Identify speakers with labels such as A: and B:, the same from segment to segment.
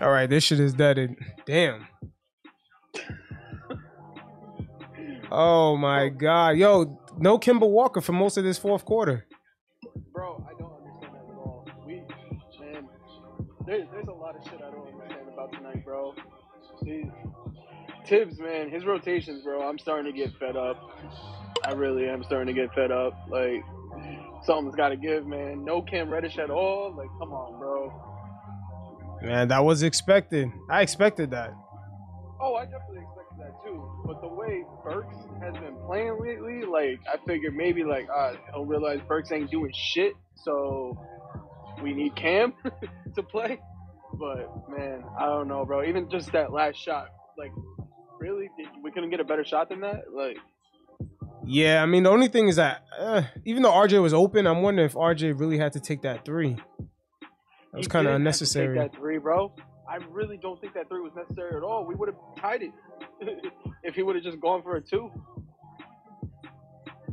A: All right, this shit is deaded. Damn. Oh my god, yo, no Kemba Walker for most of this fourth quarter.
B: Bro, I don't understand that at all. We, man, there, there's a lot of shit I don't understand about tonight, bro. See, Thibs, man, his rotations, bro. I'm starting to get fed up. I really am starting to get fed up. Like, something's got to give, man. No Cam Reddish at all. Like, come on, bro.
A: Man, that was expected. I expected that.
B: Oh, I definitely expected that too. But the way Burks has been playing lately, like I figured maybe like uh, he'll realize Burks ain't doing shit, so we need Cam to play. But man, I don't know, bro. Even just that last shot, like really, Did, we couldn't get a better shot than that. Like,
A: yeah, I mean the only thing is that uh, even though RJ was open, I'm wondering if RJ really had to take that three. That was kind of unnecessary.
B: that three, bro. I really don't think that three was necessary at all. We would have tied it if he would have just gone for a two.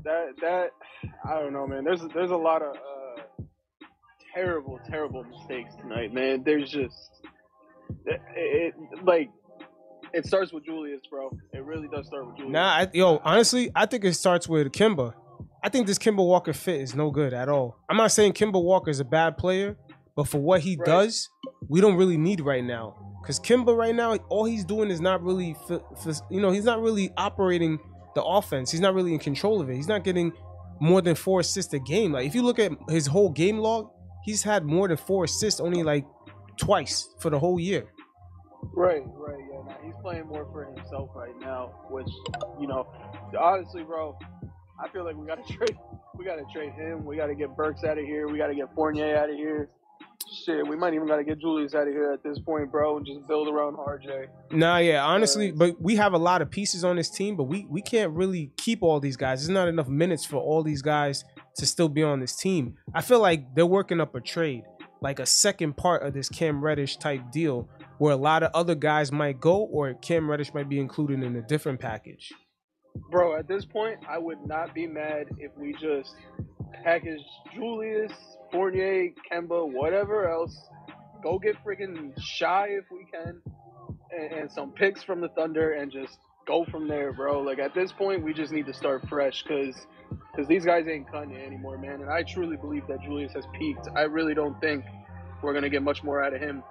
B: That that I don't know, man. There's there's a lot of uh, terrible, terrible mistakes tonight, man. There's just it, it, like it starts with Julius, bro. It really does start with Julius.
A: Nah, I, yo, honestly, I think it starts with Kemba. I think this Kemba Walker fit is no good at all. I'm not saying Kemba Walker is a bad player. But for what he right. does, we don't really need right now. Because Kemba right now, all he's doing is not really, you know, he's not really operating the offense. He's not really in control of it. He's not getting more than four assists a game. Like if you look at his whole game log, he's had more than four assists only like twice for the whole year.
B: Right, right, yeah. Now he's playing more for himself right now, which you know, honestly, bro, I feel like we got to trade. We got to trade him. We got to get Burks out of here. We got to get Fournier out of here shit, we might even gotta get Julius out of here at this point, bro, and just build around RJ.
A: Nah, yeah, honestly, uh, but we have a lot of pieces on this team, but we we can't really keep all these guys. There's not enough minutes for all these guys to still be on this team. I feel like they're working up a trade, like a second part of this Cam Reddish type deal, where a lot of other guys might go, or Cam Reddish might be included in a different package.
B: Bro, at this point, I would not be mad if we just package Julius Fournier, Kemba, whatever else. Go get freaking Shai if we can, and, and, some picks from the Thunder, and just go from there, bro. Like at this point, we just need to start fresh, cause, cause these guys ain't cutting anymore, man. And I truly believe that Julius has peaked. I really don't think we're gonna get much more out of him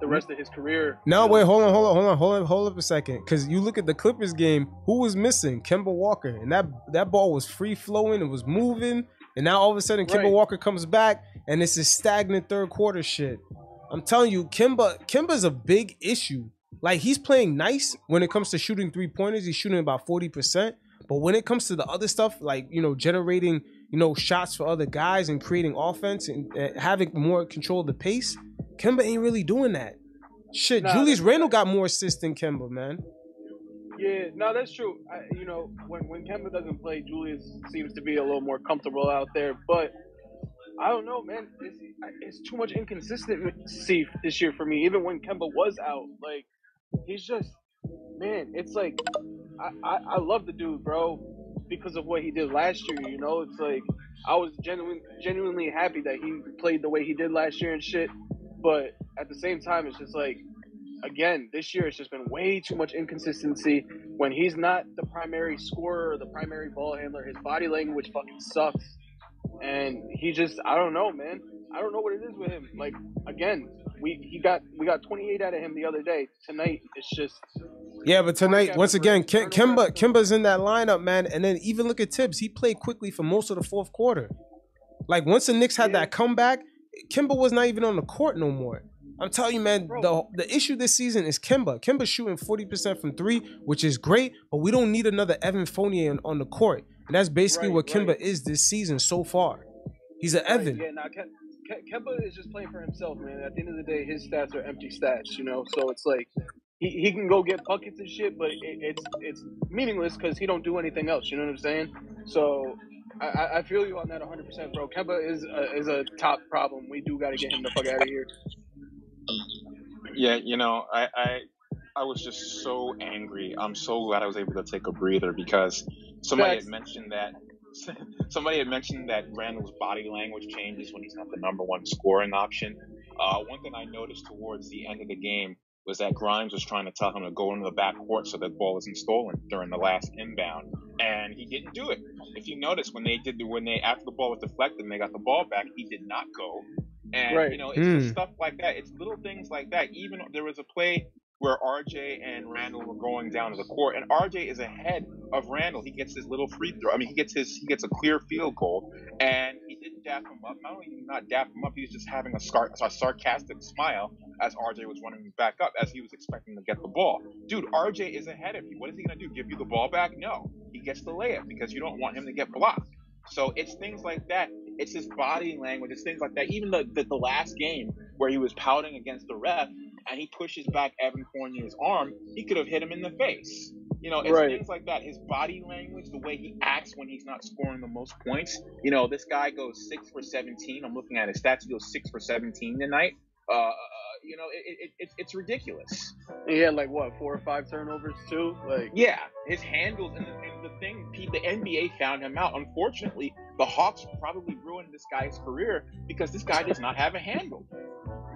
B: the rest of his career.
A: No, wait, hold on, hold on, hold on, hold on, hold up a second. Because you look at the Clippers game, who was missing? Kemba Walker, and that that ball was free flowing, it was moving. And now all of a sudden, Kemba right. Walker comes back, and it's a stagnant third quarter shit. I'm telling you, Kemba Kemba's a big issue. Like he's playing nice when it comes to shooting three pointers. He's shooting about forty percent. But when it comes to the other stuff, like you know, generating you know shots for other guys and creating offense and uh, having more control of the pace, Kemba ain't really doing that. Shit, nah, Julius Randle got more assists than Kemba, man.
B: Yeah, no, that's true. I, you know, when when Kemba doesn't play, Julius seems to be a little more comfortable out there. But I don't know, man. It's, it's too much inconsistency this year for me. Even when Kemba was out, like he's just man. It's like I, I, I love the dude, bro, because of what he did last year. You know, it's like I was genuinely genuinely happy that he played the way he did last year and shit. But at the same time, it's just like again, this year it's just been way too much inconsistency. When he's not the primary scorer or the primary ball handler, his body language fucking sucks. And he just, I don't know, man. I don't know what it is with him. Like again, we he got we got 28 out of him the other day. Tonight it's just
A: yeah, but tonight once again, Kim, Kemba Kemba's in that lineup, man. And then even look at Thibs. He played Quickley for most of the fourth quarter. Like once the Knicks had yeah. that comeback, Kemba was not even on the court no more. I'm telling you, man, Bro. the the issue this season is Kemba. Kemba's shooting 40% from three, which is great, but we don't need another Evan Fournier on, on the court. And that's basically right, what Kemba right. is this season so far. He's an right, Evan.
B: Yeah, now Kemba is just playing for himself, man. At the end of the day, his stats are empty stats, you know. So it's like he, he can go get buckets and shit, but it, it's it's meaningless because he don't do anything else. You know what I'm saying? So I, I feel you on that 100, percent bro. Kemba is a, is a top problem. We do got to get him the fuck out of here.
C: Yeah, you know, I, I I was just so angry. I'm so glad I was able to take a breather because somebody had mentioned that somebody had mentioned that Randle's body language changes when he's not the number one scoring option. Uh, one thing I noticed towards the end of the game was that Grimes was trying to tell him to go into the back court so the ball isn't stolen during the last inbound, and he didn't do it. If you notice, when they did the, when they after the ball was deflected and they got the ball back, he did not go. And right. you know, it's mm. stuff like that. It's little things like that. Even there was a play where RJ and Randle were going down to the court, and RJ is ahead of Randle. He gets his little free throw. I mean, he gets his he gets a clear field goal, and he didn't dap him up. Not only did he not dap him up, he was just having a, scar- a sarcastic smile as RJ was running back up, as he was expecting to get the ball. Dude, RJ is ahead of you. What is he gonna do? Give you the ball back? No, he gets the layup because you don't want him to get blocked. So it's things like that. It's his body language. It's things like that. Even the, the, the last game where he was pouting against the ref, and he pushes back Evan Fournier's arm, he could have hit him in the face. You know, it's right. things like that. His body language, the way he acts when he's not scoring the most points. You know, this guy goes six for 17. I'm looking at his stats. He goes six for 17 tonight. Uh, uh you know, it, it, it's ridiculous.
B: He had like what four or five turnovers too. Like
C: yeah, his handles and the, and the thing, the NBA found him out. Unfortunately, the Hawks probably ruined this guy's career because this guy does not have a handle.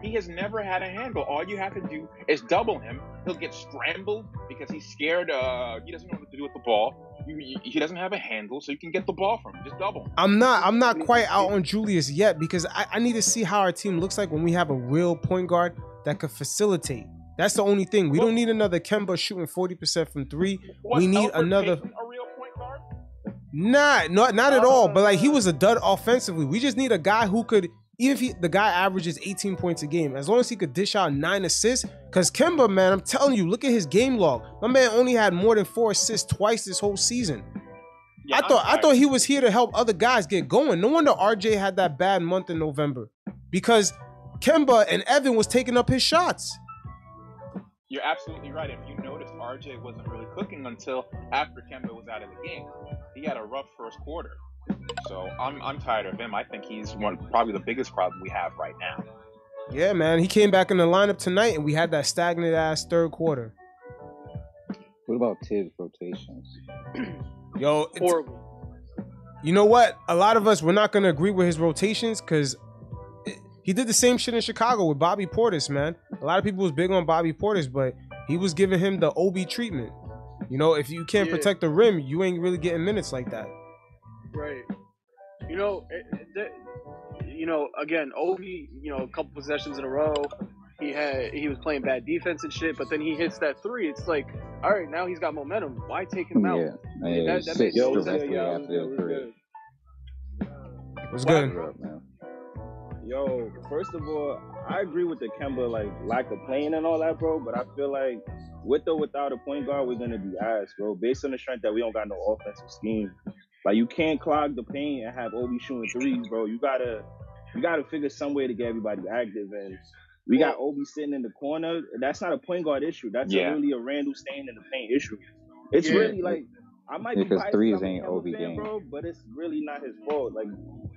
C: He has never had a handle. All you have to do is double him. He'll get scrambled because he's scared. Uh, he doesn't know what to do with the ball. he doesn't have a handle, so you can get the ball from him. Just double. Him.
A: I'm not. I'm not quite out on Julius yet because I, I need to see how our team looks like when we have a real point guard that could facilitate. That's the only thing. We don't need another Kemba shooting 40% from three. we need another.
B: A real point guard?
A: Nah, not not at all. But like he was a dud offensively. We just need a guy who could even if he, the guy averages 18 points a game, as long as he could dish out nine assists, because Kemba, man, I'm telling you, look at his game log. My man only had more than four assists twice this whole season. Yeah, I thought I thought he was here to help other guys get going. No wonder RJ had that bad month in November because Kemba and Evan was taking up his shots.
C: You're absolutely right. If you noticed, RJ wasn't really cooking until after Kemba was out of the game. He had a rough first quarter. So I'm I'm tired of him. I think he's one probably the biggest problem we have right now.
A: Yeah, man. He came back in the lineup tonight, and we had that stagnant ass third quarter.
D: What about Thibs rotations?
A: Yo, horrible. You know what? A lot of us we're not gonna agree with his rotations because he did the same shit in Chicago with Bobby Portis, man. A lot of people was big on Bobby Portis, but he was giving him the OB treatment. You know, if you can't yeah. protect the rim, you ain't really getting minutes like that.
B: Right. You know, eh, eh, it, it, you know, again, Obi, you know, a couple possessions in a row, he had he was playing bad defense and shit, but then he hits that three. It's like, all right, now he's got momentum. Why take him out? Yeah, I mean, that, that makes no sense. Yeah,
A: after the three. What's good?
E: Yo, first of all, I agree with the Kemba like lack of playing and all that, bro. But I feel like with or without a point guard, we're gonna be ass, bro. Based on the strength that we don't got no offensive scheme. Like you can't clog the paint and have Obi shooting threes, bro. You gotta you gotta figure some way to get everybody active. And we got Obi sitting in the corner. That's not a point guard issue. That's yeah. really a Randle staying in the paint issue. It's yeah. really like I might
D: yeah,
E: be
D: because threes ain't Obi fan, game,
E: bro, but it's really not his fault. Like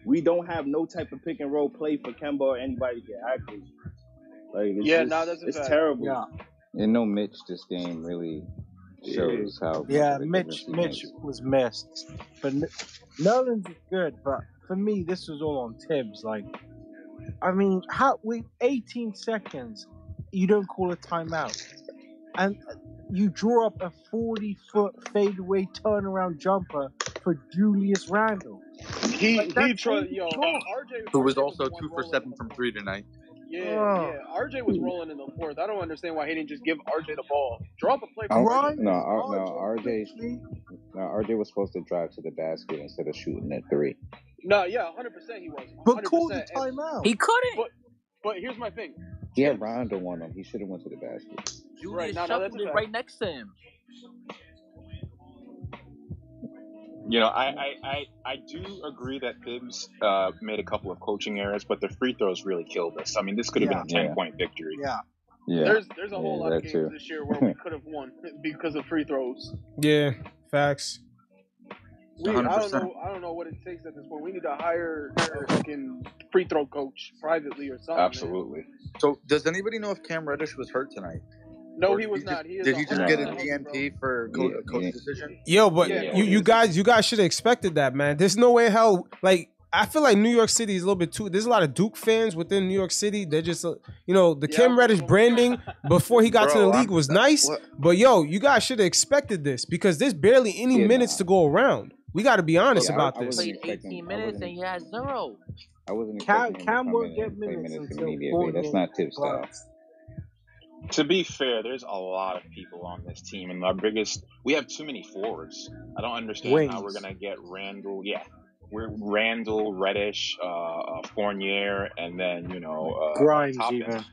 E: we don't have no type of pick and roll play for Kemba or anybody to get active. Like yeah, just, no, that's it's fact. terrible.
D: Yeah. And no Mitch this game really shows how.
F: Yeah, Mitch Mitch was missed, but Nerlens is good. But for me, this was all on Thibs. Like, I mean, how with 18 seconds, you don't call a timeout, and uh, you draw up a 40 foot fadeaway turnaround jumper for Julius Randle.
B: He like, he tried, yo, RJ,
G: who was also two for seven from three tonight.
B: Yeah, yeah. RJ was rolling in the fourth. I don't understand why he didn't just give RJ the ball. Drop a play.
D: For right. No, R- no, RJ. No, RJ was supposed to drive to the basket instead of shooting at three.
B: No, yeah, hundred percent he was. 100%.
F: But call the timeout.
G: He couldn't.
B: But, but here's my thing.
D: He had Rondo on him. He should have went to the basket.
G: Julius right, no, no, it right next to him.
C: You know, I, I, I, I do agree that Thibs uh, made a couple of coaching errors, but the free throws really killed us. I mean, this could have yeah. been a ten yeah. point victory.
F: Yeah.
D: Yeah.
B: There's there's a whole yeah, lot of games too. this year where we could have won because of free throws.
A: Yeah, facts.
B: We, I don't know. I don't know what it takes at this point. We need to hire a fucking free throw coach privately or something.
C: Absolutely. Man.
G: So, does anybody know if Cam Reddish was hurt tonight?
B: No, he was he not. He
G: did he just get a DNP for co- yeah. coach decision?
A: Yo, but yeah, you, you guys you guys should have expected that, man. There's no way hell like I feel like New York City is a little bit too. There's a lot of Duke fans within New York City. They're just, uh, you know, the
B: Yeah.
A: Cam Reddish branding before he got to the league was nice.
G: what-
A: But yo, you guys should have expected this because there's barely any
D: Yeah,
A: minutes
D: nah.
A: to go around. We got to be honest
D: Yeah, I-
A: about
D: I
A: this.
H: Played 18 minutes and he had zero.
D: I wasn't
F: Cam-
D: expecting him
F: Cam
D: to
F: won't get
D: and
F: minutes
D: minutes
F: until
D: immediately. That's not tip style.
F: Bucks.
C: To be fair, there's a lot of people on this team, and our biggest we have too many forwards. I don't understand how we're gonna get Randle. Yeah, we're Randle, Reddish, uh, uh, Fournier, and then you know uh,
F: Grimes
C: Toppin.
F: even.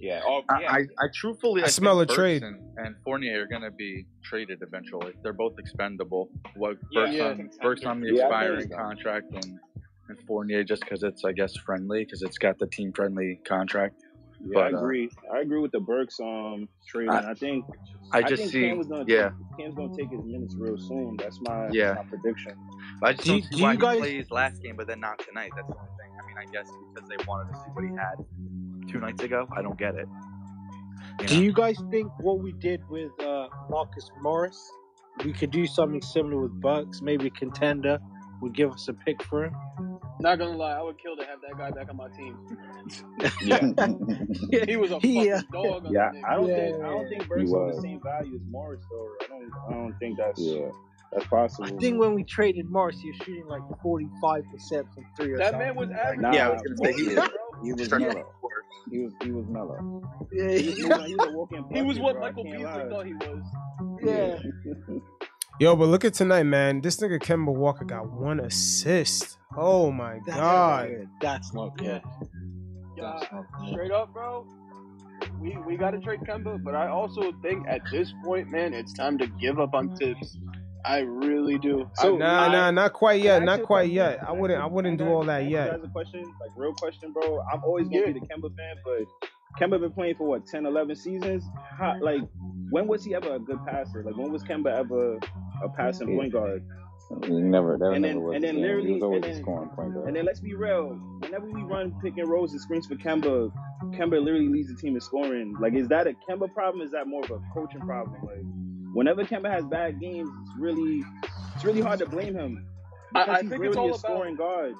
C: Yeah. Oh,
G: I,
C: yeah.
G: I, I truthfully
A: I
G: I
A: smell
G: think
A: a trade.
G: And, and Fournier are gonna be traded eventually. They're both expendable. What
C: Yeah,
G: Burks
B: yeah.
G: on Burks on the
D: Yeah,
G: expiring contract and, and Fournier just because it's I guess friendly because it's got the team friendly contract.
I: Yeah,
G: But,
I: I
G: uh,
I: agree. I agree with the Burks um trade.
G: I-
I: I think
G: I just
I: think
G: see
I: Cam was gonna
G: yeah.
I: take, Cam's gonna take his minutes real soon. That's my
G: Yeah.
I: that's my prediction.
G: I just
F: do,
G: don't see
F: do
G: why
F: you
G: he plays last game, but then not tonight. That's the only thing. I mean, I guess because they wanted to see what he had two nights ago. I don't get it. You
F: Do
G: know?
F: you guys think what we did with uh, Marcus Morris, we could do something similar with Burks? Maybe a contender would give us a pick for him.
B: Not gonna lie, I would kill to have that guy back on my team.
I: Yeah,
B: He was a
F: He,
B: fucking
F: uh,
B: dog. On
I: yeah. I don't
F: Yeah.
I: think I don't think Burks
D: He
I: hold the same value as Morris though. I don't I don't think that's
D: yeah.
I: that's possible.
F: I think when we traded Morris, he was shooting like 45% from three or
B: That
F: something.
B: man was
F: Like,
B: averaging.
I: Nah,
G: Yeah, I was gonna say he was-
I: he was mellow.
G: up.
I: He was he was mellow.
F: yeah,
I: He was, he was, he was a walking
B: He was what
I: bro.
B: Michael
I: can't
B: Beasley thought he was.
F: yeah.
A: Yo, but look at tonight, man. This nigga Kemba Walker got one assist. Oh my
F: That's
A: god.
F: not. That's not good.
B: Yeah,
F: That's not good.
B: straight up, bro. We we got to trade Kemba, but I also think at this point, man, it's time to give up on Thibs. I really do.
I: So-
B: I,
A: Nah,
B: I-
A: nah, not quite yet. Not quite yet. I wouldn't. I wouldn't do all that
I: can I
A: yet.
I: ask a question, like real question, bro. I'm always gonna be the Kemba fan, but Kemba been playing for what 10, 11 seasons. How, like, when was he ever a good passer? Like, when was Kemba ever a passing point guard?
D: never. That
I: And
D: never
I: then-
D: was.
I: and
D: his
I: then
D: game. he
I: literally-
D: was always
I: and
D: a
I: then-
D: scoring point guard.
I: And then let's be real. Whenever we run pick and rolls and screens for Kemba, Kemba literally leads the team in scoring. Like, is that a Kemba problem? Is that more of a coaching problem? Like, whenever Kemba has bad games, it's really, it's really hard to blame him.
B: I-
I: Because
B: I
I: he's
B: think
I: really
B: it's all
I: a
B: about-
I: scoring guard.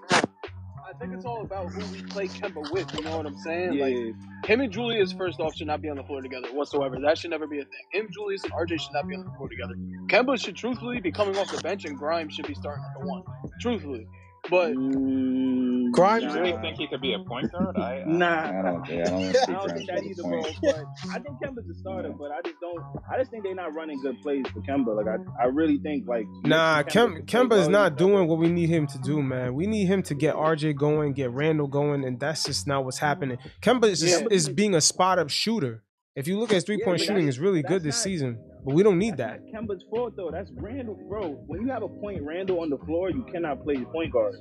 B: I think it's all about who we play Kemba with. You know what I'm saying?
I: Yeah.
B: Like him and Julius, first off, should not be on the floor together whatsoever. That should never be a thing. Him, Julius, and RJ should not be on the floor together. Kemba should truthfully be coming off the bench, and Grimes should be starting at the one. Truthfully, but
I: Mm,
F: Grimes-
C: you
I: nah.
C: really think he could be a point guard? I, I
I: Nah,
D: I don't. Yeah, I don't
I: I don't think that either, bro. But I think Kemba's a starter, but I just don't. I just think they're not running good plays for Kemba. Like I, I really think like
A: Nah,
I: Kemba
A: Kem, Kemba is not doing
I: better.
A: what we need him to do, man. We need him to get RJ going, get Randle going, and that's just not what's happening. Kemba is just,
I: Yeah.
A: is being a spot up shooter. If you look at his three point
I: but
A: shooting, is really good this
I: not-
A: season, but we don't need that.
I: That's not Kemba's fault though. That's Randle, bro. When you have a point Randle on the floor, you cannot play your point guard.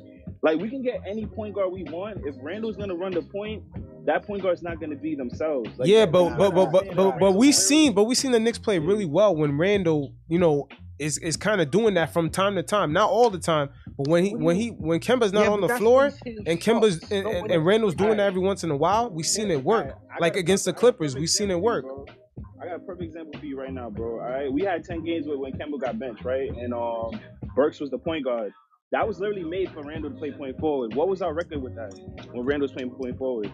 I: Like we can get any point guard we want. If Randle's gonna run the point, that point guard's not gonna be themselves. Like,
A: yeah, but
I: that's
A: but
I: what
A: but but but, but we
I: Randle's
A: seen but we seen the Knicks play really well when Randle, you know, is is kind of doing that from time to time. Not all the time, but when he when he when Kemba's not
F: Yeah,
A: on the floor
F: when he's hitting
A: and Kemba's and, and, and Randle's doing
I: Alright.
A: that every once in a while, we seen it work.
I: Alright,
A: Like against the
I: I got a
A: Clippers,
I: perfect
A: we seen it work.
I: bro. I got a perfect example for you right now, bro. All right, we had ten games with when Kemba got benched, right? And um, Burks was the point guard. That was literally made for Randle to play point forward. What was our record with that when Randle was playing point forward?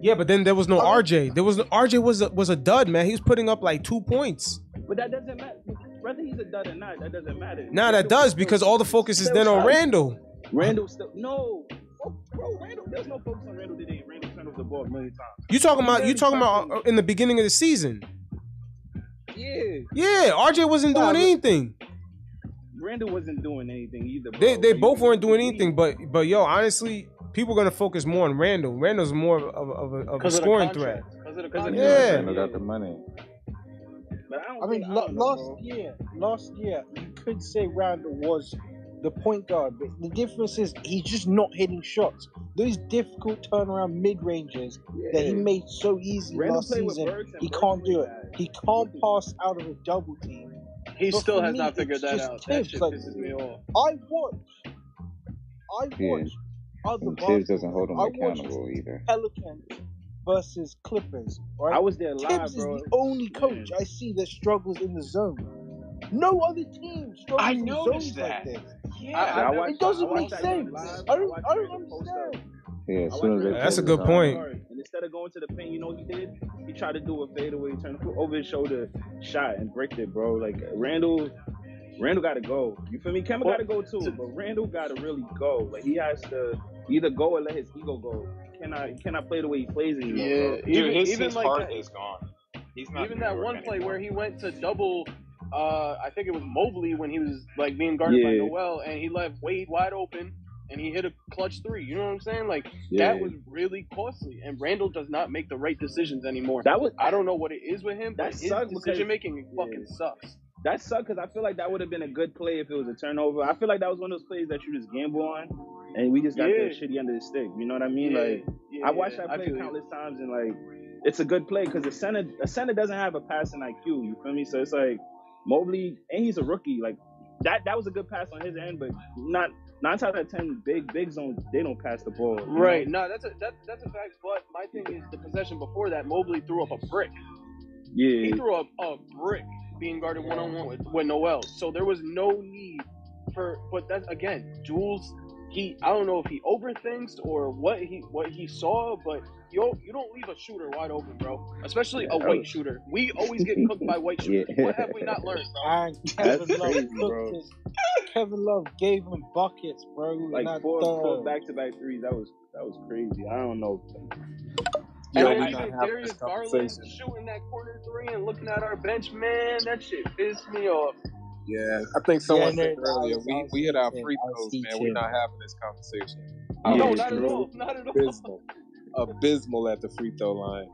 A: Yeah, but then there was no RJ. There was no, RJ was a, was a dud, man. He was putting up like two points.
I: But that doesn't matter. Whether he's a dud or not, that doesn't matter.
A: Nah, that
I: Randle
A: does because all the focus is then on
I: shot.
A: Randle.
I: Randle still no. Oh, bro, Randle. There's no focus on Randle today. Randle turned over the ball a million times.
A: You talking about you
I: Barely
A: talking about uh, in the beginning of the season?
I: Yeah,
A: Yeah, RJ wasn't doing
I: but-
A: anything.
I: Randle wasn't doing anything either. Bro.
A: They they both weren't doing anything, but but yo, honestly, people are gonna focus more on Randle. Randle's more of, of, of a, of a
B: because of
A: scoring threat.
B: Because of the
I: Because
B: contract.
A: Yeah.
D: Randle got the money.
I: But I don't
F: I mean,
I: think,
F: la-
I: don't know,
F: last
I: bro.
F: year, last year, you could say Randall was the point guard, but the difference is he's just not hitting shots. Those difficult turnaround mid ranges that he made so easy
I: Randle
F: last season, he can't do it.
I: bad.
F: He can't pass out of a double team.
B: He
F: But
B: still has
F: me,
B: not figured that
F: just
B: out. That
F: Thibs,
B: shit
F: like-
B: pisses me off.
F: I watch, I
D: Yeah.
F: watch other
D: And Thibs doesn't hold him
F: I
D: accountable either.
F: Pelicans versus Clippers. Right?
I: I was there live,
F: Thibs
I: bro.
F: is the only coach
I: Man.
F: I see that struggles in the zone. No other team struggles
C: I
F: in
C: noticed
F: zones
C: that.
F: like this.
B: I, I,
I: I watched-
F: it doesn't
I: I
F: make
I: that
F: sense.
I: live.
F: I
I: I
F: don't, I don't understand.
D: Yeah, as soon as they
A: That's a good
D: it on.
A: point.
I: And instead of going to the paint, you know what he did? He tried to do a fadeaway turn over his shoulder shot and bricked it, bro. Like Randle, Randle got to go. You feel me? Kemba got to go too, but Randle got to really go. Like he has to either go or let his ego go. He cannot, he cannot play the way he plays anymore.
B: Yeah,
I: bro.
C: Dude,
B: even,
C: his,
B: even
C: his
B: like
C: heart
B: that,
C: is gone. He's not
B: even that one play
C: anymore.
B: where he went to double. Uh, I think it was Mobley when he was like being guarded by
I: Yeah.
B: Noel, and he left Wade wide open, and he hit a clutch three. You know what I'm saying? Like
I: Yeah.
B: that was really costly, and Randle does not make the right decisions anymore.
I: That was
B: I don't know what it is with him, but
I: That
B: his
I: sucks because-
B: decision making
I: yeah.
B: fucking sucks.
I: that sucked because I feel like that would have been a good play if it was a turnover. I feel like that was one of those plays that you just gamble on, and we just got
B: Yeah.
I: that shitty under the stick. You know what I mean? Like I watched that play countless times, and like it's a good play because the center, a center doesn't have a passing IQ. You feel me? So it's like Mobley, and he's a rookie. Like that, that was a good pass on his end, but not nine times out of ten, big big zones they don't pass the ball. you know?
B: Right. No, that's a that, that's a fact. But my thing is the possession before that, Mobley threw up a brick.
I: Yeah.
B: He threw up a brick being guarded one on one with with Noel. So there was no need for. But that's again, Jules. He I don't know if he overthinks or what he what he saw, but you you don't leave a shooter wide open, bro. Especially
I: Yeah,
B: a white
I: was-
B: shooter. We always get cooked by white shooters.
D: Yeah.
B: What have we not learned, bro?
F: And Kevin
I: That's
F: Love
I: crazy,
F: cooked
I: bro.
F: his, Kevin Love gave him buckets, bro. in
I: Like
F: that
I: four,
F: third.
I: four back to back threes. That was that was crazy. I don't know.
B: And
J: Yo,
B: then
J: we
B: even
J: not having
B: Darius
J: this
B: Garland shooting that corner three and looking at our bench, man, that shit pissed me off.
J: Yeah, I think someone
F: Yeah,
J: said
F: no, I
J: earlier
F: was-
J: we
F: was
J: we hit our free
F: I
J: throws, man.
F: thinking.
J: We're not having this conversation.
I: Yeah,
B: no, not at all. Not at all.
J: Abysmal, abysmal at the free throw line,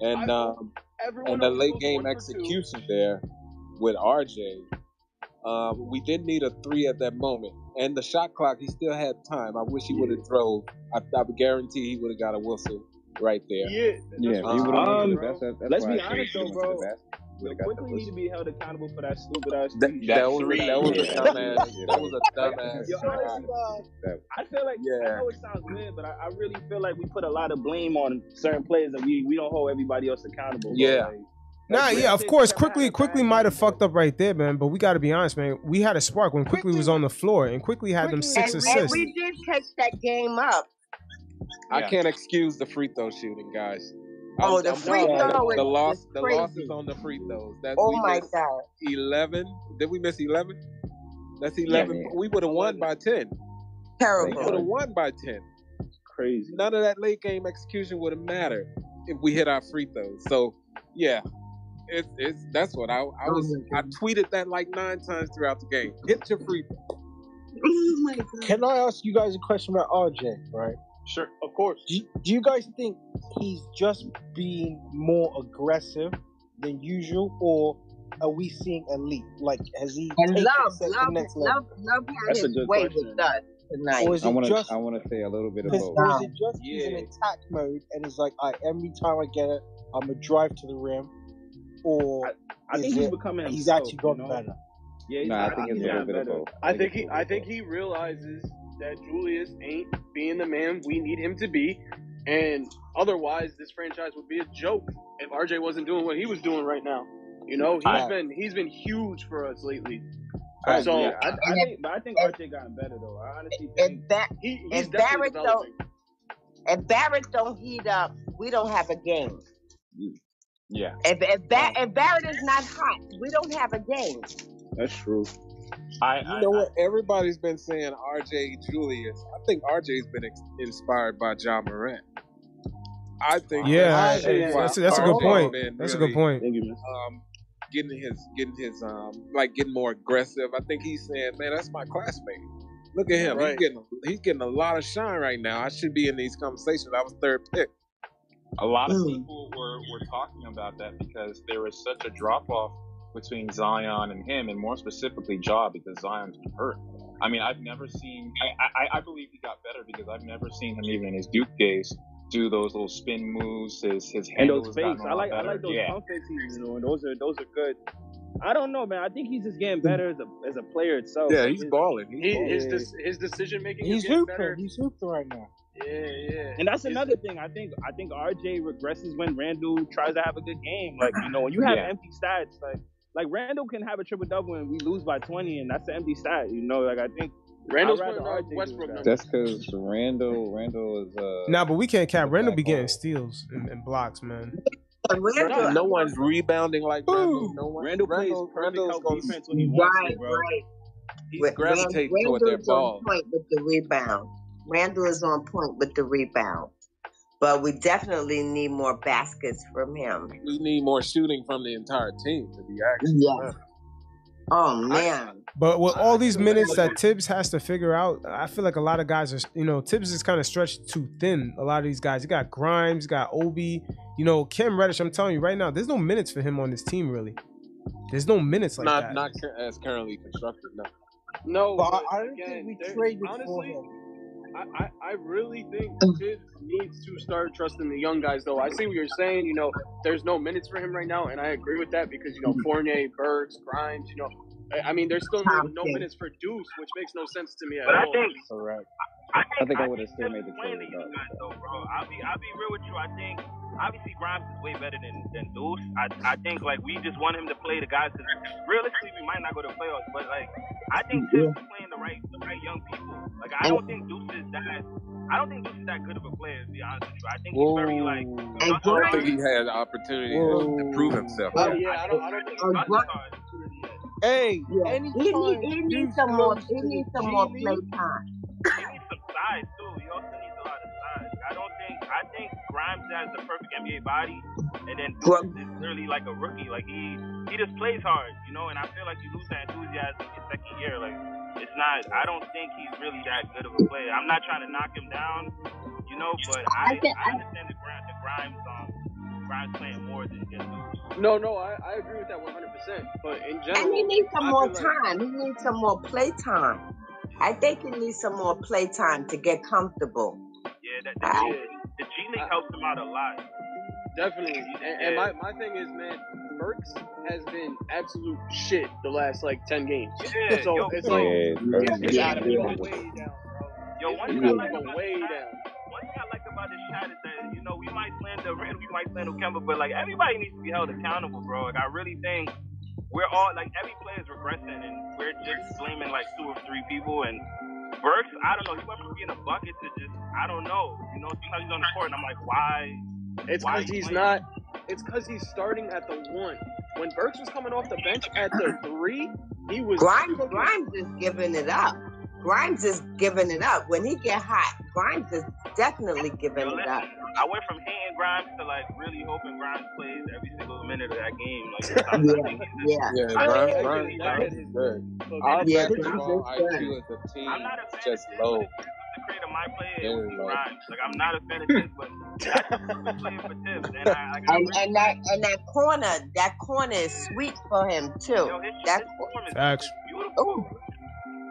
J: and
B: I-
J: um, and the late game
B: one for two.
J: execution there with RJ. Um, we did need a three at that moment, and the shot clock. He still had time. I wish he would have drove. I, I would guarantee he would have got a whistle right there.
B: Yeah,
D: Yeah,
B: that's
D: he
I: Um,
D: went to the that's, that's
I: let's be
D: I
I: honest though,
D: went to the
I: bro.
D: Basket.
I: Yo,
D: Would've got the
I: Quickley need to be held accountable for that stupid ass
J: That,
I: three.
C: That
J: that was
C: three,
J: that was a
I: yeah.
J: dumbass. That was a
I: Like,
J: dumbass
I: yo,
J: shot.
I: honestly, I feel like yeah. I
J: Yeah.
I: know it sounds weird, but I, I really feel like we put a lot of blame on certain players and we, we don't hold everybody else accountable.
J: Yeah.
I: Like,
A: Nah,
I: like,
A: yeah, of course. Quickley,
I: Quickley
A: might have fucked up right there, man. But we got to be honest, man. We had a spark when Quickley was on the floor, and Quickley had them
I: Quickley
A: six
I: was-
K: And, and
A: assists.
K: we did catch that game up.
J: I can't excuse the free throw shooting, guys.
K: Oh, the free
J: sorry.
K: throw
J: The loss,
K: just
J: the
K: crazy.
J: losses on the free throws. That
K: Oh my God.
J: eleven. Did we miss eleven? That's eleven.
D: man.
J: we would have won by ten. Terrible. We would have won by ten.
I: Crazy.
J: None of that late game execution would have mattered if we hit our free throws. So yeah, it's it's that's what I I oh was. I tweeted that like nine times throughout the game. Hit your free throw.
K: Oh my God.
F: Can I ask you guys a question about RJ? Right?
B: Sure, of course.
F: Do you, do you guys think he's just being more aggressive than usual, or are we seeing a leap? Like, has he
K: And
F: taken
K: love,
F: it to the
K: love,
F: next level?
K: love, love had
I: That's a good
K: way
I: question.
K: with us tonight.
F: Or is
D: I want to I want to say a little bit of both.
F: or is it just he's in attack mode and he's like, I every time I get it, I'm gonna drive to the rim, or
I: I
F: is
I: think he's
F: it-
I: becoming
F: he's
I: himself,
F: actually gotten
I: you know?
F: better.
I: Yeah, he's
D: No, I think it's
I: he's
D: a little bit of
I: better.
D: both.
B: I think he
D: a
B: I
D: little
B: think he realizes that Julius ain't being the man we need him to be, and otherwise this franchise would be a joke if RJ wasn't doing what he was doing right now. You know, he's
F: I-
B: been he's been huge for us lately.
I: I
B: So-
I: agree. I, I
K: And
I: think, but I think RJ gotten better though. I honestly think
K: If that
B: He, he's
K: If
B: definitely
K: Barrett don't- if Barrett don't heat up, we don't have a game. Mm.
C: Yeah.
K: If if, ba- if Barrett is not hot, we don't have a game.
I: that's true.
C: I,
J: You
C: I,
J: know what? Everybody's been saying RJ Julius. I think RJ's been ex- inspired by Ja Morant. I think.
A: Yeah,
J: that's
F: yeah,
A: that's, that's a good point.
J: been
A: That's a good point.
I: Thank you, man.
J: Um, getting his, getting his, um, like getting more aggressive. I think he's saying, "Man, that's my classmate. Look at him.
B: Right.
J: He's getting, he's getting a lot of shine right now. I should be in these conversations. I was third pick.
C: A lot of
K: Mm.
C: people were, were talking about that because there was such a drop off between Zion and him, and more specifically Ja, because Zion's been hurt. I mean, I've never seen. I, I, I believe he got better because I've never seen him even in his Duke days do those little spin moves. His his
I: And
C: handle
I: those
C: has gotten
I: fakes,
C: a
I: I
C: lot
I: like I like those
C: yeah.
I: pump fakes he's doing. Those are those are good. I don't know, man. I think he's just getting better as a as a player itself.
J: Yeah,
I: Like,
J: he's balling. He's
B: He,
J: balling.
B: his
I: Yeah.
B: his decision making is
F: He's
B: getting
F: hooping.
B: better.
F: He's hooping right now.
B: Yeah, yeah.
I: And that's another thing. I think I think RJ regresses when Randle tries to have a good game. Like you know, when you have
C: Yeah.
I: empty stats, like like Randle can have a triple double and we lose by twenty, and that's an empty stat. You know, like I think
B: Randle's
E: I'd rather
B: putting up Westbrook
D: That's because Randle, Randle is uh.
A: Nah, but we can't cap.
D: Good
A: Randle be getting steals and, and blocks, man.
K: Randle,
J: No one's rebounding like Randle. No one.
E: Randle plays
J: Randle,
E: perfect Randle's
J: gonna,
E: defense when he wants
K: right,
E: to, bro.
K: right.
J: he's
K: Rand-
J: gravitating toward that
K: Randle's on
J: ball.
K: point with the rebound. Randle is on point with the rebound. But we definitely need more baskets from him.
J: We need more shooting from the entire team to be actually.
K: Yeah.
J: honest.
K: Oh man.
A: But with all these minutes that Thibs has to figure out, I feel like a lot of guys are, you know, Thibs is kind of stretched too thin. A lot of these guys, you got Grimes, you got Obi, you know, Cam Reddish. I'm telling you right now, there's no minutes for him on this team really. There's no minutes like
J: not
A: that.
J: not as currently constructed. No.
B: No,
F: But
B: but
F: I don't
B: again,
F: think we
B: there-
F: traded for him.
B: I, I, I really think oh. Thibs needs to start trusting the young guys, though. I see what you're saying. You know, there's no minutes for him right now, and I agree with that because you know mm-hmm. Fournier, Burks, Grimes. You know, I, I mean, there's still no, no minutes for Deuce, which makes no sense to me at
I: But I
B: all.
I: think
D: Correct.
I: I
D: I think I
I: I
D: would have still made the
I: is
D: trade
I: the guys though, bro. I'll be I'll be real with you. I think obviously Grimes is way better than than Deuce. I I think like we just want him to play the guys. Cause realistically, we might not go to playoffs, but like I think Thibs is playing the right the right young people. Like I oh. don't think Deuce is that. I don't think Deuce is that good of a player. To be honest with you, I think he's very like.
J: I don't
K: Grimes,
J: think he had the opportunity to, to prove himself.
B: Oh yeah, I don't, I don't think.
K: and
I: That's
K: Grimes,
I: hard.
F: Hey,
K: yeah. He,
F: anytime
K: need, he needs some more.
F: goes
K: He needs some more play time.
I: He needs some size too. He also needs a lot of size. I don't think I think Grimes has the perfect NBA body, and then
K: Gr-
I: Deuce is really like a rookie. Like he he just plays hard, you know. And I feel like you lose that enthusiasm in your second year. Like it's not. I don't think he's really that good of a player. I'm not trying to knock him down, you know. But
K: I
I: I
K: think
I: I understand the Grimes the Grimes um Grimes playing more than than Deuce.
B: No, no, I, I agree with that 100. percent But in general,
K: And he needs some
B: I
K: more
B: feel like
K: time. He needs some more play time. I think he needs some more play time to get comfortable.
I: Yeah, that the,
K: I,
I: the, the G League helps him out a lot.
B: Definitely. And, and my, my thing is, man, Burks has been absolute shit the last like ten games.
I: Yeah,
B: So
I: yo,
B: it's
D: Yeah,
B: like
D: Burks
B: it's,
D: is
B: it's
K: yeah,
B: out of
D: really
K: yeah.
B: way down, bro.
I: yo, one thing
B: got to
I: like about
B: way
I: this
B: down.
I: one thing I like about this chat is that you know we might slander Red, we might slander Kemba, but like everybody needs to be held accountable, bro. Like I really think we're all like every player is regressing, and we're just blaming like two or three people. And Burks, I don't know, he went from being a bucket to just I don't know. You know, sometimes he's on the court, and I'm like, why?
B: It's because he's
I: playing?
B: not. It's because he's starting at the one. When Burks was coming off the bench at the three, he was
K: Grimes,
B: cooking.
K: Grimes is giving it up. Grimes is giving it up. When he get hot, Grimes is definitely giving
I: Yo,
K: it up.
I: I went from hating Grimes to like really hoping Grimes plays every single minute of that game. Like sometimes I
K: Yeah,
I: think he's
K: yeah,
J: Yeah,
B: I
J: Grimes,
B: think
J: Grimes,
B: that
J: Grimes
B: hit
J: is
B: his
J: good.
B: cooking.
J: Our
K: yeah.
J: basketball
K: Grimes is good.
J: IQ as a team
I: I'm not a fan of
J: just
I: Thibs,
J: low.
I: but if Thibs was to create a my player, it would
J: Very
I: be
J: low.
I: Grimes. Like I'm not a fan of Thibs, but that's a for Thibs, and I, like, I
K: And
I: really
K: and that and that corner, that corner is sweet for him too.
I: yo his
K: That
I: his form is beautiful.
K: oh,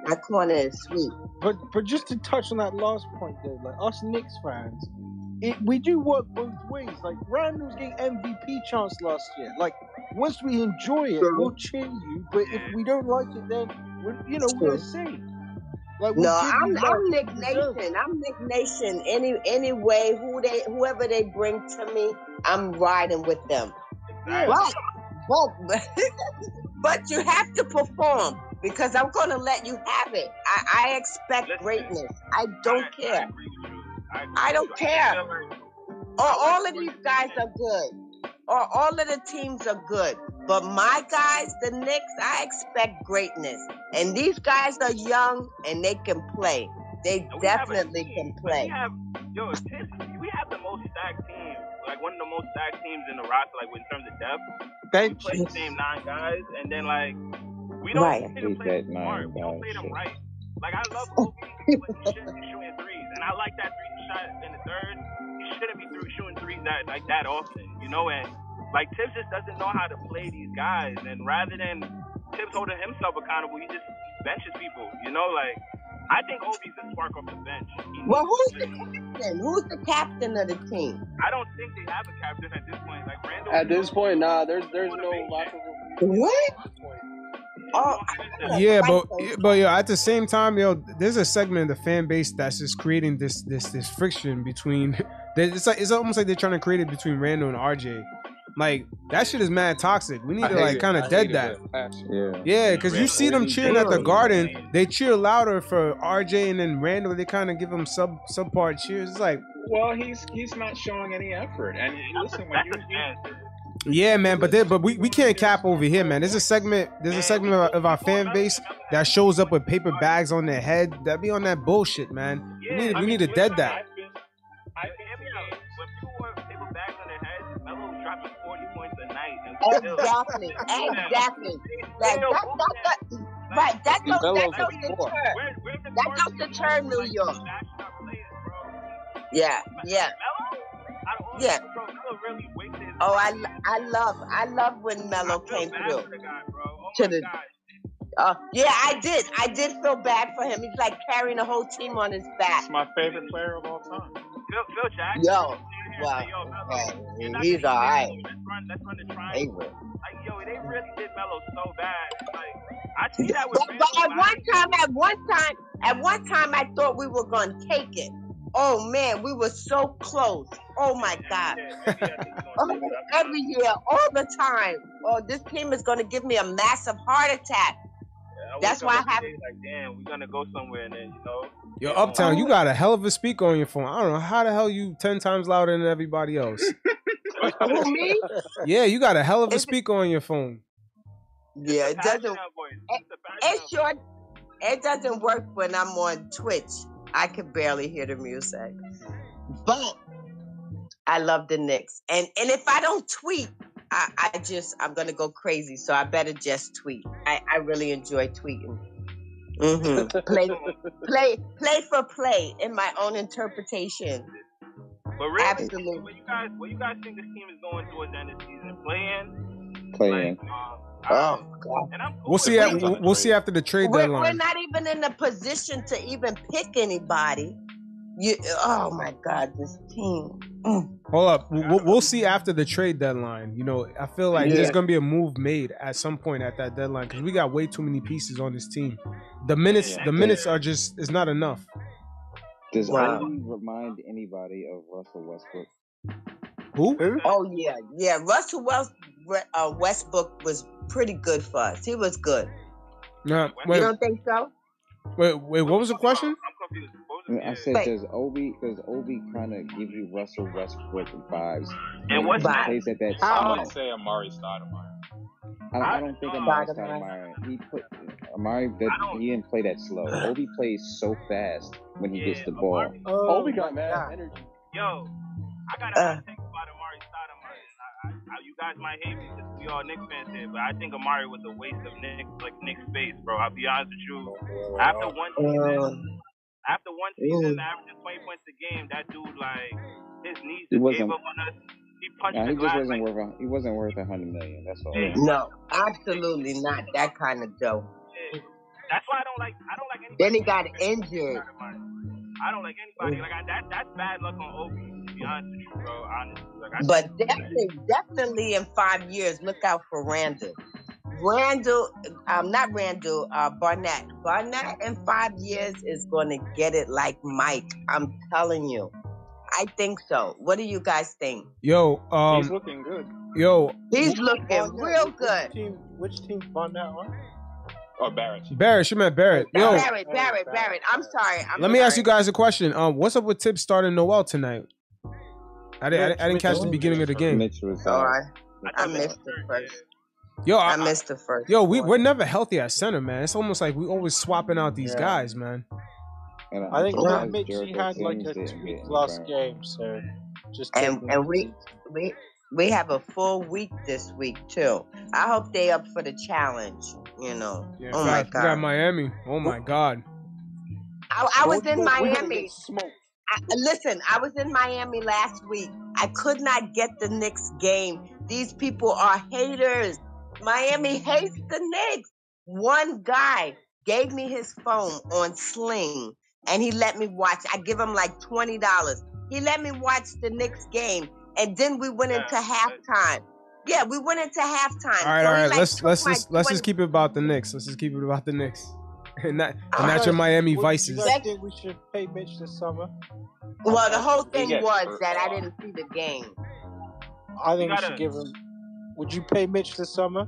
K: that corner is sweet.
F: But but just to touch on that last point though, like us Knicks fans, it we do work both ways. Like Randle's getting MVP chance last year. Like once we enjoy it, we'll cheer you. But if we don't like it, then we you know we're the same. Like we'll
K: No, I'm
F: you love
K: I'm Nick
F: you deserve.
K: Nation. I'm Nick Nation. Any any way who they whoever they bring to me, I'm riding with them.
I: Exactly.
K: But but but you have to perform because I'm gonna let you have it. I, I expect
I: Listen,
K: greatness. I don't
I: I, I
K: care.
I: agree with you. I
K: I don't care. Or all of these guys are good. Or all of the teams are good. But my guys, the Knicks, I expect greatness. And these guys are young and they can play. They
I: And we have a
K: definitely
I: team.
K: can play.
I: we have, yo, we have the most stacked team. Like one of the most stacked teams in the roster, like in terms of depth. We
F: Bench.
I: play the same nine guys, and then like we don't
K: Right.
I: play them play
D: that
I: them smart.
D: nine
I: We don't play them right. Like I love oh. Kobe, but he shouldn't be shooting threes, and I like that three shot in the third. He shouldn't be through shooting threes that like that often, you know. And like Thibs just doesn't know how to play these guys, and rather than Thibs holding himself accountable, he just benches people, you know. Like I think Obi's a spark off the bench. He
K: Well, who's the captain? Who's the captain of the team?
I: I don't think they have a captain at this point. Like Randle,
B: At this point, nah, there's there's no
I: motivation.
B: locker room.
K: What? Oh,
A: Yeah,
K: don't
A: but
K: those.
A: but yo, at the same time, yo, there's a segment of the fan base that's just creating this this this friction between. It's like it's almost like they're trying to create it between Randle and RJ. Like that shit is mad toxic. We need
J: I
A: to like kind of dead that.
J: that.
D: Yeah.
A: Yeah, because you see them cheering at the Garden, they cheer louder for RJ and then Randle. They kind of give them sub subpar cheers. It's like,
C: Well, he's he's not showing any effort. And listen, when you,
I: a chance.
A: Yeah, man. But they, but we, we can't cap over here, man. There's a segment. There's a segment of our, of our fan base that shows up with paper bags on their head. That be on that bullshit, man. We need we need to dead that.
C: I've been, I've
I: Hear me
C: been
I: out.
C: saying-
I: When people wear paper bags on their heads, Melo's dropping 40 points a night. And
K: Exactly, exactly. Like, that, that, that, right, that goes, that goes
I: the
K: That goes to
I: people
K: New York. Yeah, yeah. Yeah.
I: bro, Melo really wasted his
K: Oh, I. I love, I love when Melo
I: I
K: came through.
I: for the guy, bro. Oh
K: To the- Uh, yeah, I did. I did feel bad for him. He's like carrying a whole team on his back.
C: He's my favorite player of all time.
I: Phil, Phil Jackson.
K: Yo, wow.
I: saying, Yo, Melo,
K: Hey,
I: you're
K: he's
I: gonna
K: all
I: do
K: right.
I: this. Let's run, let's run the triangle. Like, yo, they really did Melo so bad. Like, I see that with
K: But, but at one time, at one time, at one time, I thought we were gonna take it. Oh man, we were so close. Oh my God. Oh, every year, all the time. Oh, this team is gonna give me a massive heart attack. That's why I have.
I: Like, damn, we're gonna go somewhere, and then you know.
A: Yo, Uptown, you got a hell of a speaker on your phone. I don't know how the hell you ten times louder than everybody else.
K: Who me?
A: Yeah, you got a hell of a
K: Is
A: speaker on your phone.
K: Yeah, it doesn't.
I: Passionate. It's a
K: It sure. It doesn't work when I'm on Twitch. I can barely hear the music. But I love the Knicks, and and if I don't tweet, I, I just I'm gonna go crazy. So I better just tweet. I, I really enjoy tweeting. hmm play, play, play for play in my own interpretation.
I: But really,
K: Absolutely.
I: what you guys, what you guys think this team is going towards the end of the season? Playing,
D: Playing.
I: like, um,
K: Oh God.
I: cool
A: We'll see. At, we'll, we'll see after the trade
K: We're, we're not even in a position to even pick anybody. You, oh my God, this team. Mm.
A: Hold up. We'll, we'll see after the trade deadline. You know, I feel like there's gonna be a move made at some point at that deadline because we got way too many pieces on this team. The minutes,
C: Yeah.
A: the minutes are just it's not enough.
D: Does
K: Wow.
D: Obi remind anybody of Russell Westbrook?
A: Who?
K: Oh yeah, yeah. Russell West, uh, Westbrook was pretty good for us. He was good.
A: No,
K: You don't think so?
A: wait, wait. What was the question?
I: I'm confused. What
D: I
I: was
D: mean, I said,
K: Like-
D: does Obi does Obi kind of give you Russell Westbrook vibes
I: And
D: what
I: what's
D: he
K: that?
D: plays at that
C: I would say Amar'e Stoudemire.
D: I, I don't think Amar'e
K: Stoudemire.
D: Stoudemire. He put Amar'e.
I: I
D: That, he didn't play that slow. Obi plays so fast when he gets the ball.
I: Amar'e-
F: Oh,
J: Obi got
F: my
J: mad
F: God.
J: energy.
I: Yo, I got
K: Uh.
I: a I, I, you guys might hate me because we all Knicks fans here, but I think Amar'e was a waste of Knicks, like Knicks space, bro. I'll be honest with you. After one season,
K: Um,
I: after one season, averaging 20 points a game, that dude, like, his knees
D: He
I: just gave
D: wasn't-
I: up on us. He punched
D: Nah,
I: the
D: he just wasn't
I: like,
D: worth. A, he wasn't worth a hundred million. That's all.
I: Yeah.
K: no, absolutely not that kind of dough.
I: yeah. That's why I don't like. I don't like anybody.
K: Then he got injured.
I: I don't like anybody. Like I, that. That's bad luck on Obi. To be honest with you, bro. Honestly, like I
K: But definitely, definitely in five years, look out for Randle. Randle, um, not Randle, uh, Barnett. Barnett in five years is going to get it like Mike. I'm telling you. I think so. What do you guys think?
A: Yo, um, He's
C: looking good.
A: yo,
K: He's looking real
F: Which
K: good.
F: team? Which team won that one?
C: Or Barrett.
A: Barrett. You meant Barrett. Yo,
K: Barrett, Barrett, Barrett. I'm sorry. I'm
A: let me ask you guys a question. Um, what's up with Thibs starting Noel tonight? I didn't. I, didn't- I didn't catch the beginning of the game.
D: Mitch oh, was
K: All
D: out.
K: I missed the first.
A: Yo, I,
K: I missed the first.
A: yo, we, we're never healthy at center, man. It's almost like we always swapping out these
F: Yeah.
A: guys, man.
D: And
F: I think
D: I'm
F: Mitch, he had like a two week
D: get
F: game, so just
K: and and we we we have a full week this week too. I hope they up for the challenge. You know.
A: Yeah,
K: oh my
A: fact, we got. Miami. Oh my god.
K: I, I was in Miami.
J: get smoked.
K: I, listen, I was in Miami last week. I could not get the Knicks game. These people are haters. Miami hates the Knicks. One guy gave me his phone on Sling and he let me watch. I give him like $20. He let me watch the Knicks game and then we went into halftime. Yeah, we went into halftime.
A: All right,
K: So
A: all
K: he,
A: right.
K: like,
A: Let's let's just let's just keep it about the Knicks. Let's just keep it about the Knicks, and not and
K: All
A: not your. Miami
F: What-
A: vices.
F: You guys think we should pay Mitch this summer?
K: Well, the whole thing
C: gets
K: was that I didn't see the game.
F: I think we
I: gotta-
F: should give him Would you pay Mitch this summer?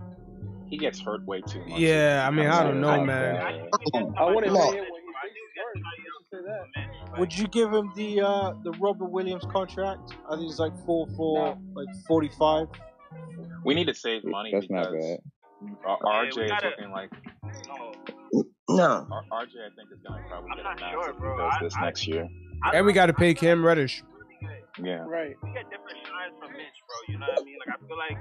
C: He gets hurt way too much.
A: Yeah, I mean, I don't know,
D: Like
A: man.
D: that.
B: I wouldn't
K: No.
B: say it when he gets hurt. I should say that.
F: Would you give him the uh the Robert Williams contract? I think it's like four for like forty five.
C: We need to save money
D: That's not
C: because
D: bad.
C: RJ
I: we
C: is looking like
I: No,
K: No.
C: R- RJ. I think is going to probably
I: I'm
C: get
I: not
C: a max
I: sure,
C: if he
I: bro.
C: does
I: I-
C: this
I: I-
C: next year.
I: I
A: And we got to pay Cam Reddish.
C: Yeah.
B: Right.
I: we get different shines from Mitch, bro. You know what I mean? Like I feel like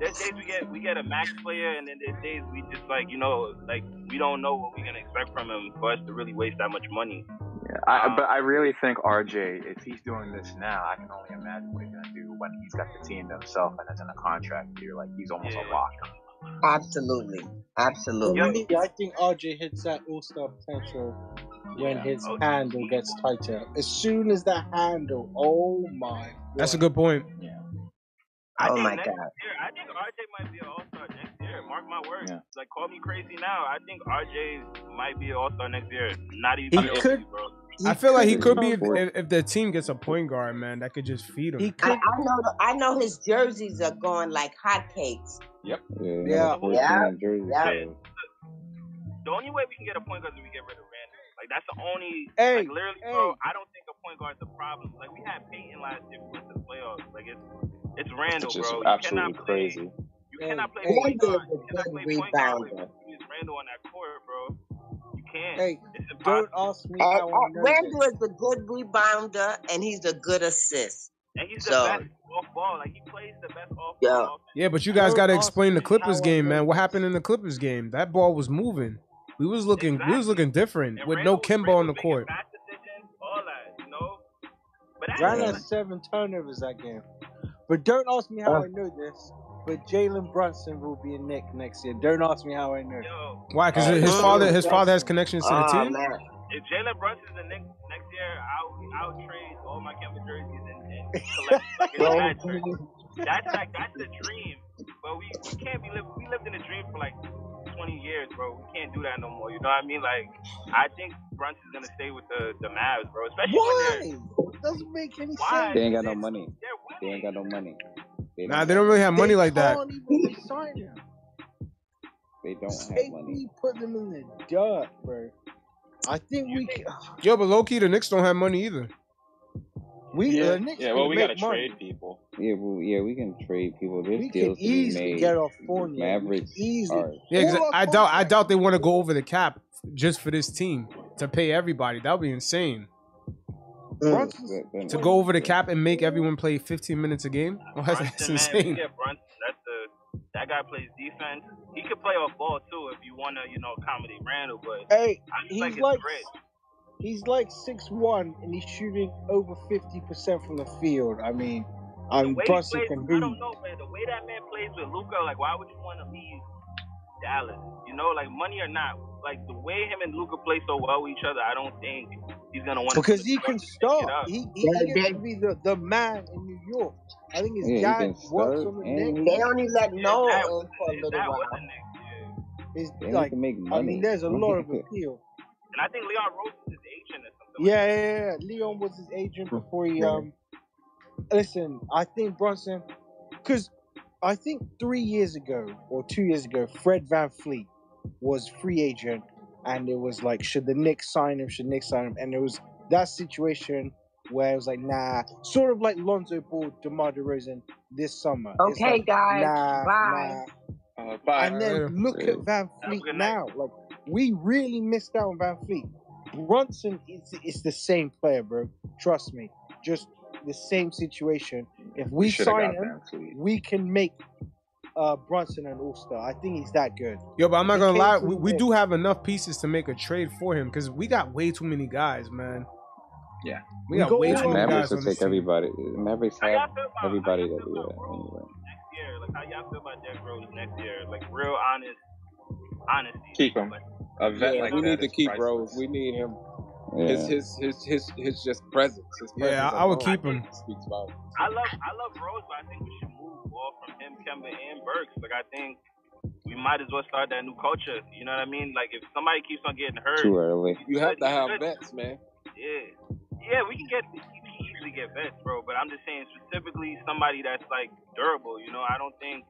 I: there's days we get we get a max player, and then there's days we just like you know like we don't know what we're gonna expect from him for us to really waste that much money.
L: Yeah, I,
I: Um,
L: but I really think RJ, if he's doing this now, I can only imagine what he's gonna do when he's got the team to himself and it's in a contract year. Like he's almost
I: Yeah.
L: a lock.
K: Absolutely. Absolutely.
I: Yeah.
F: I think RJ hits that all star potential when
I: Yeah.
F: his
I: Oh,
F: handle gets tighter. As soon as that handle, oh my!
A: That's a good point.
I: Oh I
K: Oh
I: think
K: my
I: next
K: God.
I: year, I think RJ might be an All Star next year. Mark my words.
C: Yeah.
I: Like call me crazy now. I think RJ might be an All Star next year. Not even.
F: He
I: even
F: could.
I: bro.
F: He
A: I feel like he
F: could
A: could be if, if, if the team gets a point guard, man, that could just feed him.
K: I,
F: could.
K: I know. I know his jerseys are going like hotcakes.
D: Yeah.
F: Yeah.
D: number 14
K: Yeah. Yeah.
I: The only way we can get a point guard is if we get rid of Randle. Like that's the only.
F: Hey,
I: like literally, bro.
F: hey.
I: I don't think a point guard's a problem. Like we had Peyton last year for the playoffs. Like it's it's Randle,
C: It's just
I: bro. You
C: absolutely
I: cannot play.
C: crazy.
I: You
F: Hey,
I: cannot play
F: hey.
I: point
K: Randle
I: guard. You cannot
K: good
I: play point guard
K: rebounder.
I: with Randle on that court, bro. You can't.
F: Hey,
I: It's
F: don't ask me
K: And,
F: how I
K: uh,
F: Randle
K: is a good rebounder and he's a good assist.
I: And he's the
K: So
I: best off ball. Like he plays the best off
K: Yeah.
I: ball.
A: Yeah, but you guys got to explain the Clippers game, man. What happened in the Clippers game? That ball was moving. We was looking, we was looking different
I: And
A: with
I: Randle,
A: no Kemba on the court.
I: making decisions, all that, you know. But that
F: Ran
I: is
F: had seven turnovers that game. But don't ask me how
K: Uh,
F: I know this. But Jalen Brunson will be a Knick next year. Don't ask me how I know.
I: yo.
A: Why? Because
D: Uh,
A: his father, his father has connections to the
K: Oh
A: team.
K: man.
I: If Jalen Brunson's the next next year, I'll I'll trade all my Kemba jerseys and, and collect like bad jersey. That's like that's the dream. But we, we can't be living. We lived in a dream for like 20 years, bro. We can't do that no more. You know what I mean? Like I think Brunson's gonna stay with the the Mavs, bro. Especially when
F: Why? It doesn't make any
I: Why?
F: sense.
D: They ain't got no money.
I: they're
D: They
I: winning.
D: ain't got no money. They
A: Nah, they don't really have money like that.
F: can't even resign him.
D: they don't have money.
F: Safely put them in the dirt, bro. I think we can,
A: Yo, but low key, the Knicks don't have money either.
F: We
B: Yeah.
F: uh, Knicks
C: Yeah, well, we gotta
F: money.
C: trade people.
D: Yeah, well, yeah, we can trade people. There's
F: We can
D: deals to be
F: easily
D: made.
F: get off Fournier. We
D: Mavericks
F: easily.
D: are
A: Yeah, 'cause
F: All
A: I doubt, I doubt they want to go over the cap just for this team to pay everybody. That would be insane.
K: Mm.
F: Brunson's
D: that- that-
A: To go over the cap and make everyone play 15 minutes a game. Oh, that's, that's
I: Brunson, man,
A: insane.
I: yeah, Brunson. That's the that guy plays defense. He could play off ball too if you want to, you know, accommodate Randle. But
F: Hey,
I: I just
F: he's
I: like
F: like
I: grit.
F: He's like six one and he's shooting over fifty percent from the field. I mean, I'm
I: way he
F: Brunson
I: I don't know, man. The way that man plays with Luka, like, why would you want to leave Dallas? You know, like money or not, like the way him and Luka play so well with each other, I don't think he's gonna want to.
F: Because
I: to
F: he can start. He, he,
K: Yeah,
F: he gets to be the, the man in New York. I think his
D: Yeah, he
F: dad
D: can
F: works
D: start
F: on the Knicks.
K: They only let Noah
I: that was-
K: for a little
I: that
K: while.
I: was yeah.
D: They need
F: like
D: to make
F: I mean, there's a lot of appeal.
I: And I think Leon Rose is
F: Yeah, yeah, yeah, yeah. Leon was his agent before he um. Listen, I think Brunson, because I think three years ago or two years ago, Fred VanVleet was free agent, and it was like, should the Knicks sign him? Should Knicks sign him? And it was that situation where it was like, nah, sort of like Lonzo Ball, DeMar DeRozan this summer.
K: Okay,
F: like,
K: guys.
F: nah,
K: Bye.
F: nah.
B: Uh, bye.
F: And then look at Van
I: Have
F: Fleet now. Like we really missed out on Van Fleet. Brunson is is the same player, bro. Trust me. Just the same situation. If we
C: shoulda
F: sign him, we can make uh Brunson an all star. I think he's that good.
A: Yo, but I'm not gonna lie, we, we do have enough pieces to make a trade for him because we got way too many guys, man.
C: Yeah.
A: we
F: We
A: got
F: go
A: way too many
F: out.
D: Mavericks
A: guys on
D: will
A: this
D: take everybody. Mavericks have
I: about
D: everybody that
I: feel
D: yeah.
I: about Rose
D: Anyway.
I: next year? Like how y'all feel about Derrick Rose next year? Like real honest, honesty.
C: Keep him.
I: Like,
C: A vet
J: Yeah,
C: like
J: we
C: that
J: need to keep
C: priceless.
J: Rose. We need him.
D: Yeah.
J: His his his his his just presence. His presence
A: Yeah, I, I would keep him.
I: I love I love Rose, but I think we should move off from him, Kemba, and Burks. Like I think we might as well start that new culture. You know what I mean? Like if somebody keeps on getting hurt,
D: Too early.
J: You have to have
I: good.
J: vets, man.
I: yeah, yeah, we can get we can easily get vets, bro. But I'm just saying specifically somebody that's like durable. You know, I don't think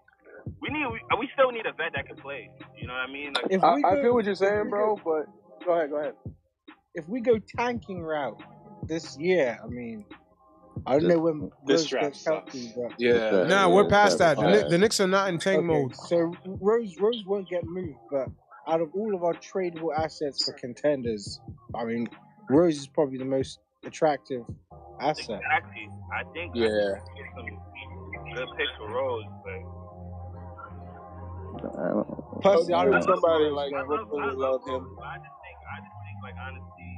I: we need we, we still need a vet that can play. You know what I mean? Like
F: If
B: I,
F: we
B: I
F: go-
B: feel what you're saying, bro.
F: go-
B: But go ahead, go ahead.
F: if we go tanking route this year, I mean, I don't know when
C: This
F: Rose
C: draft
F: gets healthy, but
J: Yeah.
A: Nah, we're past that. The,
D: Yeah.
A: The Knicks are not in tank
F: okay,
A: mode.
F: so Rose Rose won't get moved. But out of all of our tradable assets for contenders, I mean, Rose is probably the most attractive asset.
I: exactly, I think
J: Yeah.
I: I think we get good picks for Rose. But
F: Personally, I
J: Maybe somebody
I: I
J: like
I: love, I love
J: love him.
I: I just think I just think like honestly,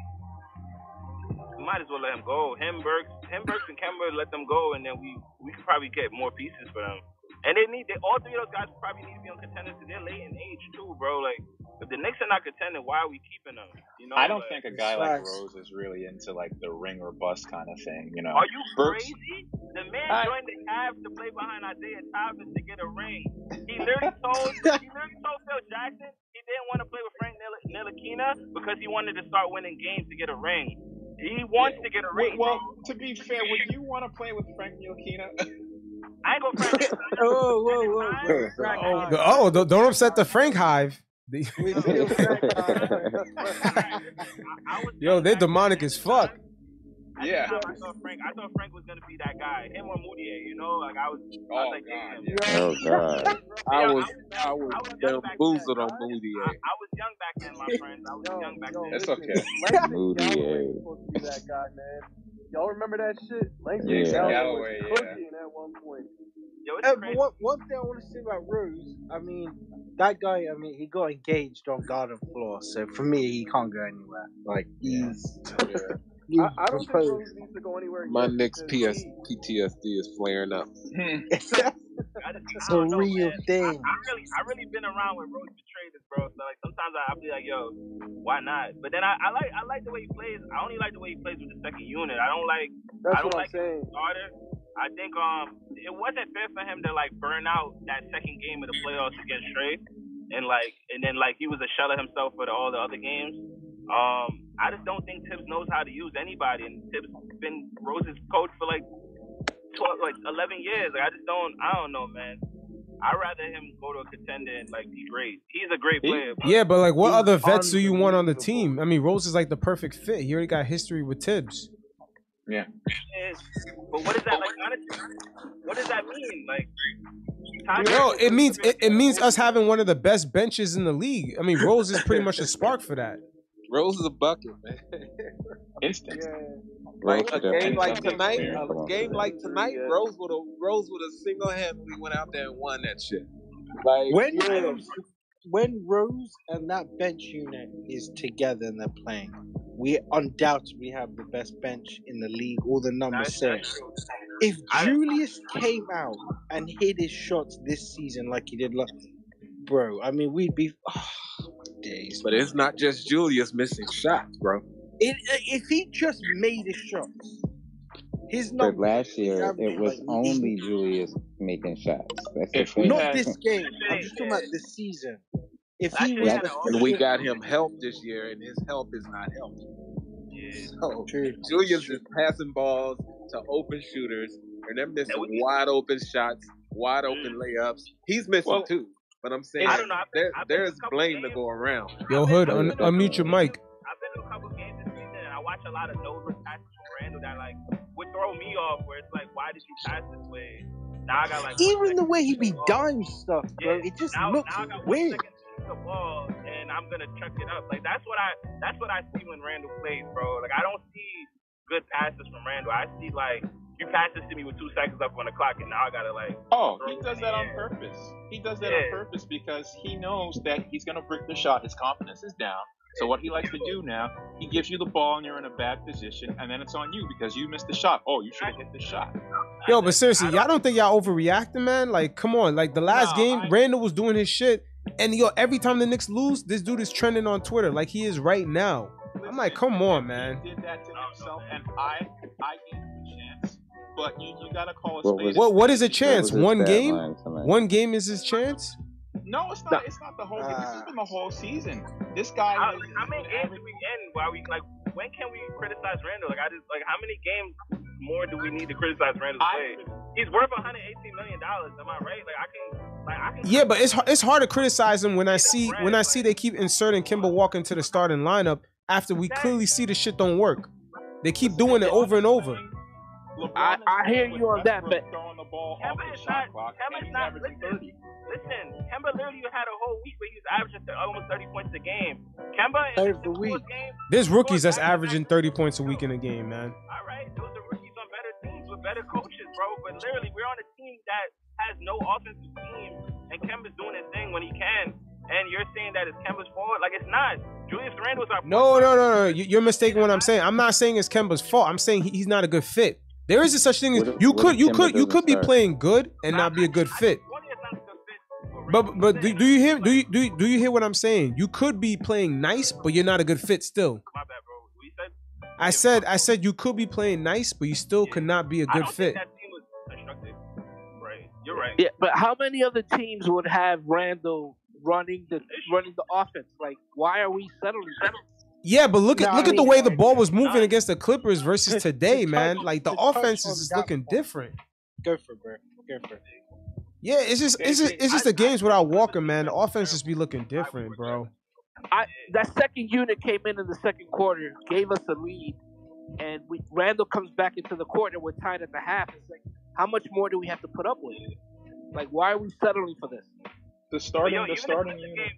I: we might as well let him go. Him Burks, him Burks and Kemba, let them go, and then we we could probably get more pieces for them. And they need they, all three of those guys probably need to be on contenders because they're late in age too, bro. Like if the Knicks are not contending, why are we keeping them? You know,
C: I don't
I: like,
C: think a guy like
F: Facts.
C: Rose is really into like the ring or bust kind of thing. You know,
I: Are you
C: Burks-
I: crazy? The man
C: I-
I: joined the Cavs to play behind Isaiah Thomas to get a ring. He literally told he literally told Phil Jackson he didn't want to play with Frank Nil- Ntilikina because he wanted to start winning games to get a ring. He wants to get a ring.
C: Well,
I: bro.
C: to be fair, would you want to play with Frank Ntilikina?
I: I ain't gonna Frank.
F: Oh, whoa, whoa, whoa!
A: Oh, oh, don't don't upset the Frank Hive. The-
F: We're still Frank uh,
I: I, I was
A: Yo, they demonic as fuck.
I: At
C: Yeah.
I: the I thought Frank. I thought Frank was gonna be that guy. Him or Mudiay. You know, like I was. I
C: Oh,
I: was like,
C: God,
I: damn.
D: oh God.
J: I
I: Yeah,
J: was
I: I
J: I
I: was
J: was
I: young
J: bamboozled
I: then.
J: on Moody.
I: I, I was young back then, my friends. I was
B: Yo,
I: young back
B: yo,
I: then.
B: That's
C: okay.
B: Langston
D: Moody,
B: was supposed to be that guy, man. Y'all remember that shit? Langston
D: Yeah.
B: Galloway,
C: Galloway,
B: was
C: yeah.
B: cooking at one point.
I: Yo, it's
F: Uh, but
I: crazy.
F: one, one thing I want to say about Rose, I mean, that guy, I mean, he got engaged on Garden Floor, so for me, he can't go anywhere. Like, he's. he
B: I, I don't think
F: proposed.
B: Rose needs to go anywhere.
J: My
B: next
J: PS PTSD is flaring up.
I: I just,
F: It's
I: I
F: a
I: don't know,
F: real
I: man.
F: thing.
I: I, I really, I really been around when Rose betrayed this, bro. So like sometimes I, I'll be like, yo, why not? But then I, I like, I like the way he plays. I only like the way he plays with the second unit. I don't like,
B: That's
I: I don't
B: what I'm
I: like
B: saying.
I: starter. I think um, it wasn't fair for him to like burn out that second game of the playoffs against Trae, and like, and then like he was a shell of himself for the, all the other games. Um, I just don't think Thibs knows how to use anybody, and Thibs been Rose's coach for like twelve, like eleven years. Like I just don't, I don't know, man. I'd rather him go to a contender and like be great. He's a great player. But
A: Yeah, but like, what other vets do you want on the team? I mean, Rose is like the perfect fit. He already got history with Thibs.
C: Yeah.
I: but what does that like? Honestly, what does that mean? Like, Ty
A: Yo,
I: Jerry
A: it means it, it means us having one of the best benches in the league. I mean, Rose is pretty much a spark for that.
J: Rose is a bucket, man.
C: Instant.
B: Yeah.
J: Like a game like tonight, a game like tonight, Rose would have Rose would have single handedly went out there and won that shit. Like
F: When
B: Yeah.
F: Rose, when Rose and that bench unit is together and they're playing, we undoubtedly have the best bench in the league. All the numbers say. If Julius came out and hit his shots this season like he did last, bro, I mean, we'd be. Oh, days.
J: But it's not just Julius missing shots, bro.
F: It, uh, if he just made his shots, his
D: But last year it was
F: like,
D: only Julius making shots. That's the
C: If
D: thing.
F: Not
C: had-
F: this game. I'm just talking about this season. If he was
I: Last year,
J: And we got him help this year, and his help is not help.
I: Yeah.
J: So
F: True.
J: Julius is passing balls to open shooters, and they're missing
I: And we-
J: wide open shots, wide open mm. layups. He's missing
C: Well,
J: too. But I'm saying
I: I don't know. I've been-
J: there,
I: I've been
J: there's
I: couple
J: blame to go around.
A: Yo, Hood, un- unmute your mic.
I: I've been to a couple games this season, and I watch a lot of nose passes from Randle that like would throw me off. Where it's like, why did you pass this way? Now I got like
F: Even the way he be
I: the
F: dime stuff, bro,
I: Yeah,
F: it just
I: now,
F: looks
I: now I got one
F: weird.
I: Second to the ball, and I'm gonna chuck it up. Like that's what I that's what I see when Randle plays, bro. Like I don't see good passes from Randle. I see like you pass this to me with two seconds up on the clock, and now I gotta like
C: Oh, he does that on purpose. He does that
I: Yeah.
C: on purpose because he knows that he's gonna break the shot. His confidence is down. So what he likes to do now, he gives you the ball and you're in a bad position, and then it's on you because you missed the shot. Oh, you should have hit the shot.
A: Yo, but seriously, y'all don't think y'all overreacting, man? Like, come on. Like the last
C: No,
A: game,
C: I-
A: Randall was doing his shit, and yo, every time the Knicks lose, this dude is trending on Twitter like he is right now. I'm like, come on, man.
C: He did that to himself, and I, I gave him a chance. But you, you gotta call a
D: What
C: spade.
D: was-
A: What what is a chance?
D: That was his
A: One game? One game is his chance?
C: No, it's not. It's not the whole. game. This has been the whole season. This guy.
I: How, how many games do we end? While we like, when can we criticize Randle? Like, I just like, how many games more do we need to criticize Randle
C: I,
I: play? He's worth 118 million dollars. Am I right? Like I can, like I can.
A: Yeah, but it's it's hard to criticize him when I see when I see they keep inserting Kemba Walker into the starting lineup after we clearly see the shit don't work. They keep doing it over and over.
H: I, I hear you on that, but
I: Kemba is not. Kemba is not. Listen, listen. Kemba literally had a whole week where he was averaging almost 30 points a game. Kemba in
F: Save the week.
A: There's rookies that's averaging 30 points a week in a game, man.
I: All right, those are rookies on better teams with better coaches, bro. But literally, we're on a team that has no offensive team, and Kemba's doing his thing when he can. And you're saying that it's Kemba's fault? Like it's not. Julius Randle's our
A: No, no, no, no. You- You're mistaken what I'm saying. I'm not saying it's Kemba's fault. I'm saying he's not a good fit. There is a such thing as
D: What if-
A: you
D: what
A: could you
D: Kemba
A: could you could be
D: start?
A: playing good and not be a good fit. But but do, do you hear do you, do you do you hear what I'm saying? You could be playing nice, but you're not a good fit still. I said I said you could be playing nice, but you still could not be a good fit.
I: Right. You're right.
H: yeah, but how many other teams would have Randle running the running the offense? Like, why are we settling?
A: Yeah, but look at
H: No,
A: look
H: I
A: at the way the ball was moving against the Clippers versus today, man. Like the
F: to touch
A: offense is
F: that
A: looking different.
F: Go for it, bro. Go for it.
A: Yeah, it's just it's just it's just the games without Walker, man. The offense just be looking different, bro.
H: I that second unit came in in the second quarter, gave us a lead, and we Randle comes back into the court and we're tied at the half. It's like, how much more do we have to put up with? Like, why are we settling for this?
C: The starting,
I: yo,
C: the starting
I: the
C: unit.
I: Game,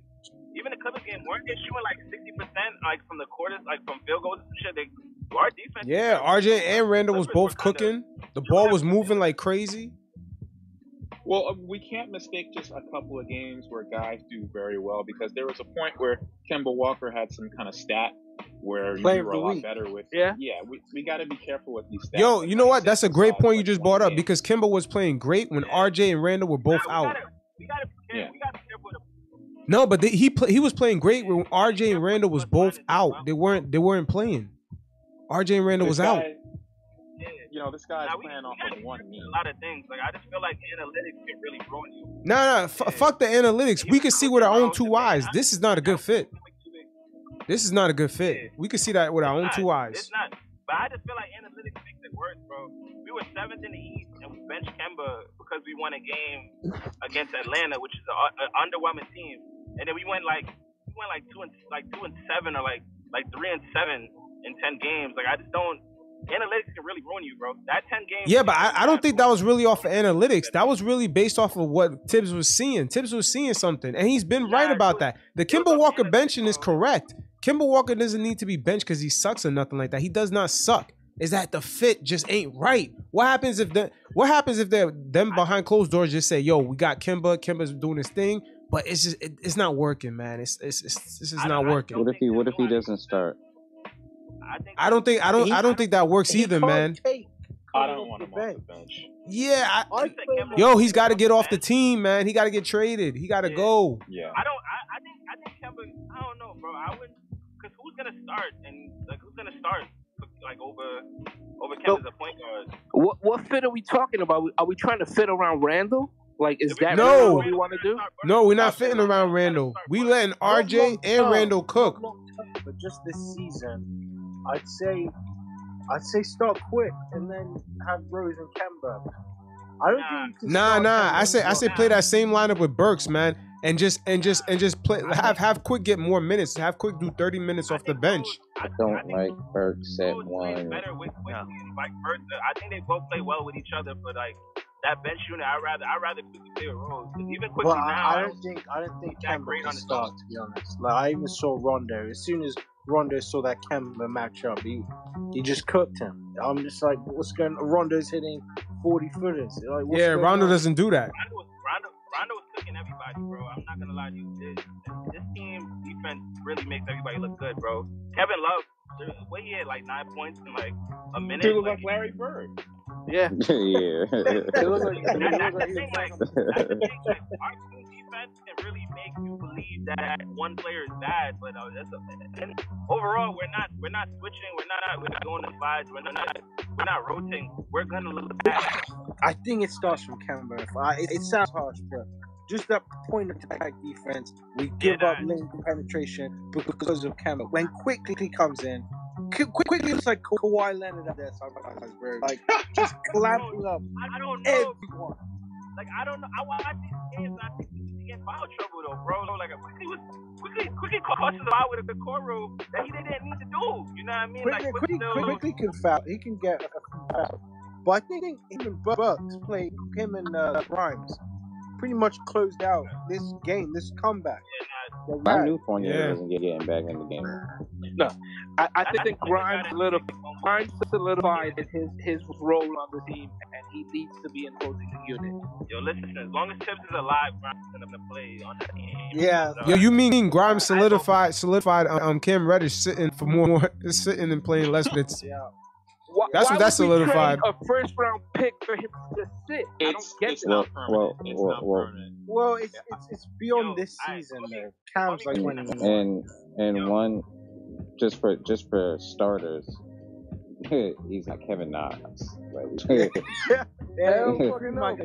I: even the Clippers game, weren't they shooting like 60 percent, like from the quarters, like from field goals and shit? They, our defense.
A: Yeah, RJ and Randle was both cooking. The ball was moving like crazy.
C: Well, uh, we can't mistake just a couple of games where guys do very well because there was a point where Kemba Walker had some kind of stat where you
A: Player
C: were
A: of
C: a lot
A: week.
C: better with.
H: Yeah.
C: Yeah, we, we got to be careful with these stats.
A: Yo,
C: Like,
A: you know what? That's a great point you just
C: one
A: brought up
C: game.
A: because Kemba was playing great when RJ and Randle were both out.
C: Yeah.
A: No, but they, he pla he was playing great when RJ and Randle was both out. They weren't they weren't playing. RJ and Randle was
C: This
A: out.
C: Guy- You know, this guy's
I: Now,
C: playing
I: we
C: off
I: gotta
C: of one knee.
I: a lot of things. Like I just feel like analytics can really ruin you.
A: No, no, f- fuck the analytics. We can see with our own two eyes. This is not a good fit. This is not a good fit. We can see that with our own two eyes.
I: It's not. But I just feel like analytics makes it worse, bro. We were seventh in the East, and we benched Kemba because we won a game against Atlanta, which is an underwhelming team. And then we went like we went like two and like two and seven, or like like three and seven in ten games. Like I just don't. Analytics can really ruin you, bro. That ten games.
A: Yeah, but I, I don't think that was really off of analytics. That was really based off of what Thibs was seeing. Thibs was seeing something, and he's been right about that. The Kemba Walker benching is correct. Kemba Walker doesn't need to be benched because he sucks or nothing like that. He does not suck. Is that the fit just ain't right? What happens if the What happens if they them behind closed doors just say, "Yo, we got Kemba. Kemba's doing his thing," but it's just it, it's not working, man. It's it's, it's this is not working.
D: What if he What if he doesn't start?
A: I don't think I don't I don't think that works either, man.
C: I don't want him off the bench.
A: Yeah, I, yo, he's got to get off the team, man. He got to get traded. He got to go.
C: Yeah.
I: I don't. I, I think. I think Kemba. I don't know, bro. I wouldn't. Cause who's gonna start and like who's gonna start like over over Kemba as a point guard?
H: What what fit are we talking about? Are we trying to fit around Randle? Like, is that
A: No.
H: what we want to do?
A: No, we're not fitting around Randle. We letting RJ and Randle cook.
F: But just this season, I'd say, I'd say start quick and then have Rose and Kemba. I don't think you can
A: Nah,
F: start
A: nah.
F: Kemba
A: I say I say play that same lineup with Burks, man, and just and just and just play. Have have quick get more minutes. Have quick do thirty minutes off the bench.
D: I don't like Burks at one.
I: Better with Quickley and vice versa. I think they both play well with each other, but like that bench unit, I rather I rather Quickley play with Rose. 'Cause even Quickley
F: But
I: now,
F: I, I don't think I don't think Kemba can start. To be honest, like I even saw Rondo. As soon as Rondo saw that Kemba matchup, he he just cooked him. I'm just like, what's going? on? Rondo's hitting forty footers. Like,
A: Yeah, Rondo
F: on?
A: doesn't do that.
I: Rondo, was- Rondo, Rondo was cooking everybody, bro. I'm not gonna lie to you. This, this team defense really makes everybody look good, bro. Kevin Love, the way he had like nine points in like a minute.
C: He looked
I: like,
C: like Larry Bird.
H: Yeah.
D: yeah.
C: It looks like, it
I: that, that's
C: like
I: the thing, like, that's the thing, like, our team defense can really make you believe that one player is bad, but uh, that's a, and overall we're not we're not switching, we're not we're not going to slides, we're not we're not rotating. We're gonna look bad.
F: I think it starts from Kemba. It, it sounds harsh, but just that point of attack defense, we give up lane penetration because of Kemba. When Quickley he comes in, Qu- Quickley, it's like Kawhi Leonard out there, bro. Like just clamping up
I: I don't know.
F: everyone.
I: Like I don't know. I watch these games. I think he get foul trouble though, bro. Like Quickley was Quickley Quickley caught us out with a core rule that he didn't need to do. You know what I mean?
F: Quickley,
I: like
F: Quickley,
I: still,
F: Quickley can foul. He can get a foul. But I think and Bucks play him and uh, Grimes pretty much closed out this game, this comeback. that we
D: I
F: had.
D: knew Fournier
A: Yeah.
D: wasn't getting back in the game.
H: No, I, I think Grimes solidified, Grimes solidified his his role on the team, and he needs to be in closing the unit.
I: yo, listen. As long as Thibs is alive, Grimes is gonna play on that team.
F: Yeah.
A: Yo, you mean Grimes solidified solidified um Cam Reddish sitting for more sitting and playing less minutes.
F: Yeah.
H: Why,
A: That's
H: why
A: what that's
H: would we
A: solidified.
H: A first round pick for him to just sit. I don't
C: It's
H: get
C: it's
H: that.
C: not
D: Well,
C: permanent. It's
D: well,
C: not
D: well.
F: Well, it's it's, it's beyond
I: Yo,
F: this
I: I-
F: season
I: let me-
F: like
I: let me-
F: 21.
D: And and one just for just for starters, he's like Kevin Knox. Like,
F: Yeah,
D: Yeah.
F: fucking Mike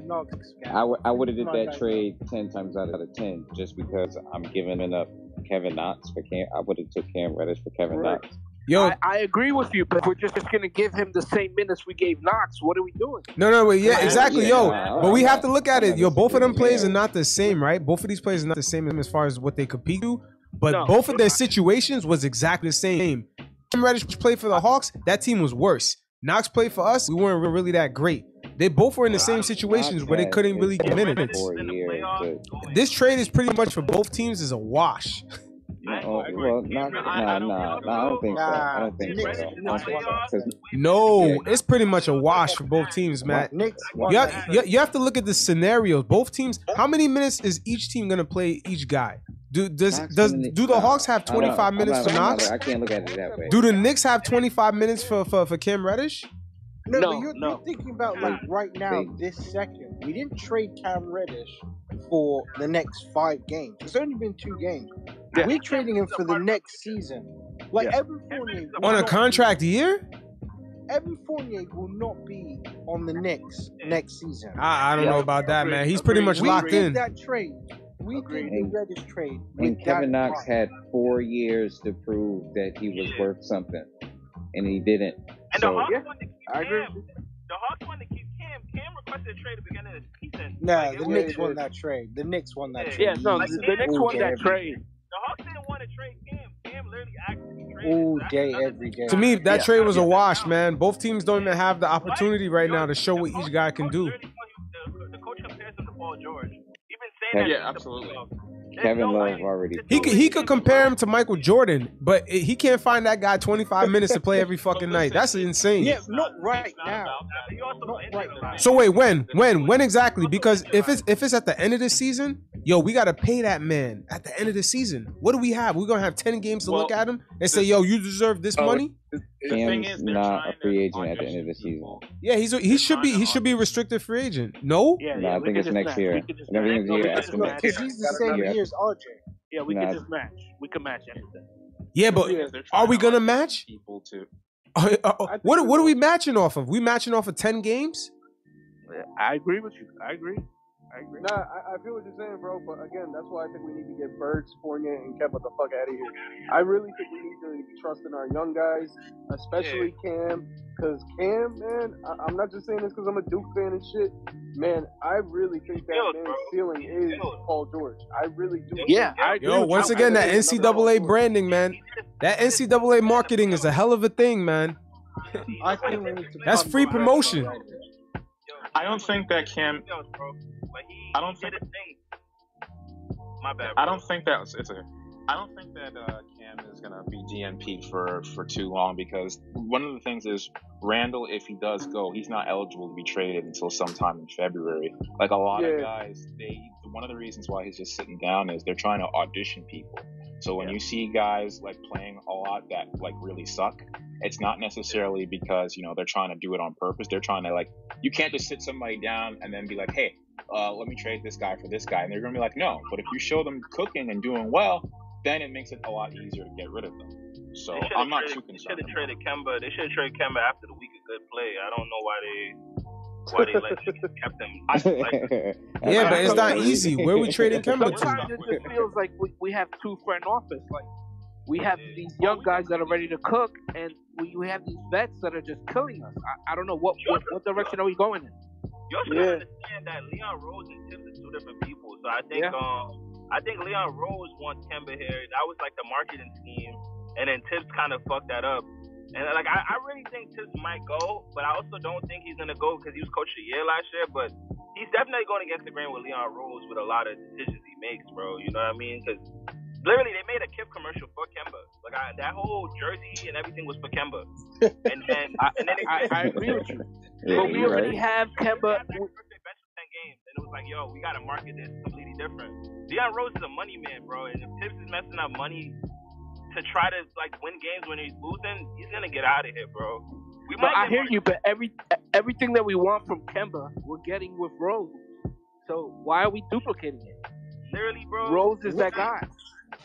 D: I, w- I would have did that
F: that
D: trade ten times out of ten just because I'm giving up Kevin Knox for Cam. I would have took Cam Reddish for Kevin
F: Right.
D: Knox.
A: Yo,
H: I, I agree with you, but we're just, just gonna give him the same minutes we gave Knox, what are we doing?
A: no, no, wait, yeah,
D: Yeah,
A: exactly,
D: yeah,
A: yo.
D: nah,
A: But we
D: I'm
A: have to look at it. Yo, both of them
D: disagreeing.
A: players are not the same, right? Both of these players are not the same as far as what they compete to. But
H: No.
A: both of their situations was exactly the same. Cam Reddish played for the Hawks. That team was worse. Knox played for us. We weren't really that great. They both were in the same situations where they couldn't
D: had
A: really get minutes.
D: Four
A: This trade is pretty much for both teams is a wash.
D: Oh, well, not, nah, nah, nah, I don't think so. I don't think so. Don't think so. 'Cause
A: No, it's pretty much a wash for both teams, Matt.
F: Knicks.
A: You have, you, you have to look at the scenarios. Both teams, how many minutes is each team gonna play each guy? Do does
D: Knox
A: does
D: the-
A: do the Hawks have 25 minutes
D: not-
A: for
D: not-
A: Knox?
D: I can't look at it that way.
A: Do the Knicks have 25 minutes for for, for Cam Reddish?
F: No,
H: No,
F: but you're,
H: no.
F: you're thinking about like right now,
D: They-
F: this second. We didn't trade Cam Reddish for the next five games. It's only been two games.
H: Yeah.
F: We're trading him for the next season. Like
H: Yeah.
F: Evan Fournier
A: On a
F: not
A: contract year?
F: Evan Fournier will not be on the Knicks next season.
A: I, I don't
H: Yeah.
A: know about that,
H: Agreed.
A: man. He's pretty
H: Agreed.
A: much
F: we
A: locked
F: did
A: in.
F: that trade. We
H: Agreed.
F: did the Reddish trade.
D: And
F: with
D: Kevin Knox
F: price.
D: had four years to prove that he was worth something, and he didn't.
I: And the
D: So
I: Hawks
H: Yeah,
I: wanted to keep
H: I agree.
I: Cam. The Hawks wanted to keep Cam. Cam requested a trade at the beginning of the season.
F: Nah,
I: Like,
F: the Knicks won that trade. The Knicks won that
I: Yeah.
F: trade.
H: Yeah, no,
I: Like,
H: the,
I: Cam-
H: the Knicks won that trade.
I: The Hawks didn't want to trade Cam. Cam literally asked to be traded.
F: All
I: That's
F: day,
I: another
F: every
I: thing.
F: day.
A: To me, that
H: Yeah.
A: trade was a wash, man. Both teams don't even have the opportunity right now to show what each guy can do.
I: The, the coach compares him to Paul George. Even saying that.
C: Yeah, absolutely.
I: There's
D: Kevin
I: no
D: Love already.
A: He could he
I: he
A: could compare him to Michael Jordan, but he can't find that guy 25 minutes to play every fucking night. That's insane.
F: Yeah, not right now. Not right now.
A: So wait, when, when, when exactly? Because if it's if it's at the end of the season, yo, we gotta pay that man at the end of the season. What do we have? We're gonna have ten games to look at him and say, yo, you deserve this money.
C: The thing
D: Cam's
C: is,
D: not a free agent at the end of the season.
C: people.
A: Yeah, he's a, he should be he should be restricted free agent. No,
H: Yeah,
D: No. I think it's next
H: match.
D: year.
H: We just
D: And everything's
H: match.
D: year after next.
F: Because he's the same
D: Yeah.
F: year as RJ.
H: Yeah, we
D: Nah.
H: could just match. We can match anything.
A: yeah, but
C: The thing is, they're
A: we gonna match?
C: people to?
A: Uh, uh,
F: I
A: what what are we matching off of? We matching off of ten games?
H: I agree with you. I agree. I agree.
B: Nah, I, I feel what you're saying, bro. But again, that's why I think we need to get Burks, Fournier, and Kemba the fuck out of here. I really think we need to trust in our young guys, especially Cam. Because Cam, man, I, I'm not just saying this because I'm a Duke fan and shit. Man, I really think that
I: Skilled,
B: man's
I: bro.
B: ceiling is Paul George. I really do.
H: Yeah, I agree.
A: Yo,
H: with
A: once again, that
B: I think another Paul
A: NCAA branding, man. That NCAA marketing is a hell of a thing, man.
F: I think we need to
A: That's free
F: back.
A: promotion.
C: I don't think that Cam.
I: Skills, bro. Like he,
C: I don't think-.
I: My bad.
C: I don't think that it's a. I don't think that uh, Cam is gonna be DNP for for too long because one of the things is Randall, if he does go, he's not eligible to be traded until sometime in February. Like a lot of guys, they one of the reasons why he's just sitting down is they're trying to audition people. So when you see guys like playing a lot that like really suck, it's not necessarily because you know they're trying to do it on purpose. They're trying to like you can't just sit somebody down and then be like, hey, uh, let me trade this guy for this guy, and they're gonna be like, no. But if you show them cooking and doing well, then it makes it a lot easier to get rid of them. So I'm not
I: traded,
C: too
I: They
C: concerned.
I: should have traded Kemba. They should have traded Kemba after the week of good play. I don't know why they why they like kept him. Like,
A: Yeah, but it's not easy. Where we trading Kemba to?
H: Sometimes it just feels like we, we have two front office. Like we have these young guys that are ready to cook, and we, we have these vets that are just killing us. I, I don't know what, what what direction are we going in.
I: You also
H: Yeah.
I: understand that Leon Rose and Thibs are two different people. So I think
H: Yeah.
I: um I think Leon Rose wants Kemba here. That was like the marketing scheme, and then Thibs kind of fucked that up. And like I, I really think Thibs might go, but I also don't think he's gonna go because he was coach of the year last year. But he's definitely going against the grain with Leon Rose with a lot of decisions he makes, bro. You know what I mean? Because literally they made a Kip commercial for Kemba. Like I, that whole jersey and everything was for Kemba. and then and then
H: I, I agree with you.
D: Yeah,
H: but we already
D: right.
H: have Kemba.
I: Yo, we gotta market this completely different. Leon Rose is a money man, bro, and if Thibs is messing up money to try to like win games when he's losing, he's gonna get out of here, bro. We
H: But I hear you. But every everything that we want from Kemba, we're getting with Rose. So why are we duplicating it?
I: literally, bro.
H: Rose is that guy.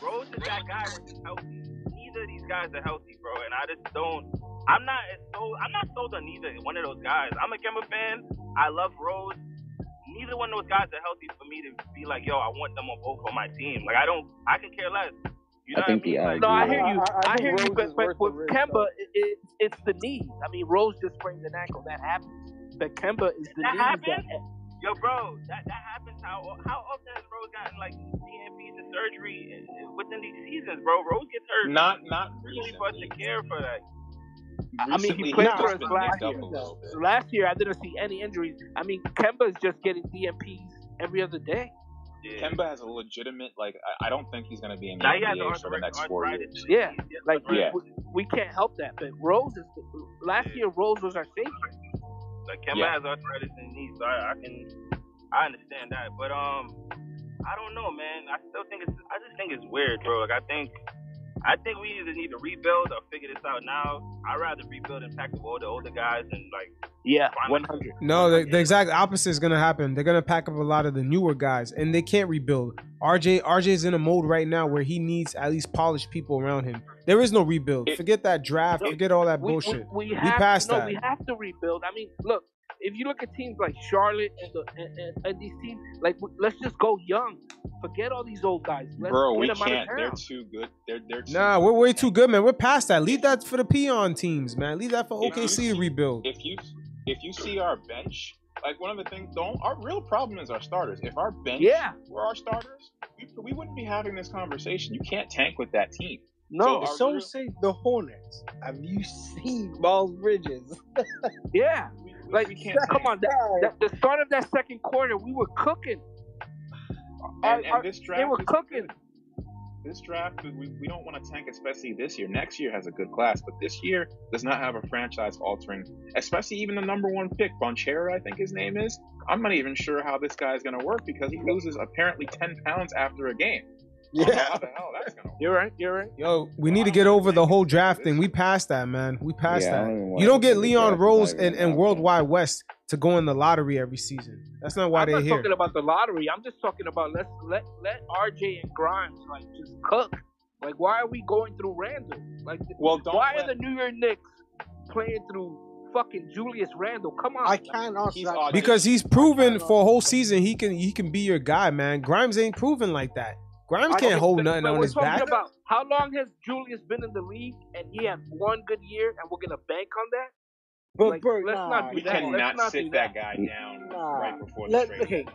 I: Rose is that guy when he's healthy. Neither of these guys are healthy, bro, and I just don't. I'm not sold. I'm not sold on either one of those guys. I'm a Kemba fan. I love Rose. Neither one of those guys are healthy for me to be like, yo, I want them on both on my team. Like I don't. I can care less. You know
D: I think
I: what I mean?
D: the
I: Like,
H: No, I hear you.
F: I- I
H: I,
F: think
H: hear you.
F: Rose
H: But, but with
F: risk,
H: Kemba, it, it, it's the knee. I mean, Rose just sprained an ankle. That happens. But Kemba is the
I: That
H: knee.
I: happens?
H: That,
I: Yo, bro, that that happens. How how often has Rose gotten like DNPs and surgery eh, eh, within these seasons, bro? Rose gets hurt.
C: Not not
I: really for us to care for that.
H: I mean, he played for us last year.
C: a.
H: Last year, I didn't see any injuries. I mean, Kemba is just getting DNPs every other day.
C: Kemba has a legitimate like. I, I don't think he's going to be in the
H: Now
C: NBA for the next four years.
H: Yeah, like
C: Yeah.
H: we, we can't help that. But Rose is last year. Rose was our savior.
I: Like Kemba
C: Yeah.
I: has arthritis in his knees, so I, I can I understand that. But um, I don't know, man. I still think it's I just think it's weird, bro. Like I think I think we either need to rebuild or figure this out now. I'd rather rebuild and pack up all the older guys and like
H: Yeah,
I: one
H: hundred.
A: No, the, the exact opposite is gonna happen. They're gonna pack up a lot of the newer guys, and they can't rebuild. RJ RJ's in a mode right now where he needs at least polished people around him. There is no rebuild. Forget that draft. Forget all that
H: We,
A: bullshit.
H: we, we have
A: passed
H: no,
A: that.
H: we have to rebuild. I mean, look, if you look at teams like Charlotte and, the, and, and, and these teams, like let's just go young. Forget all these old guys. Let's
C: Bro, we
H: them
C: can't. They're too good. They're they're too
A: Nah, we're way too good, man. We're past that. Leave that for the peon teams, man. Leave that for
C: If
A: OKC
C: see-
A: rebuild.
C: if you if you see our bench, like one of the things, don't our real problem is our starters. If our bench
H: Yeah.
C: were our starters, we, we wouldn't be having this conversation. You can't tank with that team.
F: No,
C: So our
F: so
C: real-
F: say the Hornets. Have you seen Miles Bridges?
H: Yeah, like
C: can't
H: come on, that, that, the start of that second quarter, we were cooking. Our-
C: And,
H: our-
C: and this draft
H: they were
C: is
H: cooking.
C: This draft, we, we don't want to tank, especially this year. Next year has a good class, but this year does not have a franchise altering, especially even the number one pick, Banchero, I think his name is. I'm not even sure how this guy is going to work because he loses apparently 10 pounds after a game.
F: Yeah.
C: How the hell that's going to work?
H: You're right. You're right.
A: Yo, we need to get over the whole draft thing. We passed that, man. We passed
D: Yeah, I
A: that.
D: don't even
A: You
D: wanna
A: don't
D: say
A: get
D: the
A: Leon
D: draft
A: Rose
D: not
A: and, and
D: about
A: World Wide Wes to go in the lottery every season. That's not why
H: I'm
A: they're
H: not
A: here.
H: talking about the lottery. I'm just talking about let's let let RJ and Grimes like just cook. Like why are we going through Randle? Like
C: Well, don't
H: why
C: let-
H: are the New York Knicks playing through fucking Julius Randle? Come on.
F: I can't answer
C: He's
F: that.
C: odd.
A: Because he's proven for a whole season he can he can be your guy, man. Grimes ain't proven like that. Grimes
H: I
A: can't
H: think
A: hold
H: that-
A: nothing
H: but
A: on
H: we're
A: his
H: talking
A: back.
H: About how long has Julius been in the league and he had one good year and we're gonna bank on that?
F: But
H: Like,
F: bro,
H: let's
F: nah,
H: not do
C: We
H: that. Let's
C: cannot
H: not
C: sit
H: do
C: that
H: that.
C: guy down
F: Nah.
C: right before the
F: Let,
C: trade.
F: okay,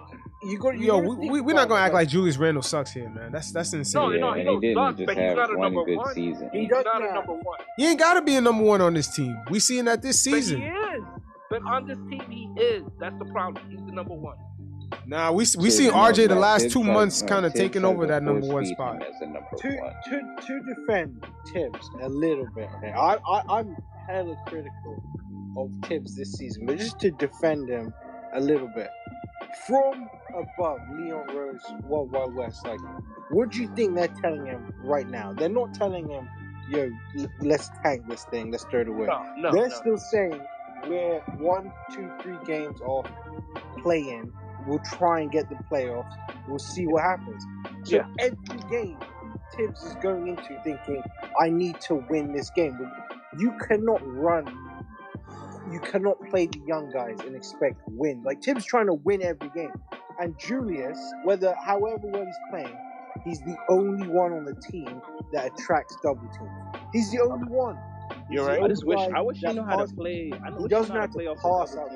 F: you got you
A: Yo, we, we, we're not gonna act
F: like-
A: like Julius Randle sucks here, man. That's that's insane.
H: No,
D: yeah,
H: no, he
D: he
H: don't
D: didn't
H: suck,
D: just
H: but he's
D: have
H: not a
D: one
H: number
D: good
H: one.
D: season.
F: He
H: He's
F: does
H: not a number one.
A: He ain't gotta be a number one on this team. We seeing that this
H: But he is. But on this team, he is. That's the problem. He's the number one.
A: Nah, we we seen RJ the last two
D: has-
A: months kind of taking over that number one spot.
D: as a number
F: to
D: one.
F: to to defend Thibs a little bit. Okay, I, I I'm hella critical of Thibs this season, but just to defend him a little bit from above, Leon Rose, Wild Wild West. Like, what do you think they're telling him right now? They're not telling him, "Yo, let's tank this thing, let's throw it away."
H: No, no,
F: they're
H: no.
F: still saying we're one, two, three games off playing. We'll try and get the playoffs. We'll see what happens. So
H: Yeah.
F: every game, Thibs is going into thinking, I need to win this game. You cannot run. You cannot play the young guys and expect win. Like Thibs trying to win every game, and Julius, whether however well he's playing, he's the only one on the team that attracts double teams. He's the only one.
H: You're
I: See,
H: right.
I: I just wish I wish he knew how to play. I
F: He doesn't have
I: to play
F: to
I: off a
F: pass
I: double
F: out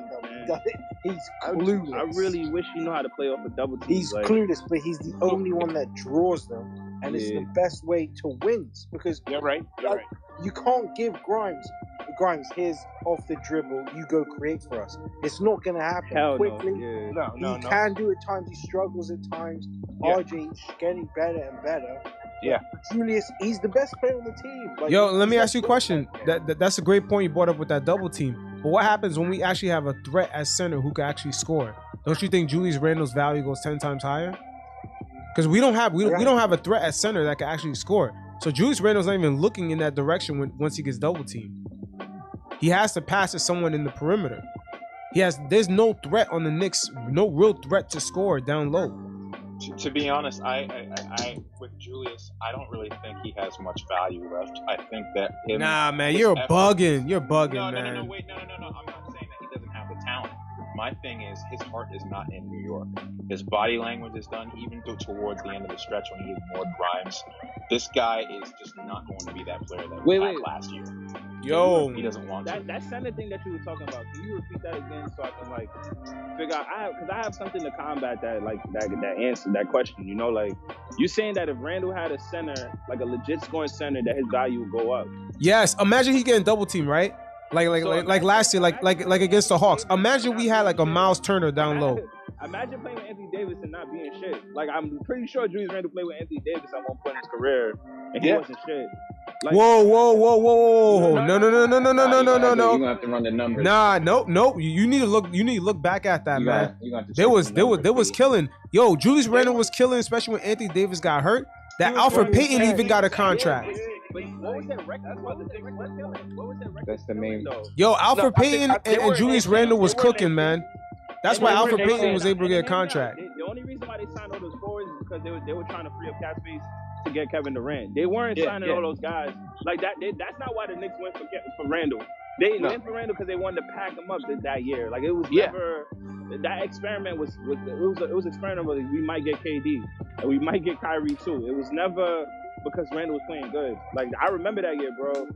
I: team,
F: of double.
I: man.
F: He's
I: I,
F: clueless.
I: I really wish he knew how to play off a double team.
F: He's
I: like,
F: clueless, but he's the only one that draws them, and it's the best way to win because
H: You're right. You're
F: like,
H: right.
F: you can't give Grimes, Grimes, here's off the dribble, you go create for us. It's not gonna happen
I: Hell no.
F: quickly.
I: Yeah.
H: No,
F: He
H: no, no.
F: can do it at times. He struggles at times.
H: Yeah.
F: RJ's getting better and better.
H: Yeah.
F: Julius, he's the best player on the team. Like,
A: Yo, let me ask you a question. That, that that's a great point you brought up with that double team. But what happens when we actually have a threat at center who can actually score? Don't you think Julius Randle's value goes ten times higher? Because we don't have we, we don't have a threat at center that can actually score. So Julius Randle's not even looking in that direction when, once he gets double teamed. He has to pass to someone in the perimeter. He has there's no threat on the Knicks, no real threat to score down low.
C: To, to be honest, I, I, I, I with Julius, I don't really think he has much value left. I think that him,
A: Nah, man, you're
C: effort-
A: bugging. You're bugging,
C: no, no,
A: man.
C: no, no, wait, no, no, no, no. I'm not saying that he doesn't have the talent. My thing is his heart is not in New York. His body language is done, even though towards the end of the stretch when he ignored Grimes. This guy is just not going to be that player that
I: Wait,
C: we had
I: wait.
C: last year.
A: Yo,
C: He doesn't want to.
I: That that center thing that you were talking about. Can you repeat that again so I can like figure out? I have because I have something to combat that like that that answer that question. You know, like you saying that if Randle had a center, like a legit scoring center, that his value would go up.
A: Yes, imagine he getting double team, right? Like like
I: So
A: like, like last year, like like like against the Hawks. Imagine we had like a Miles Turner down low.
I: Imagine playing with Anthony Davis and not being shit. Like I'm pretty sure Julius Randle played with Anthony Davis at one point in his career, and he
H: Yeah.
I: wasn't shit. Like,
A: Whoa, whoa, whoa, whoa, whoa! No, no, no, no, no, no, no, no, no,
D: You're
A: no.
D: gonna have to run the numbers.
A: Nah, nope, nope. You you need to look. You need to look back at that,
D: You
A: man.
D: got- you got to
A: There was
D: the
A: there was there was killing. Yo, Julius Randle was killing, especially when Anthony Davis got hurt. That
I: was Elfrid
A: Payton even got a contract.
I: But what was that record? That's what was that record? What was that record?
D: That's the main.
A: Yo, Alfred
H: I think-
A: Payton
H: I- they
A: and, and Julius
H: in-
A: Randle was cooking, man. That's why
I: they Elfrid
A: Payton was able to get a
I: hear me out.
A: contract.
I: The only reason why they signed all those forwards is because they were they were trying to free up cap space to get Kevin Durant. They weren't
H: Yeah,
I: signing
H: yeah.
I: all those guys like that. They, that's not why the Knicks went for for Randle. They
H: No.
I: went for Randle because they wanted to pack him up th- that year. Like it was
H: Yeah.
I: never that experiment was was it was it was experiment where we might get KD and we might get Kyrie too. It was never because Randle was playing good. Like I remember that year, bro.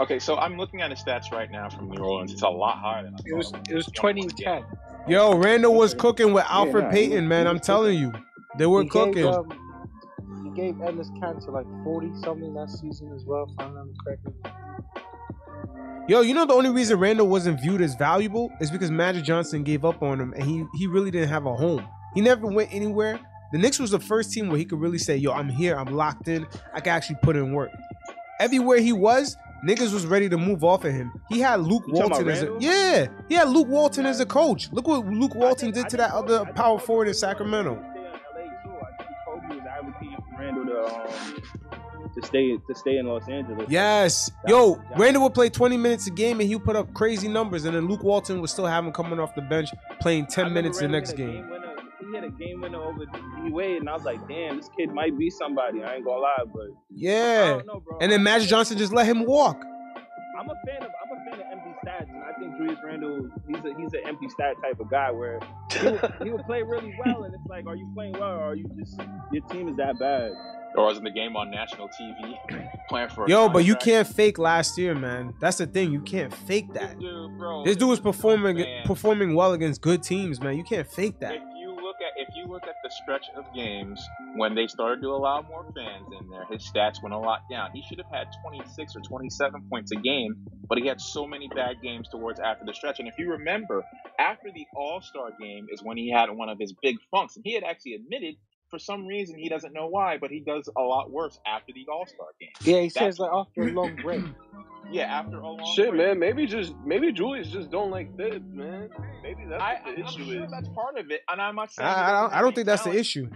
C: Okay, so I'm looking at his stats right now from New Orleans. It's a lot higher than I
H: It was it was 2010.
A: Yo, Randle was cooking with Alfred
D: nah,
A: Payton,
D: he-
A: man. I'm
D: was
A: telling you, they were
F: He gave,
A: cooking.
F: um, he gave Enes Kanter like 40 something that season as well, if I remember correctly.
A: Yo, you know the only reason Randle wasn't viewed as valuable is because Magic Johnson gave up on him and he he really didn't have a home. He never went anywhere. The Knicks was the first team where he could really say, "Yo, I'm here. I'm locked in. I can actually put in work." Everywhere he was, niggas was ready to move off of him. He had Luke
I: You
A: Walton as a
I: Randle?
A: yeah. He had Luke Walton as a coach. Look what Luke Walton
I: I
A: did to that other power forward in
I: was trying
A: Sacramento.
I: Randle to um, to stay to stay in Los Angeles.
A: Yes.
I: That-
A: Yo,
I: that-
A: Randle would play 20 minutes a game and he would put up crazy numbers, and then Luke Walton would still have him coming off the bench playing 10
I: remember
A: minutes the next
I: a
A: game.
I: winner- He had a game winner over D Wade, and I was like, damn, this kid might be somebody. I ain't gonna lie, but
A: Yeah.
I: know, bro.
A: And then Magic Johnson just let him walk.
I: I'm a fan of I'm a fan of empty stats, and I think Julius Randle he's a he's an empty stat type of guy where he would, he would play really well, and it's like, are you playing well, or are you just your team is that bad?
C: Or was in the game on national TV playing for a
A: Yo, but you can't fake last year, man. That's the thing. You can't fake that.
C: Dude, bro,
A: This dude was performing
C: Man.
A: performing well against good teams, man. You can't fake
C: If
A: that.
C: At if you look at the stretch of games when they started to allow more fans in there, his stats went a lot down. He should have had 26 or 27 points a game, but he had so many bad games towards after the stretch. And if you remember, after the All Star game is when he had one of his big funks, and he had actually admitted. For some reason, he doesn't know why, but he does a lot worse after the All Star game.
F: Yeah, he
C: That's-
F: says like after a long break.
C: Yeah, after a long
B: Shit,
C: break.
B: man. Maybe just maybe Julius just don't like Thibs, man. Maybe that's
C: I,
B: the
C: I'm
B: issue
C: sure
B: is.
C: that's part of it, and I'm not
A: I,
C: saying. he
A: I, don't, I don't
C: any
A: think that's the issue.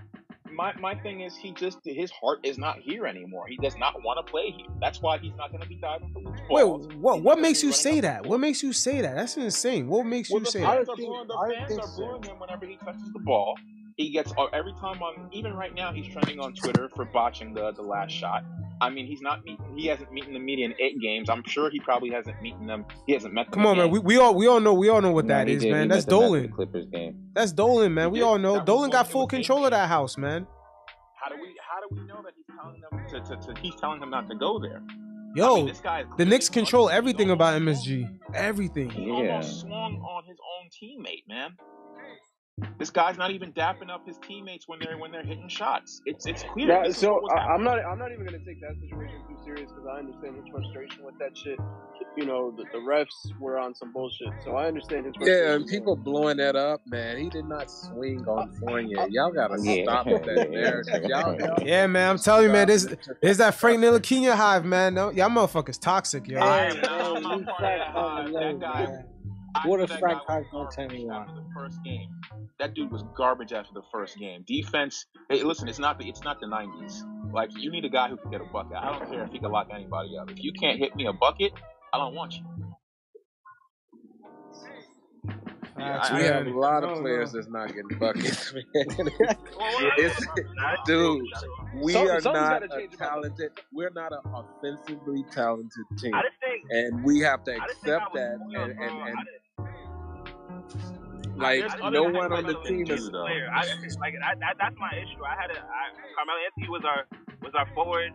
C: my my thing is he just his heart is not here anymore. He does not want to play here. That's why he's not going to be diving for loose
A: Wait, what?
C: He's
A: What makes you say that?
C: the
A: What makes you say that? That's insane. What makes
C: Well,
A: you
C: the
A: say
C: fans
A: that?
C: are
F: think-
C: booing, the
F: I don't
C: fans
F: think
C: are
F: so.
C: booing him whenever he touches the ball. He gets uh, every time on even right now he's trending on Twitter for botching the the last shot. I mean he's not he hasn't meeting the media in eight games. I'm sure he probably hasn't meeting them. He hasn't met them.
A: Come on, man. We, we all we all know we all know what
D: Nah,
A: that
D: he
A: is,
D: did.
A: Man.
D: met
A: That's
D: them the
A: Dolan.
D: Clippers game.
A: That's Dolan, man. We all know.
C: That
A: Dolan got full control of that house, man.
C: How do we how do we know that he's telling them to, to, to he's telling him not to go there?
A: Yo,
C: this guy
A: the Knicks control everything about MSG. Everything.
C: He almost swung on his own teammate, man. This guy's not even dapping up his teammates when they're when they're hitting shots. It's it's clear.
B: Yeah,
C: This is
B: so
C: what
B: I, I'm not. I'm not even gonna take that situation too serious because I understand his frustration with that shit. You know, the, the refs were on some bullshit, so I understand his frustration.
J: Yeah, and people blowing that up, man. He did not swing on Fournier. Uh, y'all gotta
D: Yeah.
J: stop with that narrative. Y'all, y'all
A: Yeah, man, I'm telling you, man, This is that Frank Ntilikina hive, man. No, y'all motherfuckers toxic, yo.
C: I am not, I'm part of that hive. That guy. I
F: What
C: knew
F: if Frank
C: guy
F: Hyde
C: was
F: don't tell
C: garbage
F: me
C: after the first game. That dude was garbage after the first game. Defense. Hey, listen, it's not the it's not the '90s. Like you need a guy who can get a bucket. I don't care if he can lock anybody up. If you can't hit me a bucket, I don't want you. Yeah, I-
J: we
C: I-
J: have a lot of players that's not getting buckets, man. it's, dude, we are not a
B: change
J: talented. We're not an offensively talented team,
I: I just think
J: and we have to
I: I just think I
J: accept that.
I: spoiled,
J: And, and, and
I: didn't-
J: like no one on the team is.
C: do, though.
I: Um, I like I, that, that's my issue. I had a I, Carmelo Anthony was our was our forward.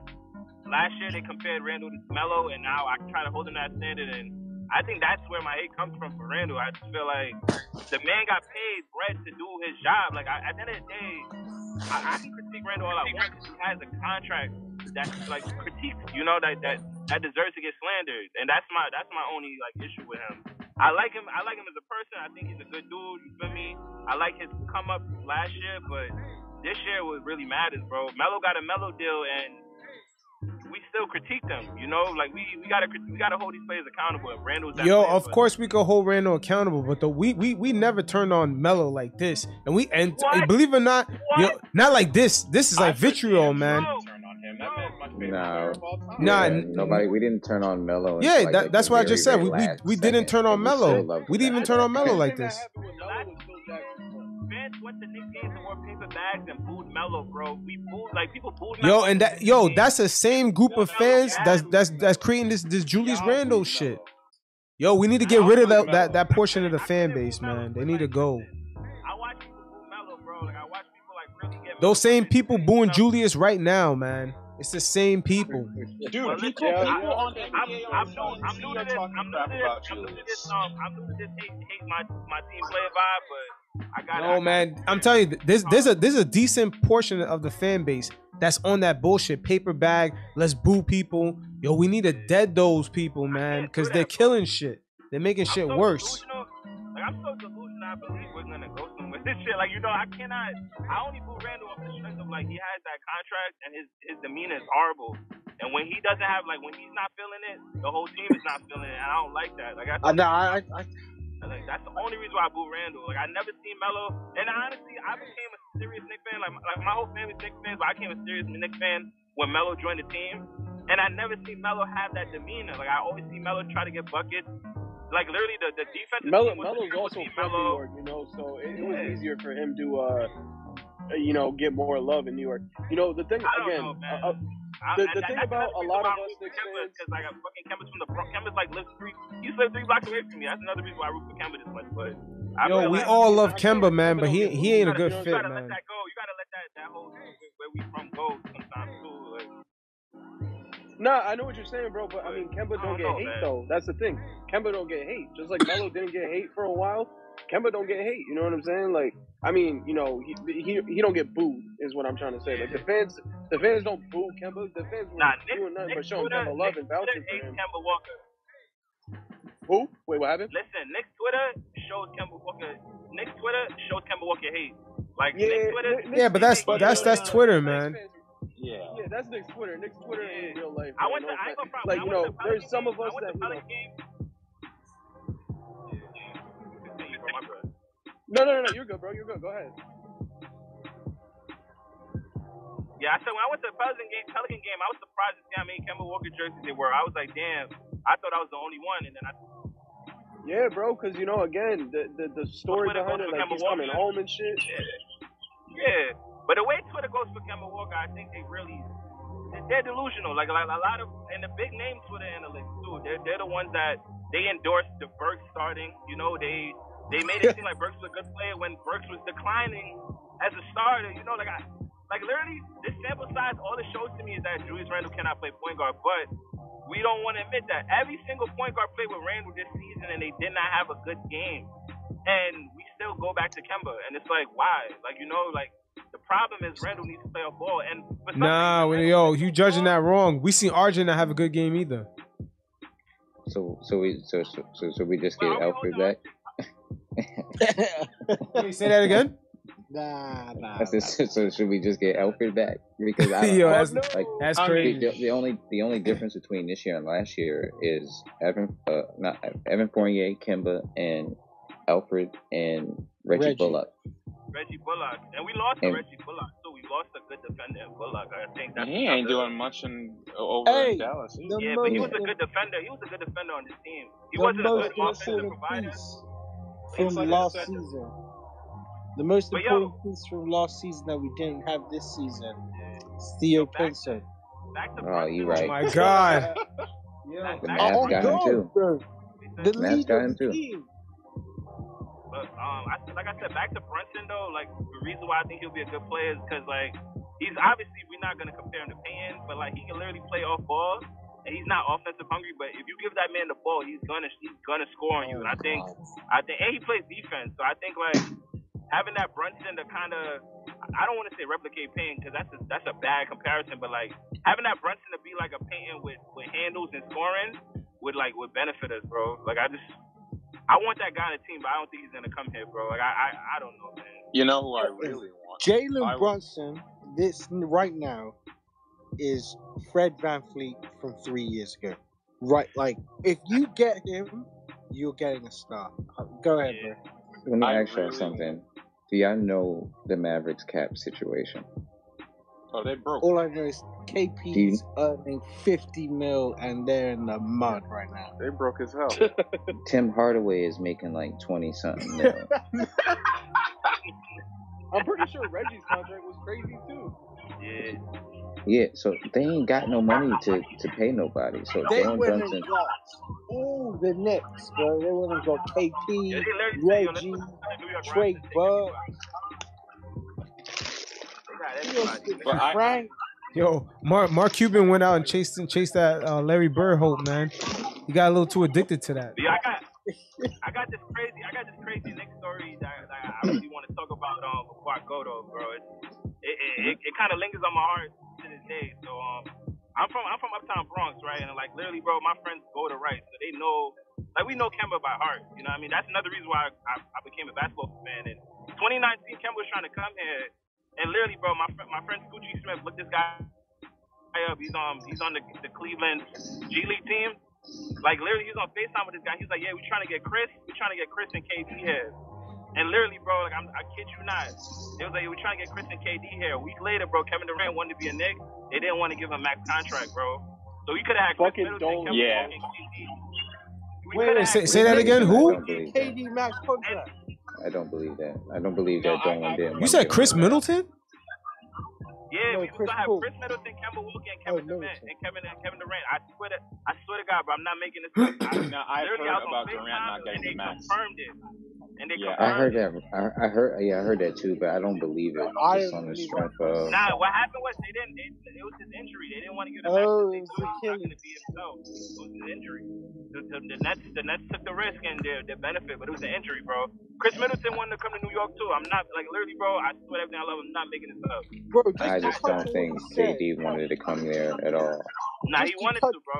I: Last year they compared Randle to Melo, and now I try to hold him to that standard. And I think that's where my hate comes from for Randle. I just feel like the man got paid bread to do his job. Like I, at the end of the day, I, I can critique Randle all I want. He has a contract that like critiques, you know, that that that deserves to get slandered, and that's my that's my only like issue with him. I like him. I like him as a person. I think he's a good dude. You feel me? I like his come up last year, but this year was really matters, bro. Melo got a Melo deal, and we still critique them. You know, like we we gotta we gotta hold these players accountable. If Randle's that
A: Yo,
I: player,
A: of
I: but-
A: course we can hold Randle accountable, but the, we we we never turned on Melo like this, and we and
I: What?
A: believe it or not, yo, not like this. This is like
C: I
A: vitriol, man.
C: on him. That man's my favorite
D: No.
C: player of all time.
A: Nah,
D: Yeah,
A: n-
D: nobody. We didn't turn on Melo.
A: Yeah,
D: like,
A: that, that's what I just said. We we, we didn't turn on
D: and we Melo.
A: We didn't even turn on
B: Melo
A: like this.
B: happened with Melo was Phil Jackson's fault.
I: fans went to Knicks games and wore paper bags and booed Melo, bro. We booed like people booed
A: Yo, and that yo, that's the same group of fans that's that's that's creating this this Julius
C: Y'all
A: Randle shit. Yo, we need to get rid of that that, that portion of the fan base, man. They need to go. Those same people booing? Julius right now, man. It's the same people.
C: Dude,
I: Well,
C: people,
B: Yeah,
C: people
B: yeah.
C: on the
I: I'm, I'm,
C: on
I: new, I'm new
C: T
I: to this. I'm new to this. I'm new to this. Um, I'm new to this hate, hate my my team player vibe, but I got.
A: No, man. I'm telling you, there's there's a there's a decent portion of the fan base that's on that bullshit paper bag. Let's boo people. Yo, we need to dead those people, man, because they're killing shit. They're making
I: I'm
A: shit
I: so
A: worse.
I: Like I'm so delusional. I believe we're gonna go somewhere. This shit, like you know, I cannot. I only boo Randle off the strength of like he has that contract and his his demeanor is horrible. And when he doesn't have like when he's not feeling it, the whole team is not feeling it. And I don't like that. Like I,
F: Uh, no, I, I,
I: like that's the only reason why I boo Randle. Like I never seen Melo, and honestly, I became a serious Knicks fan. Like, like my whole family's Knicks fans, but I became a serious Knicks fan when Melo joined the team. And I never seen Melo have that demeanor. Like I always see Melo try to get buckets. Like literally, the the defensive
B: Melo,
I: team
B: Melo's also
I: team
B: from New
I: Melo.
B: York, you know, so it, it was easier for him to, uh, uh, you know, get more love in New York. You know, the thing
I: I don't
B: again,
I: know, man.
B: uh, uh,
I: I-
B: The- the
I: that-
B: thing
I: that's
B: about a lot
I: reason
B: of
I: why I
B: us
I: root for
B: Knicks
I: Kemba,
B: fans-
I: because like fucking Kemba's from the Bronx. Kemba's like lives three. He lives three blocks away from me. That's another reason why I root for Kemba this much. But I
A: Yo,
I: feel
A: we
I: like,
A: all love Kemba, man, but he he ain't a good
I: you
A: fit,
I: gotta let
A: man.
I: that go. You gotta let that that whole where we from go sometimes too. Like,
B: Nah, I know what you're saying, bro, but I mean, Kemba don't
I: don't
B: get
I: know,
B: hate
I: man.
B: though. That's the thing. Kemba don't get hate. Just like Melo didn't get hate for a while. Kemba don't get hate. You know what I'm saying? Like, I mean, you know, he he, he don't get booed is what I'm trying to say. Like the fans, the fans don't boo Kemba. The fans were
I: nah, Nick,
B: doing nothing
I: Nick
B: but showing
I: Twitter,
B: Kemba love
I: Nick
B: and vouching
I: Twitter
B: for him.
I: Kemba Walker.
B: Who? Wait, what happened?
I: Listen, Knicks Twitter shows Kemba Walker. Knicks Twitter shows Kemba Walker hate. Like
B: Yeah,
I: Knicks Twitter.
B: Nick-
A: Yeah, but that's that's that's Twitter,
B: Nick
A: man.
C: Yeah.
B: Yeah, that's Knicks Twitter. Knicks Twitter in real life.
I: I went to. I ain't gonna.
B: Like you know,
I: to
B: there's some of us that
I: to
B: you know.
I: Pelican game. Continue, bro, my bad.
B: No, no, no, no. You're good, bro. You're good. Go ahead.
I: Yeah, I said when I went to the Pelican game, Pelican game, I was surprised to see how many Kemba Walker jerseys there were. I was like, damn, I thought I was the only one, and then I
B: Yeah, bro. Because you know, again, the the, the story behind it, like
I: Kemba
B: he's coming home and shit.
I: Yeah, but the way Twitter goes for Kemba Walker, I think they really they're delusional. Like, like a lot of and the big name Twitter analysts too. They're they're the ones that they endorsed the Burks starting. You know, they they made it seem like Burks was a good player when Burks was declining as a starter. You know, like I like literally this sample size, all it shows to me is that Julius Randle cannot play point guard. But we don't want to admit that. Every single point guard played with Randle this season, and they did not have a good game. And we still go back to Kemba, and it's like, why? Like, you know, like the problem is Randle needs to play a ball, and
A: Nah, when, yo, you judging that wrong. We seen RJ not have a good game either.
D: So so we so so so, so we just get Elfrid back.
A: Wait, say that again.
F: Nah, nah.
D: I said, so, so should we just get Elfrid back? Because I
A: Yo, that's-
D: like
A: that's crazy.
D: The, the only the only difference between this year and last year is Evan uh not Evan Fournier, Kemba, and Elfrid and Reggie,
F: Reggie.
D: Bullock.
I: Reggie Bullock, and we lost to
D: And-
I: Reggie Bullock too. We lost a good defender in Bullock. I think that's
C: He ain't doing much in over
F: Hey,
C: in Dallas.
F: the
I: Yeah, but he was a good defender. He was a good defender on this team. He
F: the
I: wasn't a good offensive provider.
F: piece
I: He was
F: from
I: like
F: last
I: defender.
F: season. The most
I: But yo-
F: important piece from last season that we didn't have this season is Theo Pinson.
D: Oh, you
A: Oh
D: right.
A: my god.
I: back,
D: The
I: back
D: Mavs
F: Oh,
D: got him too.
F: bro. The
D: Mavs got him too.
F: team.
I: But um, I, like I said, back to Brunson though. Like the reason why I think he'll be a good player is because like he's obviously we're not gonna compare him to Payne, but like he can literally play off ball, and he's not offensive hungry. But if you give that man the ball, he's gonna he's gonna score on you. And I think I think and he plays defense, so I think like having that Brunson to kind of I don't want to say replicate Payne because that's a, that's a bad comparison, but like having that Brunson to be like a Payton with with handles and scoring would like would benefit us, bro. Like I just I want that guy on the team, but I don't think he's gonna come here, bro. Like I I, I don't know, man.
C: You know who I uh, really want?
F: Jalen Brunson, this right now, is Fred Van Fleet from three years ago. Right, like if you get him, you're getting a star. Uh, go ahead, bro.
D: Let me
C: I
D: ask y'all
C: really-
D: something. Do y'all know the Mavericks cap situation?
C: Oh, they broke.
F: All I know is KP's earning 50 mil and they're in the mud right now.
L: They broke as hell.
D: Tim Hardaway is making like twenty something mil.
B: I'm pretty sure Reggie's contract was crazy too.
I: Yeah.
D: Yeah, so they ain't got no money to, to pay nobody. So
F: They
D: Jalen
F: went
D: Brunson,
F: and got all the Knicks, bro. They went and got
I: Yeah,
F: KP,
I: they literally say, yo, let's
F: Reggie,
I: put the
F: Trey Burke,
I: They got everybody.
C: But I-
F: Frank.
A: Yo, Mark Mark Cuban went out and chased chased that uh, Larry Bird hope, man. He got a little too addicted to that.
I: Yeah, I got, I got this crazy, I got this crazy Knick story that, that I really want to talk about um, before I go though, bro. It it, it, it, it kind of lingers on my heart to this day. So um, I'm from I'm from Uptown Bronx, right? And like literally, bro, my friends go to Rice, so they know, like we know Kemba by heart. You know, what I mean, that's another reason why I, I, I became a basketball fan. And 2019, Kemba was trying to come here, and literally, bro, my friend my friend Scoochie Smith looked this guy up. He's um he's on the the Cleveland G League team. Like literally, he's was on Facetime with this guy. He's like, "Yeah, we trying to get Chris. We trying to get Chris and KD here." And literally, bro, like I'm, I kid you not, it was like we trying to get Chris and KD here. A week later, bro, Kevin Durant wanted to be a Knick. They didn't want to give him max contract, bro. So we could have had Chris
B: Fucking
I: Middleton, Kevin
C: Yeah.
I: Durant, and KD. We
A: Wait, wait, say, say that again. Who?
D: don't believe that.
F: KD max contract.
D: I don't believe that. I don't believe
C: No,
D: that
C: I-
D: Dolan
C: I-
D: didn't.
A: You said Chris
D: him.
A: Middleton?
I: Yeah,
F: No,
I: we was
F: Chris
I: gonna have Chris Middleton, Kemba Walker, and
F: Oh,
I: Kevin Durant,
F: Middleton.
I: and Kevin and Kevin Durant. I swear to, I swear to God, bro, I'm not making this up. I,
C: Now, I've
I: literally, I
C: heard about Durant not getting the max.
I: confirmed it. And they
C: Yeah,
D: I heard that. I, I heard. Yeah, I heard that too, but I don't believe it.
F: I
D: Just on the strength of.
I: Nah, what happened was they didn't. They, it was his injury. They didn't want to give him
F: Oh,
I: access. They
F: it was
I: thought he was not going to be himself. It was his injury. The, the, the Nets, the Nets took the risk and their, their benefit, but it was an injury, bro. Chris Middleton wanted to come to New York too. I'm not like literally, bro. I swear everything I love. I'm not making this up.
F: Bro, just
D: I just don't think
F: what you said,
D: KD wanted to come there at all.
I: Nah, he wanted to, bro.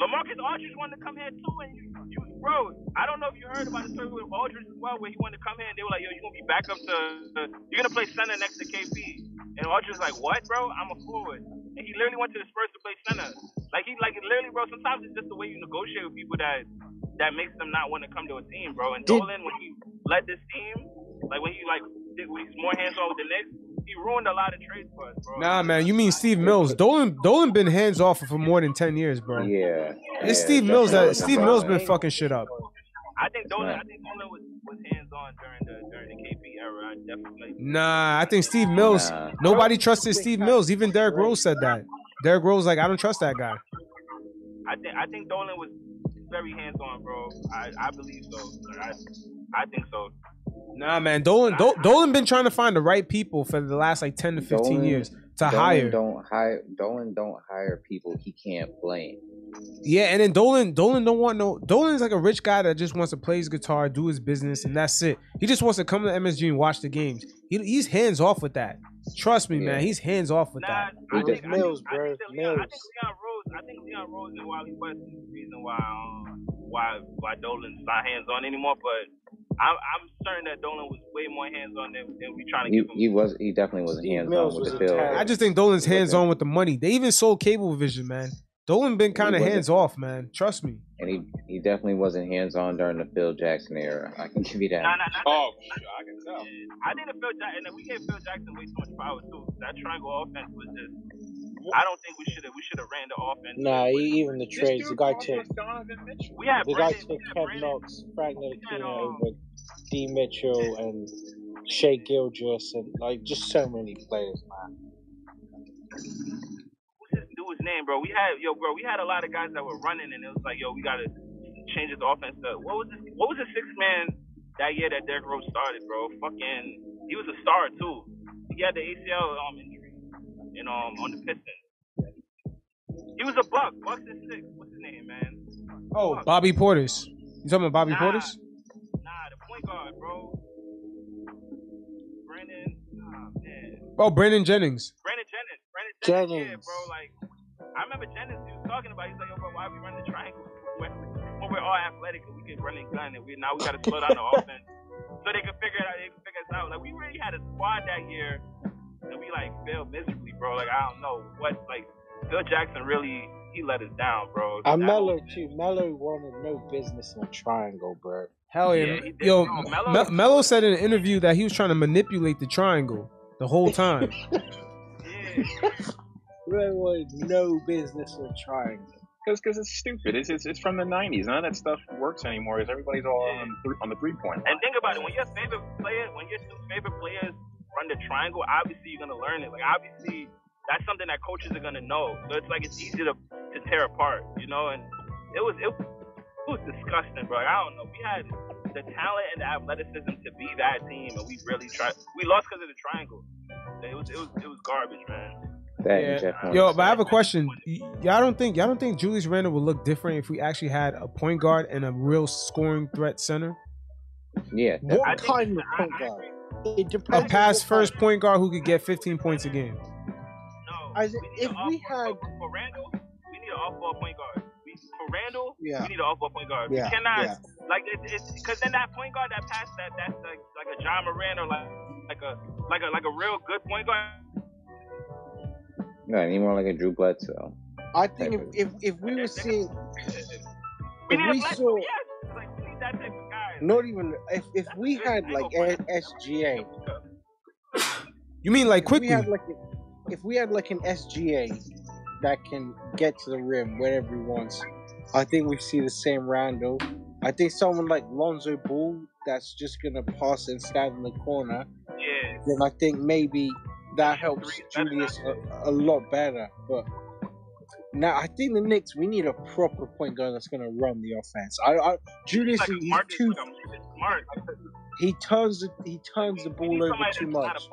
I: Lamarcus Aldridge wanted to come here too, and you, you, bro. I don't know if you heard about the story with Aldridge as well, where he wanted to come here and they were like, "Yo, you're gonna be back up to, uh, you're gonna play center next to KP." And Aldridge was like, "What, bro? I'm a forward." And he literally went to the Spurs to play center. Like he, like literally, bro. Sometimes it's just the way you negotiate with people that that makes them not want to come to a team, bro. And Dolan, when he led this team, like when he like did, when he's more hands on with the Knicks, he ruined a lot of trades for us, bro.
A: Nah, man. You mean Steve Mills? Dolan Dolan been hands off for more than ten years, bro.
D: Yeah.
A: It's
D: yeah,
A: Steve Mills that
D: definitely.
A: Steve Mills been fucking shit up.
I: I think Dolan, I think Dolan was, was hands on during the during the KP era. I definitely.
A: Nah, I think Steve Mills.
D: Nah.
A: Nobody trusted Steve Mills. Even Derrick Rose said that. Derrick Rose like I don't trust that guy.
I: I think I think Dolan was very hands on, bro. I, I believe so. I I think so.
A: Nah, man. Dolan Do- Dolan been trying to find the right people for the last like ten to fifteen
D: Dolan-
A: years to
D: Dolan
A: hire.
D: Don't hire. Dolan don't hire people he can't blame.
A: Yeah, and then Dolan, Dolan don't want no. Dolan's like a rich guy that just wants to play his guitar, do his business, and that's it. He just wants to come to MSG and watch the games. He, he's hands off with that. Trust me, man. He's hands off with that.
F: It was Mills, bro. Mills.
I: I think Leon Rose. I think Leon Rose and World Wide Wes is the reason why um, why why Dolan's not hands on anymore. But I'm I'm certain that Dolan was way more hands on than, than we trying to
D: He,
I: give him.
D: he was he definitely wasn't hands on with the
F: a
D: field.
A: I just think Dolan's hands on with the money. They even sold Cablevision, man. Dolan been kind of hands off, man. Trust me.
D: and he he definitely wasn't hands on during the Phil Jackson era. I can give you that.
I: Nah, nah, nah,
C: Oh, shit, I can tell.
I: I think Phil Jackson, and we gave Phil Jackson way too much power too. That triangle offense was just. I don't think we should have we should have ran the offense.
F: Nah,
I: with-
F: e- even the trades. The guy took
C: us
I: We had
F: the guy took
I: we had
F: Kev
I: Brandon,
F: Knox, Frank
I: had,
F: Ntilikina
I: um,
F: over D Mitchell and Shai Gilgeous and like just so many players, man.
I: what's his dude's name, bro? We had yo, bro. We had a lot of guys that were running, and it was like, yo, we gotta change his offense. To, what was this? What was the six man that year that Derrick Rose started, bro? Fucking, he was a star too. He had the ACL um injury, you know, um, on the Pistons. He was a buck. Bucks is six. What's his name, man?
A: Oh,
I: Fuck.
A: Bobby Portis. You talking about Bobby
I: Nah.
A: Portis?
I: Nah, guard, bro. Brandon. Ah, man.
A: Oh, Brandon Jennings.
I: Brandon Jennings. Brandon Jennings. Yeah, bro. Like, I remember Jennings. He was talking about. He's like, yo, bro, why we run the triangle when, when we're all athletic and we can run and gun, and we now we got to slow down the offense so they can figure it out. They can figure us out. Like, we really had a squad that year, and we like failed miserably, bro. Like, I don't know what. Like, Phil Jackson really he let us down, bro.
F: And
I: That
F: Melo too. Melo wanted no business in a triangle, bro.
A: Hell yeah.
I: Yeah, he.
A: Yo,
I: No,
A: Melo,
I: Melo-
A: Melo said in an interview that he was trying to manipulate the triangle the whole time.
I: Yeah.
F: Melo wanted no business in a triangle.
C: Because cause it's stupid. It's, it's it's from the '90s. None of that stuff works anymore. Because everybody's all on th- on the three point.
I: And think about it, when your favorite player, when your two favorite players run the triangle, obviously you're gonna learn it. Like obviously, that's something that coaches are gonna know. So it's like it's easy to to tear apart, you know. And it was it, it was disgusting, bro. I don't know. We had the talent and the athleticism to be that team, and we really tried. We lost because of the triangle. It was it was it was garbage, man.
D: That
A: Yeah.
D: and Jeff Hornacek.
A: Yo, but I have a question. Y- Y'all don't think y'all don't think Julius Randle would look different if we actually had a point guard and a real scoring threat center?
D: yeah,
F: What kind of point guard? It
A: A
F: depends. on
A: pass first point guard who could get 15 points a game.
I: No,
F: As
I: we need
F: if
I: an
F: we had-
I: for, for Randle, we need an off-ball point guard. We, for Randle,
F: Yeah.
I: we need an off-ball point guard.
F: Yeah,
I: We cannot
F: yeah.
I: like it, it's because then that point guard that passed that that's like like a Ja Morant or like like a like a like a real good point guard.
D: no, any more like a Drew Bledsoe.
F: I think if, if, if we were seeing,
I: We
F: if we
I: black
F: saw,
I: yes, like we need that type of guy.
F: not even if if we had like a- SGA,
A: You mean like
F: if we
A: Quickley?
F: had like a, if we had like an SGA that can get to the rim whenever he wants, I think we see the same Randle. I think someone like Lonzo Ball that's just gonna pass and stand in the corner.
I: Yeah,
F: Then I think maybe that helps Julius a, a lot better. But now I think the Knicks we need a proper point guard that's gonna run the offense. I, I Julius
I: like
F: is he's too
I: like a Marcus Smart.
F: he turns the, he turns the ball over too much.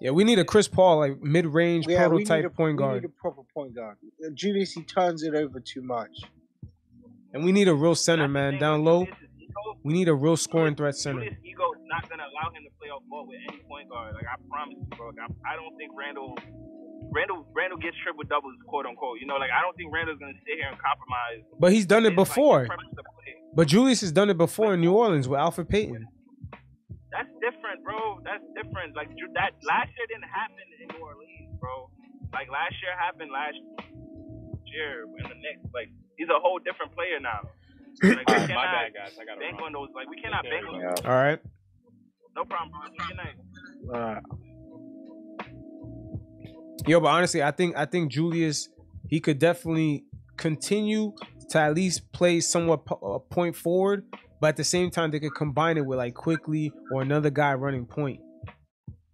I: A point guard.
A: Yeah, we need a Chris Paul like mid-range
F: Yeah, we need
A: prototype
F: a,
A: point
F: we need a proper point guard. Julius he turns it over too much.
A: and we need a real center,
I: That's
A: man. Down low, we need a real scoring threat center.
I: Julius' ego is not gonna allow him to play off ball with any point guard. Like I promise you, bro. Like, I, I don't think Randle, Randle, Randle gets triple doubles, quote unquote. You know, like I don't think Randle's gonna sit here and compromise.
A: But he's done it
I: his, like,
A: before.
I: preference to play.
A: But Julius has done it before in New Orleans with Elfrid Payton.
I: That's different, bro. That's different. Like Ju- that last year didn't happen in New Orleans, bro. Like last year happened last year in the Knicks. Like he's a whole different player now. Like, we
C: All right,
I: cannot
C: my bad, guys. I gotta
I: bank
C: run.
I: on those. Like we cannot bank on those.
A: All right.
I: No problem, bro. Good night.
F: Uh,
A: Yo, but honestly, I think I think Julius he could definitely continue to at least play somewhat po- uh, point forward, but at the same time they could combine it with like Quickley or another guy running point.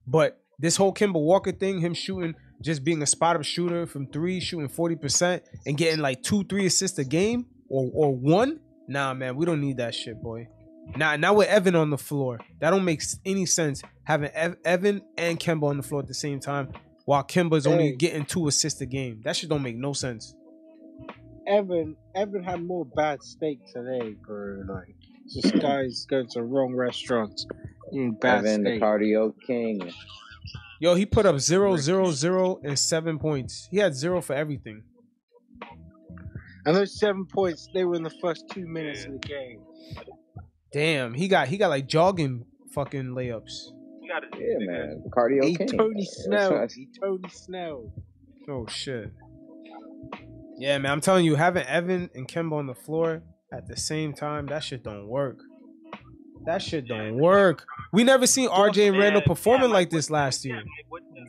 A: But this whole Kemba Walker thing, him shooting, just being a spot up shooter from three, shooting forty percent and getting like two, three assists a game or or one. Nah, man, we don't need that shit, boy. Now, now with Evan on the floor, that don't make any sense having Ev- Evan and Kemba on the floor at the same time, while Kemba's only getting two assists a game. That shit don't make no sense.
F: Evan Evan had more bad steak today, bro. Like this guy's going to wrong restaurants eating bad
D: Evan, the
F: steak.
D: cardio king.
A: Yo, he put up zero, zero, zero, and seven points. He had zero for everything.
F: And those seven points, they were in the first two minutes of the game.
A: Damn, he got he got like jogging fucking layups.
I: You gotta
D: Yeah, man. The cardio
F: He
D: king.
F: Tony
D: That's
F: Snell. He Tony Snell.
A: Oh shit. Yeah, man, I'm telling you, having Evan and Kemba on the floor at the same time, that shit don't work. That shit don't work. We never seen RJ and Randle performing like this last year.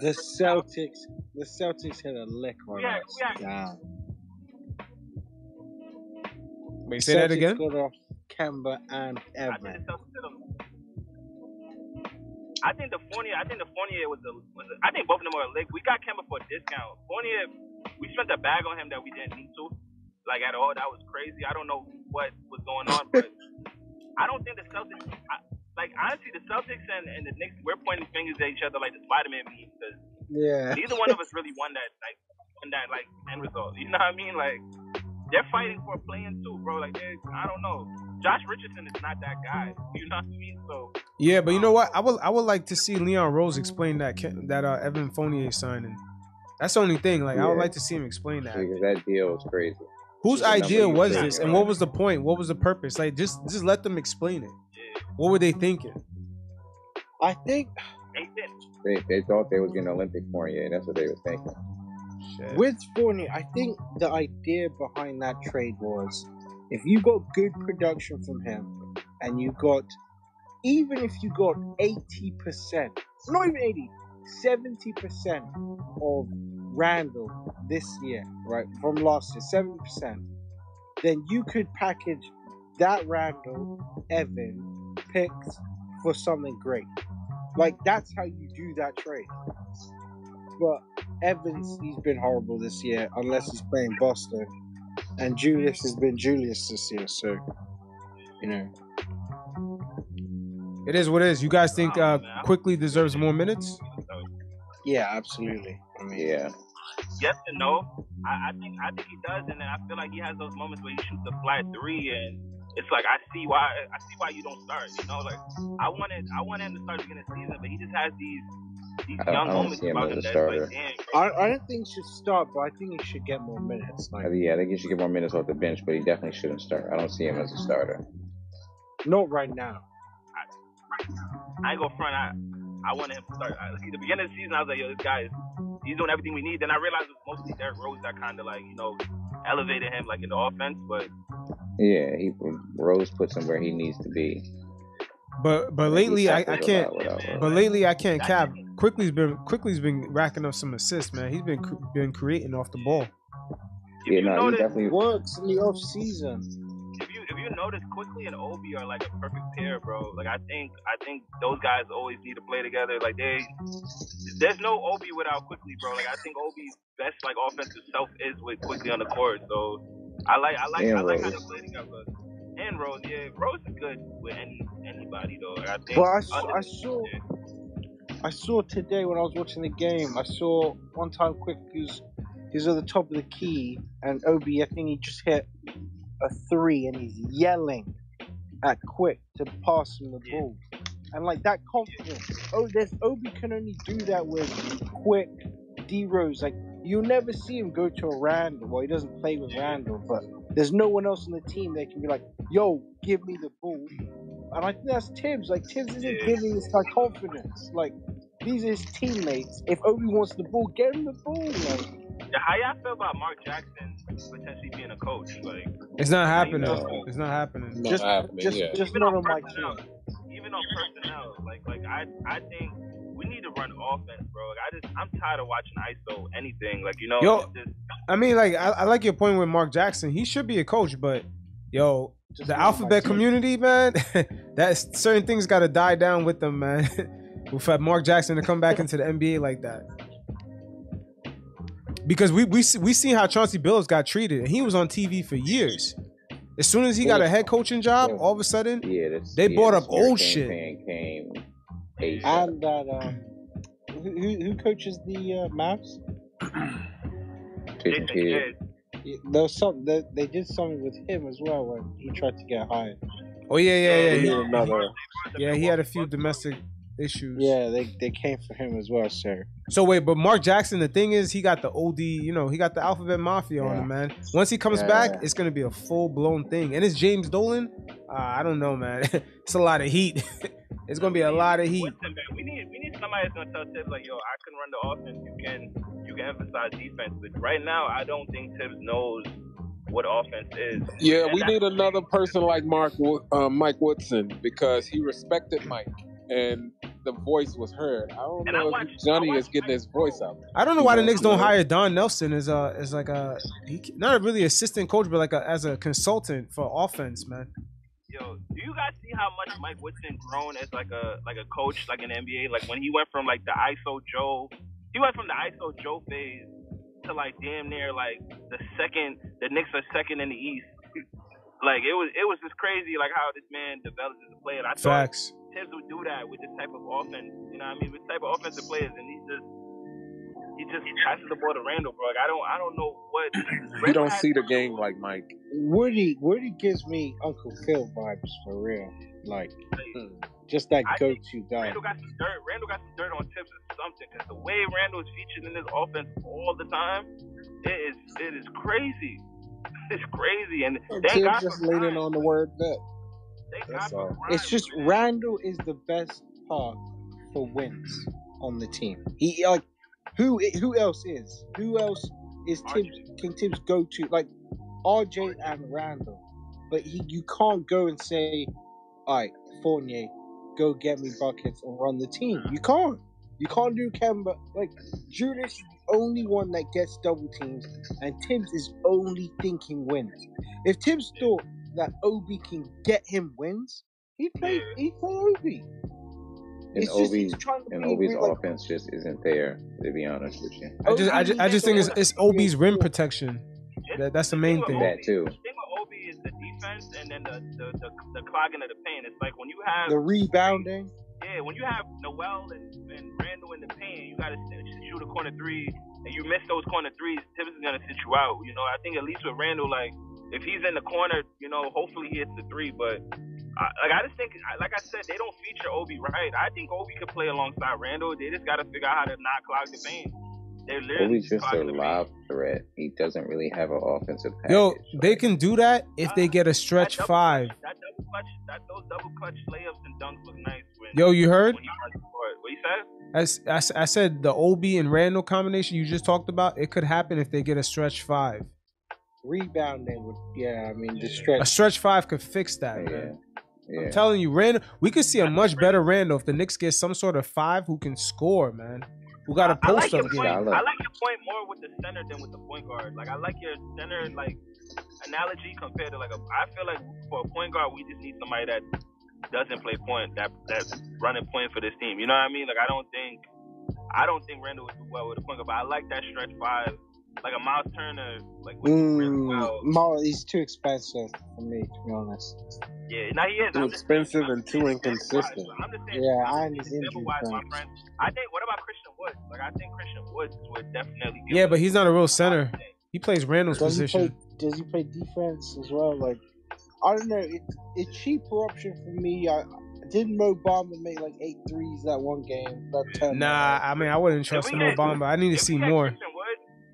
F: The Celtics, the Celtics hit a lick on
I: Yeah,
F: us.
I: yeah.
F: Damn.
A: Wait, say that again.
F: Got off Kemba and
I: I think
F: Evan.
I: the Celtics did them. I think the Fournier. I think the Fournier was the. Was the I think both of them were a lick. We got Kemba for a discount. Fournier, we spent a bag on him that we didn't need to, like at all. That was crazy. I don't know what was going on, but I don't think the Celtics. I, like honestly, the Celtics and, and the Knicks, we're pointing fingers at each other like the Spider-Man meme because
F: Yeah.
I: neither one of us really won that like won that like end result. You know what I mean? Like they're fighting for a play-in too, bro. Like they, I don't know. Josh Richardson is not that guy. You know what I mean? So
A: Yeah, but you know what? I would I would like to see Leon Rose explain that that uh, Evan Fournier signing. That's the only thing. Like I would like to see him explain that.
D: Because that deal was crazy.
A: Whose
D: Just a number
A: idea was
D: said,
A: this, and what was the point? What was the purpose? Like just just let them explain it. What were they thinking?
F: I think
D: They, they thought they was getting Olympic Fournier. That's what they were thinking.
F: with Fournier, I think the idea behind that trade was if you got good production from him and you got even if you got 80%, not even 80, 70% of Randle this year, right, from last year, 70%, then you could package that Randle, Evan, picks for something great. Like, that's how you do that trade. But Evans, he's been horrible this year, unless he's playing Boston. And Julius has been Julius this year, so, you know.
A: It is what it is. You guys think uh, Quickley deserves more minutes?
F: Yeah, absolutely. I mean,
D: yeah.
I: yes and no. I, I think I think he does, and then I feel like he has those moments where he shoots a flat three, and it's like I see why I see why you don't start. You know, like I wanted I wanted him to start the beginning of the season, but he just has these these
D: I don't-
I: young
D: I don't
I: moments
D: see him
I: about
D: as
I: him
D: a
I: that's
D: starter.
I: like, damn.
F: I, I don't think he should start, but I think he should get more minutes. Like,
D: yeah, I think he should get more minutes off the bench, but he definitely shouldn't start. I don't see him as a starter.
F: not right now.
I: I ain't gonna front. I I wanted him to start. I, see, the beginning of the season, I was like, yo, this guy is he's doing everything we need. Then I realized it was mostly Derrick Rose that kind of like you know elevated him like in the offense, but
D: Yeah, he Rose puts him where he needs to be.
A: But but lately I, I can't.
D: lot without Rose.
A: But lately I can't cap. Quickley's been Quickley's been racking up some assists, man. He's been been creating off the ball.
D: Yeah, no, he definitely
F: Works in the off season.
I: You notice, Quickley and Obi are like a perfect pair, bro. Like I think I think those guys always need to play together. Like they, there's no Obi without Quickley, bro. Like I think Obi's best like offensive self is with Quickley on the court. So I like I like
D: And
I: I like how
D: Rose.
I: they play together. And Rose, yeah, Rose is good with any anybody though. Like, I think.
F: But I, s-
I: other
F: I saw, I saw today when I was watching the game. I saw one time quick he's he's at the top of the key, and Obi, I think he just hit a three, and he's yelling at Quick to pass him the ball, and like that confidence. Oh, there's Obi can only do that with Quick, D Rose. Like you'll never see him go to a Randle. Well, he doesn't play with Randle, but there's no one else on the team that can be like, "Yo, give me the ball." And I think that's Thibs. Like Thibs isn't giving this guy confidence. Like these are his teammates. If Obi wants the ball, get him the ball. Like
I: Yeah, how y'all feel about Mark Jackson potentially being a coach? Like
A: It's not happening.
I: No.
A: It's not happening.
F: just, just, just
I: even
F: not
I: on
F: on my
I: personnel,
F: team.
I: even on personnel, like like I I think we need to run offense, bro. Like I just I'm tired of watching ISO anything. Like you know,
A: Yo,
I: just,
A: I mean, like I, I like your point with Mark Jackson. He should be a coach, but yo, the alphabet community, man, that certain things got to die down with them, man. We've had Mark Jackson to come back into the NBA like that. Because we we see- we seen how Chauncey Billups got treated, and he was on TV for years. As soon as he got a head coaching job, all of a sudden,
D: yeah, this,
A: they
D: yeah,
A: brought
D: this
A: up old shit.
D: fan Came
F: And that um, who, who who coaches the uh, Mavs?
D: Jason Kidd.
F: There was some. They, they did something with him as well when he tried to get hired.
A: Oh yeah, yeah, yeah.
J: We
A: He,
J: need another.
A: yeah, he had a few domestic issues.
F: Yeah, they they came for him as well, sir.
A: So wait, but Mark Jackson, the thing is, he got the OD, you know, he got the Alphabet Mafia on him, man. Once he comes
D: Yeah.
A: back, it's gonna be a full blown thing. And it's James Dolan. Uh, I don't know, man. it's a lot of heat. it's gonna be a lot of heat.
I: Listen, we need we need somebody that's gonna tell Thibs like, yo, I can run the offense. You can you can emphasize defense. But right now, I don't think Thibs knows what offense is.
J: Yeah,
I: And
J: we need another person like Mark uh, Mike Woodson because he respected Mike and the voice was heard. I don't
I: And I
J: know if Johnny is getting his voice out.
A: I don't know why the
J: Yeah,
A: Knicks don't hire Don Nelson as a as like a he, not really assistant coach, but like a, as a consultant for offense, man.
I: Yo, do you guys see how much Mike Woodson grown as like a like a coach, like an NBA? Like when he went from like the ISO Joe, he went from the ISO Joe phase to like damn near like the second. The Knicks are second in the East. Like it was, it was just crazy, like how this man developed as a player. And I thought
A: Facts.
I: Tibbs would do that with this type of offense. You know what I mean? With this type of offensive players, and he's just he just passes the ball to Randle, bro. Like I don't, I don't know what.
J: You don't see the game like Mike.
F: Woody Woody gives me Uncle Phil vibes for real. Like mm, just that
I: I
F: go-to guy.
I: Randle got some dirt. Randle got some dirt on Thibs or something because the way Randle is featured in this offense all the time, it is it is crazy. It's crazy, and thank God
J: just leaning on the word bet.
I: Thank
J: That's
I: God for
J: all.
F: It's just Randle is the best part for wins on the team. He like who who else is? Who else is Thibs can Thibs go to like RJ and Randle? But he you can't go and say, Alright, Fournier, go get me buckets and run the team. You can't. You can't do Kemba like Julius is the only one that gets double teams and Thibs is only thinking wins. If Thibs thought that Obi can get him wins, he play he play Obi.
D: And
F: It's
D: Obi
F: he's trying
D: and
F: be
D: Obi's
F: real, like-
D: offense just isn't there. To be honest with you,
A: I just I just, I just think it's it's Obi's rim protection. That, that's the main thing.
D: that too.
I: The thing with Obi is the defense and then the the, the, the clogging of the paint. It's like when you have
F: The rebounding.
I: Yeah, when you have Noel and, and Randle in the paint, you got to shoot a corner three, and you miss those corner threes, Thibs is gonna sit you out. You know, I think at least with Randle, like if he's in the corner, you know, hopefully he hits the three. But I, like I just think, like I said, they don't feature Obi right. I think Obi could play alongside Randle. They just got to figure out how to not clog the paint. They're literally
D: Obi's just a
I: clogging the paint.
D: threat. He doesn't really have an offensive package.
A: Yo, they can do that if they get a stretch five.
I: That double clutch, that those double clutch layups and dunks was nice. When,
A: Yo, you heard?
I: When he runs the court. What you said?
A: As I, s- I said, the Obi and Randle combination you just talked about, it could happen if they get a stretch five.
F: Rebounding would yeah, I mean the stretch
A: A stretch five could fix that, man.
D: Yeah.
A: I'm telling you, Randle, we could see a much better Randle if the Knicks get some sort of five who can score, man. Who got a
I: I like
A: post
I: your
A: up
I: point. I like your point more with the center than with the point guard. Like I like your center like analogy compared to like a. I feel like for a point guard, we just need somebody that doesn't play point that that's running point for this team. You know what I mean? Like I don't think I don't think Randle would do well with a point guard, but I like that stretch five, like a Myles Turner, like with really
F: Mm,
I: well.
F: Mo- he's too expensive for me, to be honest.
I: Yeah, now he is.
J: Too
I: I'm just
J: expensive and too inconsistent.
I: I'm saying.
F: Yeah,
I: I'm
F: and
I: just
F: his
I: saying
F: injury
I: level-wise, my friend. I think. What about Christian Woods? Like I think Christian Woods would definitely.
A: Yeah,
I: us-
A: but he's not a real center. He plays Randle's
F: Does he
A: position.
F: play? Does he play defense as well? Like, I don't know. It, it's cheaper option for me. I didn't Mo Bamba make like eight threes that one game. That
A: Nah, I mean, I wouldn't trust him Obama. I need to see more.
I: Christian Woods,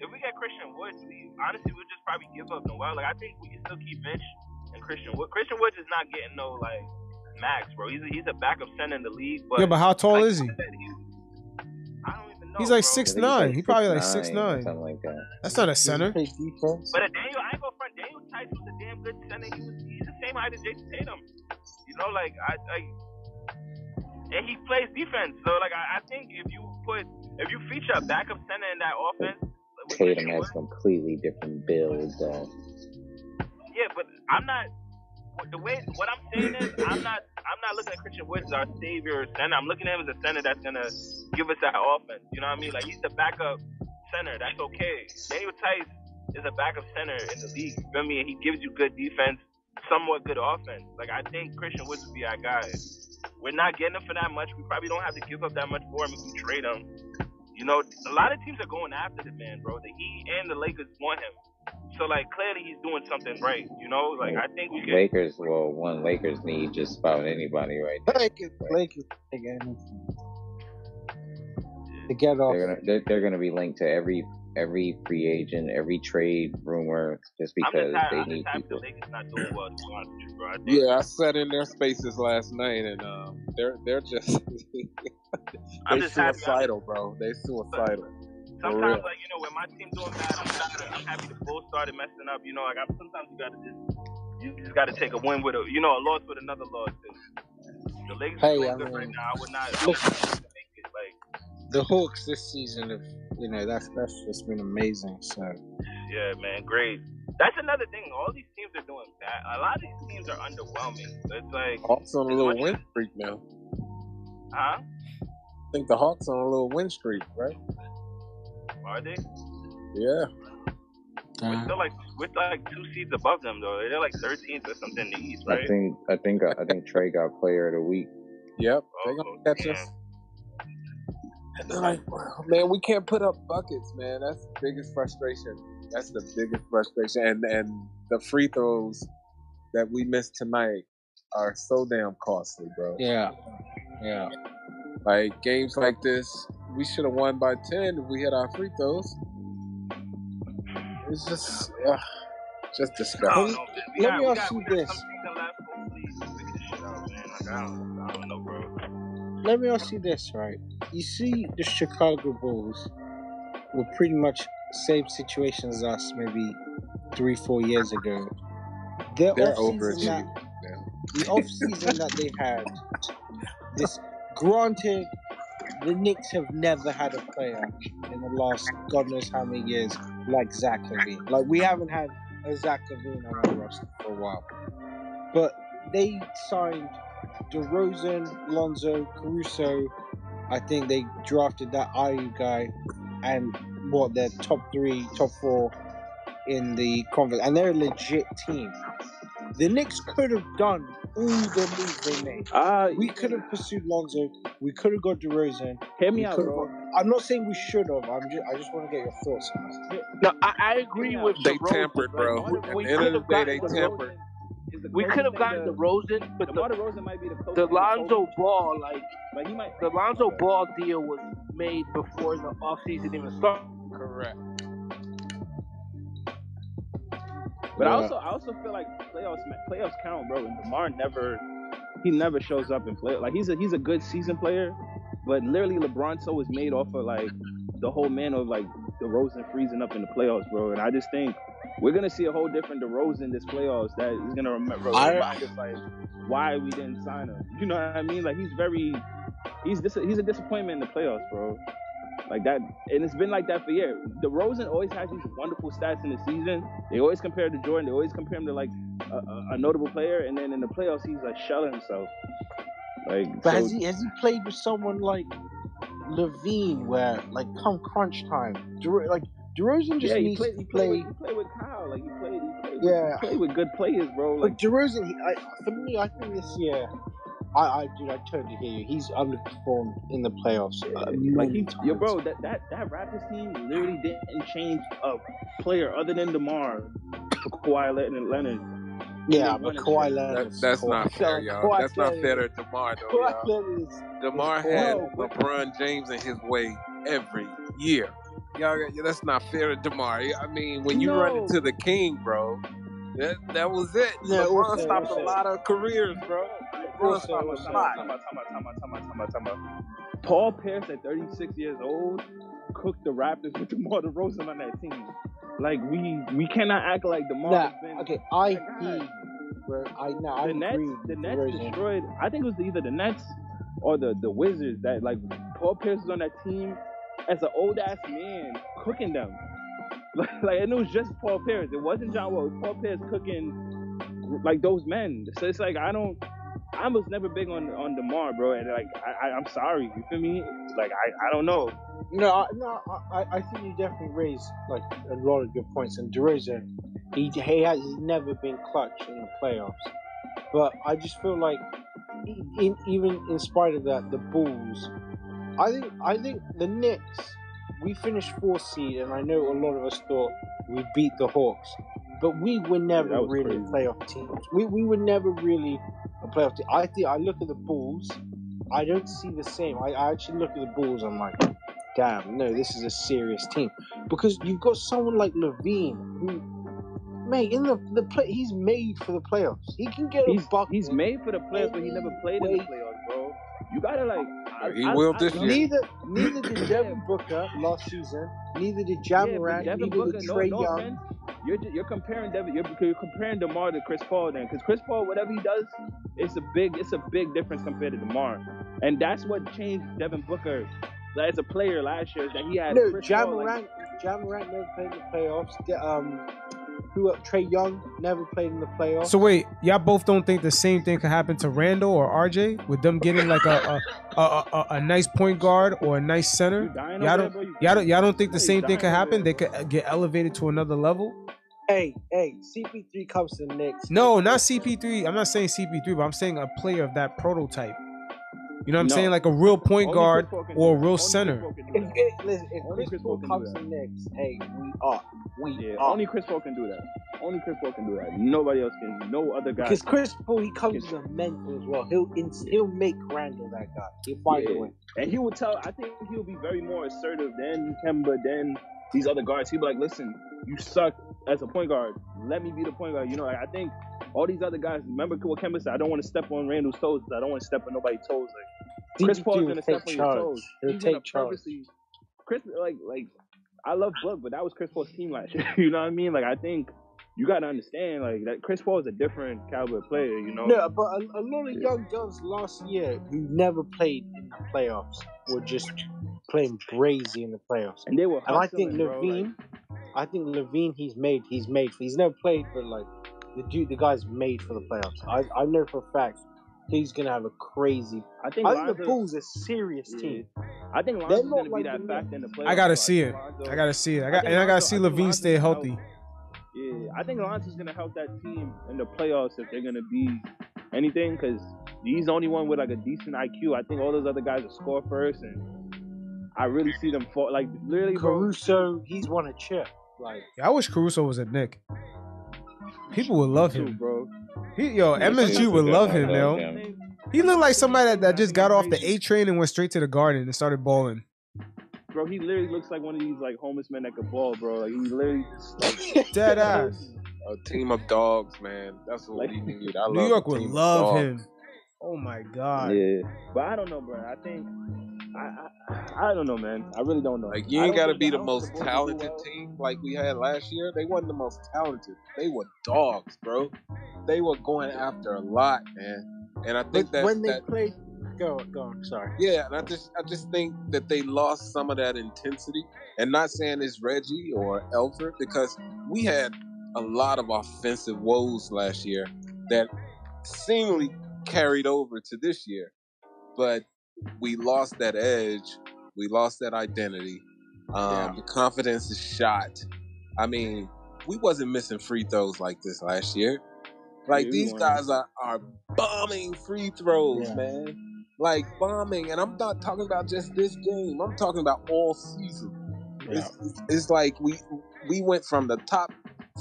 I: if we got Christian Woods, we honestly we'll just probably give up Noel. Like I think we can still keep Mitch and Christian Woods. Christian Woods is not getting no like max, bro. He's a, he's a backup center in the league. But
A: Yeah, but how tall
I: like
A: is he?
I: I he's- I don't even know.
A: He's like
I: bro.
A: six nine. He probably like six nine.
D: something like that.
A: That's not a center.
F: Play defense.
I: But a Daniel, I ain't gonna front. Daniel Theis was a damn good center. He was he's the same height as Jayson Tatum. You know, like I, I and he plays defense. So like I, I think if you put if you feature a backup center in that offense, like, with
D: Tatum has completely different build. Though.
I: yeah, but I'm not. The way what I'm saying is, I'm not. I'm not looking at Christian Woods as our savior or center. I'm looking at him as a center that's gonna give us that offense. You know what I mean? Like he's the backup center. That's okay. Daniel Theis is a backup center in the league. You feel me? And he gives you good defense, somewhat good offense. Like I think Christian Woods would be our guy. We're not getting him for that much. We probably don't have to give up that much for him if we trade him. You know, a lot of teams are going after the man, bro. The Heat and the Lakers want him.
M: So like clearly he's doing something right. You know, like I think we can.
D: Lakers, well, one Lakers need just about anybody right now.
F: Lakers, Lakers, again. To get off.
D: They're gonna they're, they're gonna be linked to every every free agent, every trade rumor, just because
M: just happy,
D: they
M: I'm
D: need people.
M: the Lakers not doing well. To be honest with you. I
J: Yeah, I sat in their spaces last night, and um, they're they're just
M: I'm
J: they
M: just happy-
J: suicidal, bro. They suicidal.
M: Sometimes like you know when my team doing bad, I'm happy, I'm happy the Bulls started messing up. You know, like I, sometimes you gotta just you just gotta take a win with a you know a loss with another loss. Too. The Lakers
F: Hey,
M: are doing
F: I
M: good
F: mean,
M: right now. I would not. I would not like
F: The Hawks this season have, you know, that's that's just been amazing. So
M: yeah, man, great. That's another thing. All these teams are doing bad. A lot of these teams are underwhelming. So it's like,
J: Hawks on a little win streak now.
M: huh?
J: I think the Hawks on a little win streak, right?
M: Are they?
J: Yeah.
M: We're uh. still like we're like two seeds above them though. They're like 13th or something in the East, right?
D: I think I think uh, I think Trae got Player of the Week.
J: Yep.
M: Oh,
J: They're gonna catch us. And they're like, "Wow, man, we can't put up buckets, man. That's the biggest frustration. That's the biggest frustration. And and the free throws that we missed tonight are so damn costly, bro.
F: yeah, yeah.
J: Like games like this, we should have won by ten if we hit our free throws. It's just, uh, just disgusting.
F: Let me ask you this.
M: I don't know, bro.
F: Let me ask you this, right? You see, the Chicago Bulls were pretty much same situation as us maybe three, four years ago. Their
J: They're
F: off-season
J: overachieving.
F: the off season that they had, this granted, the Knicks have never had a player in the last God knows how many years like Zach LaVine. Like we haven't had a Zach LaVine on our roster for a while, but they signed DeRozan, Lonzo, Caruso. I think they drafted that IU guy, and what their top three, top four in the conference, and they're a legit team. The Knicks could have done all the moves they made.
I: Uh,
F: we could have pursued Lonzo. We could have got DeRozan.
I: Hear me out, bro.
F: got- I'm not saying we should have. I'm just. I just want to get your thoughts on this.
H: No, I, I agree with
J: They
H: DeRozan,
J: tampered, bro. At the end of the day, they
H: gotten
J: tampered.
H: We could have gotten the Rosen, but the,
I: DeMar DeRozan might be the closest
H: the
I: thing to
H: Lonzo Ball, like
I: Like he might.
H: the Lonzo Ball deal was made before the offseason even started.
J: Correct.
I: But I also I also feel like playoffs playoffs count, bro. And Demar never he never shows up in play. Like he's a he's a good season player, but literally LeBron so is made off of like the whole man of like DeRozan freezing up in the playoffs, bro. And I just think we're gonna see a whole different DeRozan this playoffs that is gonna remember remind us like why we didn't sign him. You know what I mean? Like he's very he's dis- he's a disappointment in the playoffs, bro. Like that, and it's been like that for years. DeRozan always has these wonderful stats in the season. They always compare to Jordan. They always compare him to like a, a, a notable player, and then in the playoffs, he's like shelling himself. Like,
F: But
I: so-
F: has he has he played with someone like LaVine, where like come crunch time, like DeRozan just
I: yeah, he
F: needs
I: played.
F: to
I: He
F: play.
I: played, with, he played with Kyle. Like he played. He played.
F: Yeah.
I: With, he played with good players, bro. Like
F: Like DeRozan, he, I, for me, I think this year, I, I dude, I totally hear you. He's underperformed in the playoffs. Uh,
I: like
F: many
I: he,
F: times.
I: yo, bro, that, that that Raptors team literally didn't change a player other than Demar for Kawhi Leonard. and Leonard.
F: Yeah,
I: They
F: but
I: won it.
F: Kawhi
J: That,
F: Leonard.
J: that's
F: Kawhi-
J: not fair,
F: Kawhi
J: y'all. That's not fair
F: Leonard-
J: to Demar, though,
F: Kawhi
J: y'all.
F: Leonard is-
J: Demar
F: is
J: had
F: horrible.
J: LeBron James in his way every year. Y'all, that's not fair to Demar. I mean, when you run into the king, bro, that that was it.
F: Yeah,
J: LeBron
F: also-
J: stopped
F: also-
J: a lot of careers, bro. LeBron
F: Also-
J: stopped a lot.
I: Time out, time out, time out, time out, time out, time out. Paul Pierce at 36 years old cooked the Raptors with DeMar DeRozan on that team. Like we we cannot act like DeMar
F: Nah,
I: been.
F: okay, I
I: God.
F: hear you, bro. I know. I
I: the Nets,
F: agree.
I: the Nets
F: DeRozan.
I: destroyed. I think it was either the Nets or the the Wizards that like Paul Pierce was on that team as an old ass man cooking them. Like, and it was just Paul Pierce. It wasn't John Wall. It was Paul Pierce cooking like those men. So it's like I don't. I was never big on on Demar, bro, and like I, I I'm sorry. You feel me? Like I I don't know.
F: No, I, no, I, I think you definitely raised like a lot of good points. And DeRozan, he he has never been clutch in the playoffs. But I just feel like, in even in spite of that, the Bulls, I think I think the Knicks we finished fourth seed, and I know a lot of us thought we beat the Hawks, but we were never
I: was
F: really
I: crazy.
F: playoff teams. We we were never really a playoff team. I think I look at the Bulls, I don't see the same. I, I actually look at the Bulls. I'm like, damn, no, this is a serious team because you've got someone like LaVine who. Mate, in the the play, he's made for the playoffs. He can get
I: He's
F: a bucket.
I: he's made for the playoffs, but he never played in the playoffs, gotta like. I,
J: He
I: I-
J: will
I: I
J: this
I: love-
J: year.
F: Neither neither did Devin Booker last season. Neither did
I: Yeah, Ja Morant.
F: neither
I: Booker,
F: did Trae
I: no
F: Young.
I: offense. You're you're comparing Devin. You're, you're comparing Demar to Chris Paul then, because Chris Paul, whatever he does, it's a big it's a big difference compared to Demar, and that's what changed Devin Booker as a player last year is that he had
F: No,
I: Chris Paul, like,
F: Ja Morant. Jamoran never played in the playoffs. De- Um, who? uh, Trae Young never played in the playoffs.
A: So wait, y'all both don't think the same thing could happen to Randle or RJ with them getting like a a, a, a, a nice point guard or a nice center? Y'all don't
I: bro. You-
A: y'all don't y'all don't think the same thing could
I: dying over
A: happen? They could get elevated to another level?
F: hey, hey, CP3 comes to the Knicks.
A: No, not CP3. I'm not saying CP3, but I'm saying a player of that prototype. You know what I'm
I: No.
A: saying? Like a real point
I: Only
A: guard
I: Chris Paul can
A: or a real center.
I: Paul can do
F: If, if, listen, if
I: Only
F: Chris
I: Chris
F: Paul
I: Paul can
F: comes
I: do
F: to
I: that.
F: Knicks, hey, we are. We
I: Yeah,
F: are.
I: only Chris Paul can do that. Only Chris Paul can do that. Nobody else can. No other guy.
F: Because Chris Paul, he comes with a mental as well. He'll ins- he'll make Randle that guy. He'll find a way.
I: And he will tell. I think he'll be very more assertive than Kemba, than these other guards. He'd be like, "Listen, you suck as a point guard. Let me be the point guard." You know, like, I think all these other guys. Remember what Kemba said? I don't want to step on Randle's toes. I don't want to step on nobody's toes. Like Chris
F: CP3
I: Paul's gonna
F: take
I: step on your toes.
F: He'll
I: He's gonna
F: take charge.
I: purposely. Chris, like, like, I love Book, but that was Chris Paul's team last year. you know what I mean? Like, I think you gotta understand, like, that Chris Paul is a different caliber player. You know?
F: Yeah, but a, a lot of young guns last year who never played in the playoffs were just playing crazy in the playoffs.
I: And they were
F: And I think
I: hustling, bro,
F: LaVine, I think LaVine, he's made, he's made. For, he's never played, but like the dude, the guy's made for the playoffs. I, I know for a fact he's gonna have a crazy.
I: I think,
F: I think the Bulls are a serious
I: Yeah.
F: team.
I: I think
F: They're
I: Lonzo's gonna
F: like
I: be that
F: the
I: factor in the playoffs.
A: I gotta see it.
I: Lonzo-
A: I gotta see it. I
I: I
A: got
I: think
A: and I gotta see
I: I
A: LaVine
I: Lonzo's
A: stay
I: gonna help.
A: healthy.
I: Yeah, I think Lonzo's gonna help that team in the playoffs if they're gonna be anything, because he's the only one with like a decent IQ. I think all those other guys will score first, and I really see them fall. Like literally, bro.
F: Caruso, he's won a chip. Like
A: Yeah, I wish Caruso was a Knick. People would love
I: too,
A: him.
I: bro.
A: He, yo,
D: Yeah,
A: MSG would love him,
D: I
A: yo.
D: him.
A: He looked like somebody that, that just got off the A train and went straight to the garden and started balling.
I: Bro, he literally looks like one of these like homeless men that could ball, bro. Like he literally just like
A: Dead ass.
J: A team of dogs, man. That's what we need. I love
A: New York would love
J: dogs.
A: him. Oh my god.
I: yeah. But I don't know, bro. I think I I, I don't know, man. I really don't know.
J: Like you ain't got to be the most
I: think the Bulls will do
J: talented
I: well.
J: team like we had last year. They wasn't the most talented. They were dogs, bro. They were going after a lot, man. And I think that
F: when they
J: that
F: played, go go. on, Sorry.
J: yeah, and I just I just think that they lost some of that intensity. And not saying it's Reggie or Elfrid because we had a lot of offensive woes last year that seemingly carried over to this year. But we lost that edge. We lost that identity. Um, The confidence is shot. I mean, we wasn't missing free throws like this last year. Like
I: Yeah, we
J: these guys are, are bombing free throws,
F: Yeah.
J: man. Like bombing, and I'm not talking about just this game. I'm talking about all season. It's, it's, it's like we we went from the top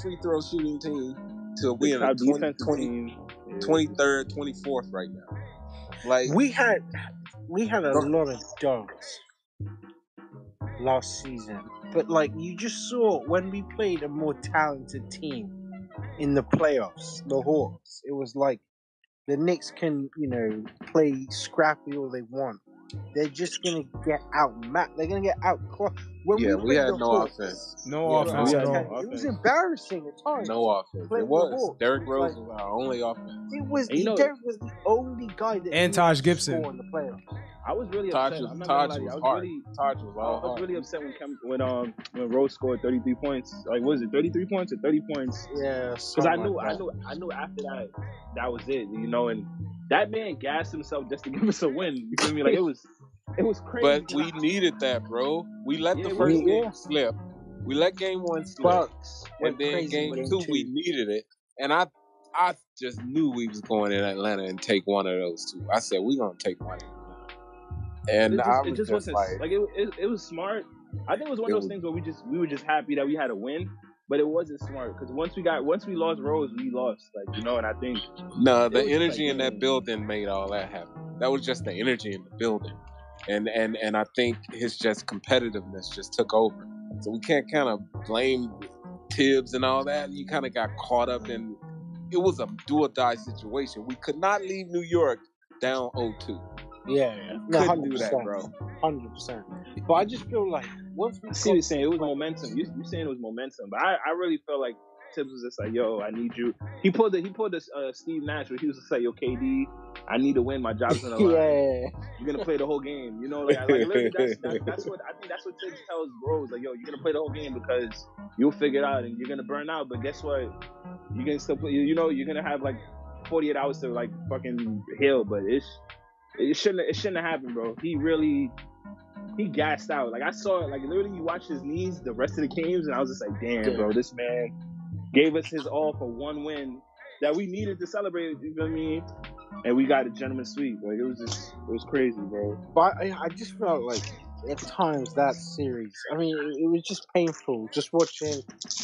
J: free throw shooting team to we in the 20,
I: defensive
J: 20,
I: team. Yeah.
J: 23rd, 24th right now. Like
F: We had we had a lot of dogs last season, but like you just saw when we played a more talented team in the playoffs, the Hawks. It was like the Knicks can you know play scrappy all they want. They're just gonna get out they're gonna get out when
J: yeah,
F: we
J: we
F: played
J: had
F: the
J: no
F: Hawks,
J: offense.
A: No
F: yeah,
A: offense
I: we
A: at
I: had
A: all.
I: no
F: it was embarrassing at times.
J: No offense. It was.
F: Hawks.
J: Derrick Rose
F: Like-
J: was our only offense.
F: It was
I: And you
F: Derrick was the only guy that
A: And Taj Gibson.
F: in the playoffs.
I: I was really
J: Taj
I: upset.
J: was
I: I'm not
J: Taj
I: gonna lie. to you.
J: was
I: I was
J: hard.
I: really
J: Taj was
I: I was
J: hard.
I: really upset when Cam, when um when Rose scored 33 points. Like, what was it 33 points or 30 points?
F: Yeah,
I: Because I knew, I knew, I knew after that, that was it. You know, and that man gassed himself just to give us a win. You feel me? Like it was, it was crazy.
J: But we needed that, bro. We let
I: Yeah,
J: the first
F: did.
J: game slip. We let game one slip.
F: Bucks
J: and then
F: crazy
J: game
F: in
J: two, we needed it. And I I just knew we was going in Atlanta and take one of those two. I said we gonna take one. And
I: it just, it
J: was
I: just wasn't
J: like,
I: like, it, it. It was smart I think it was one of those
D: was-
I: things where we just we were just happy that we had a win, but it wasn't smart because once we got once we lost Rose, we lost. Like you know, and I think
J: No, the energy
I: like,
J: in that building made all that happen. That was just the energy in the building, and and and I think his just competitiveness just took over. So we can't kind of blame Thibs and all that. You kind of got caught up in. It was a do or die situation. We could not leave New York down 0-2.
F: Yeah, yeah. No,
J: Couldn't do that,
F: 100%.
J: bro.
F: Hundred percent. But I just feel like once we
I: see what you're saying. It was momentum. You you saying it was momentum, but I, I really felt like Thibs was just like, yo, I need you. He pulled the he pulled this uh, Steve Nash where he was just like, yo, KD, I need to win. My job's on the line.
F: yeah,
I: You're gonna play the whole game. You know, like, like literally, that's, that's that's what I think. That's what Thibs tells bros. Like, yo, you're gonna play the whole game because you'll figure it out and you're gonna burn out. But guess what? You can still play. You you know, you're gonna have like 48 hours to like fucking heal. But it's it shouldn't it shouldn't have happened, bro. He really he gassed out. Like I saw it. Like literally, you watch his knees the rest of the games, and I was just like, damn, bro, this man gave us his all for one win that we needed to celebrate. You feel me? And we got a gentleman sweep. Like it was just it was crazy, bro.
F: but I, I just felt like at times that series. I mean, it, it was just painful just watching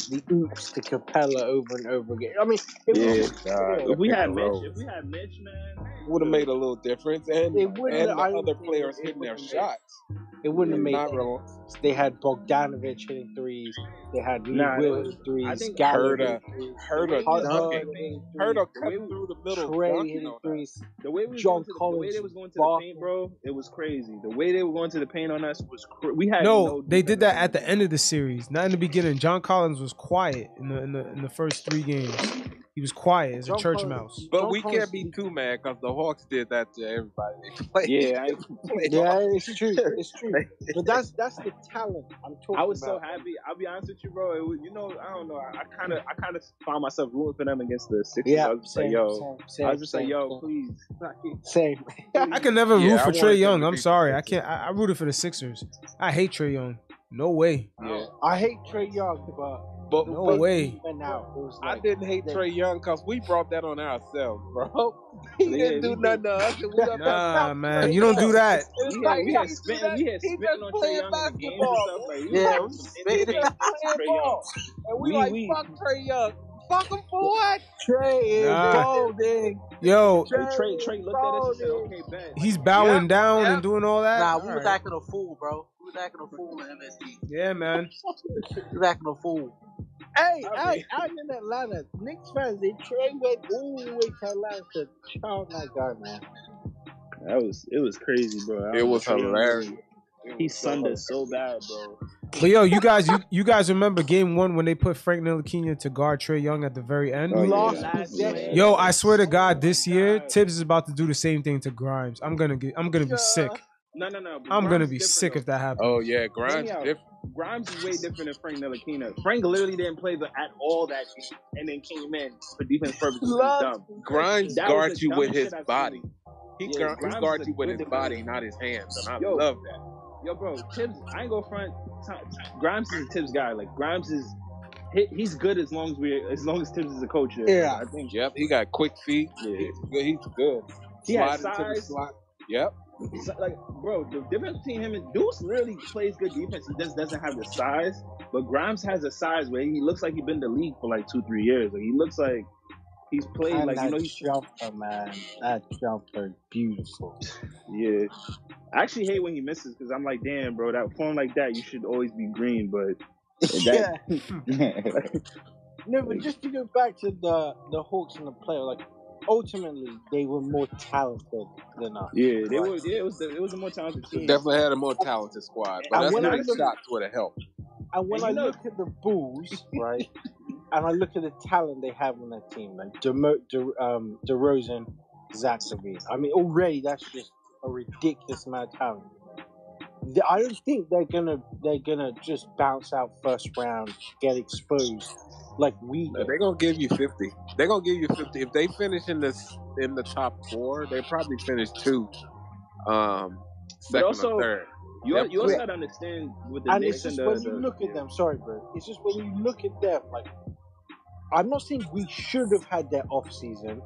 F: the oops to Capela over and over again. I mean, it
I: Yeah,
F: was
J: God,
I: If we had Mitch, if we had Mitch, man,
J: would have made a little difference, and
F: It wouldn't-
J: and the
F: I
J: other players hitting their
F: would've made-
J: shots.
F: it wouldn't have made.
J: Not
F: any
J: real.
F: They had Bogdanovich hitting threes. They had Lee
I: Nah,
F: Will
I: it
F: hitting
I: was-
F: threes.
I: I think
F: Gallagher
J: Huerter,
F: hitting threes.
J: Huerter
F: Hubbard
J: dunking,
F: hitting
J: Huerter
F: threes.
I: The way
J: cut
I: we-
J: through the middle,
F: Trey
J: dunking
F: hitting
J: on that.
F: threes.
I: the way we was
F: John
I: going to the, the way
F: Collins
I: they was going to the
F: barking.
I: paint, bro, it was crazy. The way they were going to the paint on us was cr- we had
A: No,
I: no.
A: they did
I: defense.
A: that at the end of the series, not in the beginning. John Collins was quiet in the in the, in the first three games. He was quiet as a
F: John
A: church
F: Collins-
A: mouse.
J: But
F: John
J: we
F: Collins-
J: can't be too mad because the Hawks did that to everybody they.
I: Yeah, I,
F: Yeah, it's true. It's true. But that's that's the talent I'm talking
I: I was so happy. I'll be honest with you, bro. It was, you know, I don't know. I kind of, I kind of found myself rooting for them against the Sixers.
F: Yeah,
I: I was just like, yo,
F: same, same,
I: I was just like, yo,
F: same.
I: please.
F: Same.
A: I can never
J: Yeah,
A: root for
J: Trae
A: Young. I'm sorry, I can't. I, I rooted for the Sixers. I hate Trae Young. No way.
J: Yeah.
F: I hate Trae Young, but
J: But,
A: No
J: but
A: way.
F: went out. It was
J: I didn't hate
F: they-
J: Trae Young because we brought that on ourselves, bro. He
I: Yeah,
J: didn't do nothing to us. and we up there
A: Nah, man, you don't do that.
J: It's
I: We
J: like,
I: we had
J: you do
I: spitting,
J: that?
I: we had
J: He just
I: on Trae
J: playing
I: Young in the games and
J: basketball.
I: stuff. Like,
F: Yeah,
I: had
F: it was
I: some
F: spitting.
I: in-
J: He just
I: in-
J: playing
I: Trae Young.
J: And we,
I: We-
J: like,
I: we-
J: fuck Trae Young. Fuck him for what?
F: Trae is
A: Nah.
F: golden.
A: Yo,
I: Hey, Trae, Trae looked at us and said, "Okay, bet."
A: he's bowing
J: Yeah,
A: down
J: yeah.
A: and doing all that.
H: Nah, we was
A: Alright.
H: acting a fool, bro. We was acting a fool in MSG.
A: Yeah, man.
H: We was acting a fool.
F: Hey,
I: I
F: hey, out in Atlanta, Knicks fans, they Trae went all the way to Atlanta to chant that guy, man.
I: That was it was crazy, bro. I
J: It
I: don't
J: was
I: know,
J: hilarious.
I: He sunned us so bad, bro.
A: But yo, you guys, you, you guys remember Game One when they put Frank Ntilikina to guard Trae Young at the very end?
D: Oh, yeah.
F: Lost
I: Last
F: possession.
I: man.
A: Yo, I swear to God, this oh, year Thibs is about to do the same thing to Grimes. I'm gonna get, I'm gonna be sick.
I: No, no, no.
A: I'm gonna be sick
I: different,
A: if that happens.
J: Oh, yeah. Grimes
I: me out.
J: different.
I: Grimes is way different than Frank Ntilikina. Frank literally didn't play the, at all that game, and then came in for defense purposes. It
F: Love
I: dumb.
J: Grimes
I: That
J: guards you with his body. He,
I: Yeah,
J: guard, he guards
I: is
J: you with his body,
I: defender.
J: not his hands. And I
I: Yo.
J: love that.
I: Yo, bro, Thibs, I ain't go front. T- T- Grimes is a Thibs guy. Like Grimes is, he, he's good as long as we, as long as Thibs is a coach. There.
F: Yeah.
I: I think.
J: Yep, he got quick feet.
I: Yeah.
J: He's good. He's good.
I: He has
J: Slide into the
I: size.
J: slot. Yep.
I: So, like, bro, the difference between him and Deuce really plays good defense. He just doesn't have the size. But Grimes has a size where he looks like he's been in the league for like two, three years. Like he looks like he's played
F: And
I: like you know he's
F: jumper, man. That jumper is beautiful.
I: yeah. I actually hate when he misses because I'm like, damn, bro, that form like that, you should always be green. But
F: yeah. No, but just to go back to the the Hawks and the player, like ultimately they were more talented than us.
I: yeah, they
F: Right.
I: were. Yeah, it was. The, it was a more talented team.
J: Definitely had a more talented squad. But
F: And
J: that's
F: when
J: not
F: I
J: a
F: look-
J: shot would have helped.
F: And when
I: And
F: I
I: you know-
F: look at the Bulls, right, and I look at the talent they have on that team, like Demo, De, um, DeRozan, Zach LaVine. I mean, already that's just a ridiculous amount of talent. The- I don't think they're gonna they're gonna just bounce out first round, get exposed like we
J: No. They're gonna give you fifty. They're gonna give you fifty. If they finish in this in the top four, they probably finish two. Um second
I: also,
J: or third.
I: You,
J: Yep.
I: you also got to understand with the
F: and
I: Knicks
F: it's
I: and the,
F: when you
I: the-
F: look at them. Sorry, bro. It's just when you look at them. Like, I'm not saying we should have had their off season.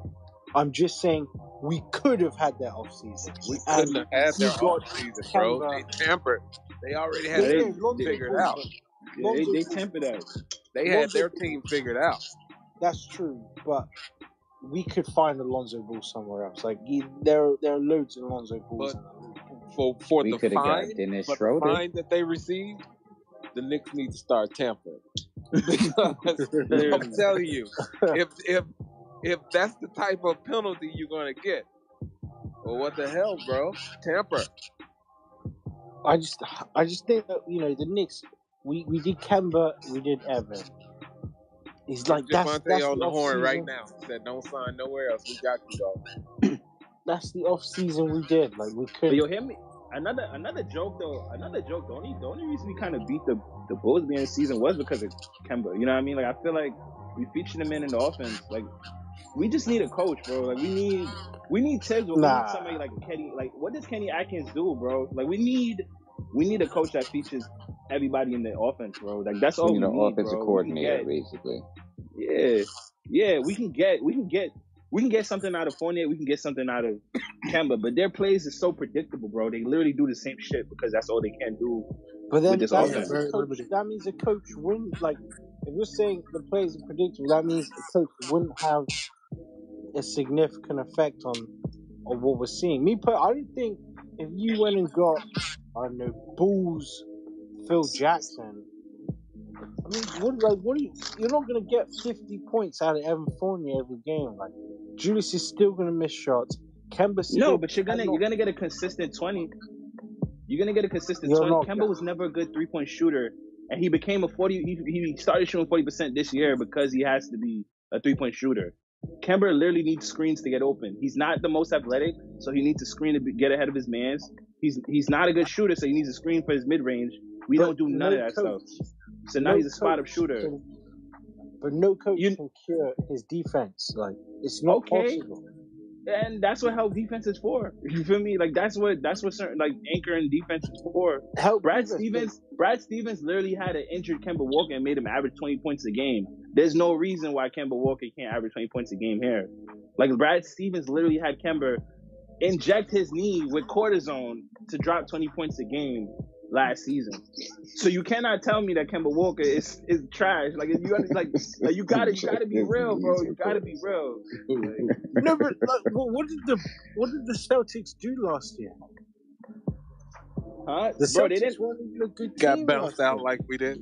F: I'm just saying we could have had their off season.
J: We couldn't have had their
F: we
J: off season, bro.
F: Kemba.
J: They tampered. They already had
I: they,
J: their
F: Yeah,
J: team figured out.
I: yeah, they,
F: Lonzo
I: they
F: Ball,
I: tempered that.
J: They had
F: Lonzo
J: their team figured out.
F: that's true, but we could find a Lonzo Ball somewhere else. Like you, there, there are loads of Lonzo Balls
J: But
F: in the league.
J: for for
D: We
J: the
D: could have got
J: fine,
D: Dennis
J: but the
D: Schroeder.
J: fine that they received, the Knicks need to start tampering. I'm telling you, if if if that's the type of penalty you're gonna get, well, what the hell, bro? Tamper.
F: I just, I just think that you know the Knicks. We we did Kemba, we did Evan. It's like that's
J: Javante
F: that's
J: on
F: the
J: the horn right
F: off-season.
J: now. Said don't sign nowhere else. We got you, dog.
F: That's the off season we did. Like we could.
I: You hear me. Another another joke though. Another joke. The only the only reason we kind of beat the the Bulls being the season was because of Kemba. You know what I mean? Like I feel like we featured him in in the offense. Like we just need a coach, bro. Like we need we need Thibs, but we need somebody like Kenny. Like what does Kenny Atkins do, bro? Like we need we need a coach that features everybody in the offense, bro. Like that's all
D: We
I: we
D: need
I: need,
D: an offensive
I: bro.
D: Coordinator,
I: get
D: basically.
I: yeah, yeah. We can get we can get we can get something out of Fournier. We can get something out of Kemba, but their plays is so predictable, bro. They literally do the same shit because that's all they can do
F: But
I: with
F: then
I: this
F: that
I: offense.
F: means the coach. That means the coach wouldn't like. If you're saying the players are predictable, that means the coach wouldn't have a significant effect on on what we're seeing. Me, per, I don't think if you went and got I don't know Bulls, Phil Jackson. I mean, what like what? Are you, you're not gonna get 50 points out of Evan Fournier every game. Like Julius is still gonna miss shots. Kemba still
I: No, but you're gonna you're gonna get a consistent twenty. You're gonna get a consistent
F: You're
I: twenty.
F: not
I: Kemba was never a good three point shooter, and he became a forty. He, he started shooting forty percent this year because he has to be a three point shooter. Kemba literally needs screens to get open. He's not the most athletic, so he needs to screen to be, get ahead of his mans. He's he's not a good shooter, so he needs a screen for his mid range. We
F: But
I: don't do none
F: no
I: of that
F: coach-
I: stuff. So now
F: no
I: he's a spot up shooter.
F: can- but no coach can cure his defense. Like it's not
I: Okay.
F: possible.
I: And that's what help defense is for. You feel me? Like that's what that's what certain like anchoring defense is for.
F: Help
I: Brad Stevens Brad Stevens literally had an injured Kemba Walker and made him average twenty points a game. There's no reason why Kemba Walker can't average twenty points a game here. Like Brad Stevens literally had Kemba inject his knee with cortisone to drop twenty points a game last season. So you cannot tell me that Kemba Walker is is trash. Like you gotta like, like you gotta you gotta be real, bro. You gotta be real.
F: no, but like, what, what did the what did the Celtics do last year?
I: Huh?
F: The
I: Bro, they
F: Celtics
I: didn't
F: weren't a good
J: Got
F: team
J: bounced out
F: year.
J: like we did.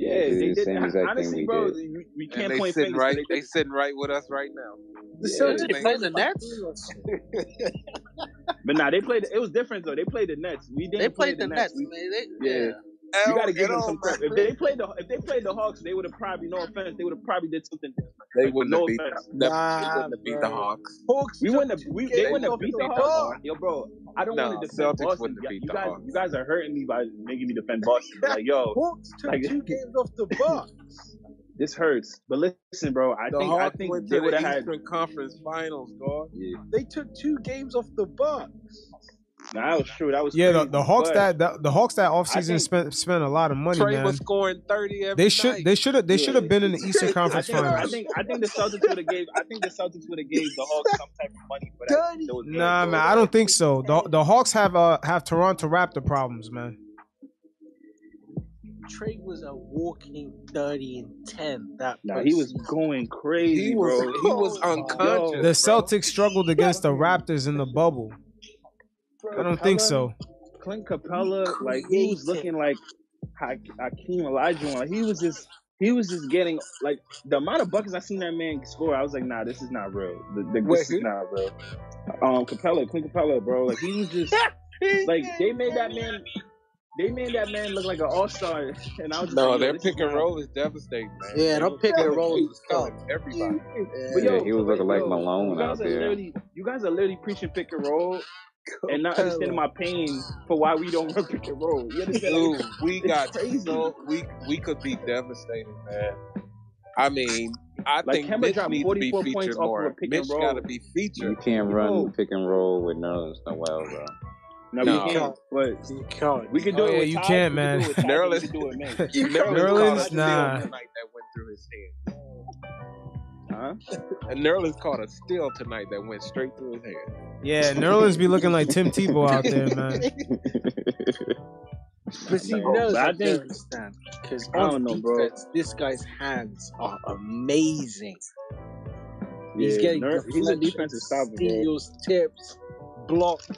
I: Yeah,
D: They
I: they
D: the
I: did.
D: same exact thing
I: Honestly,
D: we
I: bro,
D: did.
I: we, we can't
J: they
I: point
J: sitting
I: fingers.
J: right.
I: but
J: They sitting right with us right now.
F: The
I: Yeah,
F: Celtics
I: they-
F: played the Nets.
I: But nah, they played. It was different though. They played the Nets. We didn't
H: They
I: play
H: played
I: the
H: the
I: Nets.
H: Nets,
I: We,
H: man. They,
I: yeah.
H: yeah.
I: You gotta give them
J: oh
I: some credit. If they played the if they played the Hawks, they would have probably no offense. They would have probably did something different.
J: They wouldn't
I: no
J: have beat.
I: offense.
J: Them. They wouldn't have beat the. Hawks.
F: Hawks
I: We
F: took
I: wouldn't have. We they
F: games
I: wouldn't have beat
F: the
I: the Hawks. Yo, bro, I don't
J: No,
I: want to defend
J: Celtics
I: Boston.
J: wouldn't have
I: You,
J: beat
I: you
J: the
I: guys,
J: Hawks.
I: you guys are hurting me by making me defend Boston. Like, yo,
F: Hawks took
I: like
F: two games off the Bucks.
I: this hurts. But listen, bro, I
J: The
I: think I
J: Hawks
I: think
J: went
I: they
J: to
I: would
J: the
I: have had.
J: Conference Finals, dog.
F: They took two games off the Bucks.
I: Nah, that was true. That was
A: Yeah, the,
I: crazy.
A: the Hawks
I: But
A: that, that the Hawks that offseason
I: think-
A: spent spent a lot of money,
J: Trey
A: man.
J: was scoring thirty every
A: They should
J: night.
A: they should have they should have been in the Eastern
I: I
A: Conference
I: think, I think I think the Celtics would have gave I think the Celtics would have gave the Hawks some type of money for that. Those
A: Nah,
I: bro.
A: man, I don't think so. The the Hawks have uh have Toronto Raptor problems, man.
F: Trey was a walking 30 and 10 that
I: Nah, he was going crazy,
J: He was
I: bro.
J: he was unconscious.
A: The
J: bro.
A: Celtics struggled against the Raptors in the bubble. I don't think so.
I: Clint Capela, like he was looking like Hakeem Olajuwon. Like he was just he was just getting like the amount of buckets I seen that man score. I was like, nah, this is not real. The, the,
J: Wait,
I: this is
J: who?
I: not real. Um, Capela, Clint Capela, bro. Like he was just like they made that man. They made that man look like an all star, and I was just
J: No,
I: like, yo,
J: their pick and roll is devastating, man.
F: Yeah,
J: They
F: them
J: was
F: pick and
J: killing-
F: rolls
J: he
F: is
J: killing
F: tough.
J: everybody.
I: But
D: Yeah,
I: yo,
D: he was looking like Malone out there.
I: you guys are literally preaching pick and roll, and not understanding my pain for why we don't run pick and roll. You understand?
J: Dude,
I: Like,
J: we got
I: crazy.
J: so we we could be devastated, man. I mean, I
I: Like,
J: think
I: Kemba
J: Mitch
I: dropped
J: need to be
I: points
J: featured
I: off of a
J: more.
I: pick and
J: Mitch
I: roll.
J: got to be featured.
D: You can't run
I: Yo.
D: pick and roll with Nerlens Noel, bro.
I: No,
J: No.
I: we can't. But
F: You can't.
I: we can do
A: Oh,
I: it.
A: yeah,
I: with
A: you
I: Taj,
A: can't, man.
I: do it with Taj, we
J: Nerlens-
I: can do it, man.
J: Nerlens
A: Nerlens,
J: caught a steal
A: nah.
J: tonight that went through his hand.
I: Huh?
J: And Nerlens caught a steal tonight that went straight through his hand.
A: Yeah, Nerlens be looking like Tim Tebow out there, man.
F: But see, oh,
I: Bro,
F: Nels, I
I: I
F: don't
I: think-
F: understand because
I: I don't know, bro.
F: this guy's hands are amazing. He's getting
I: Ner- he's a
F: deflections,
I: defensive stopper, bro.
F: steals, tips, blocks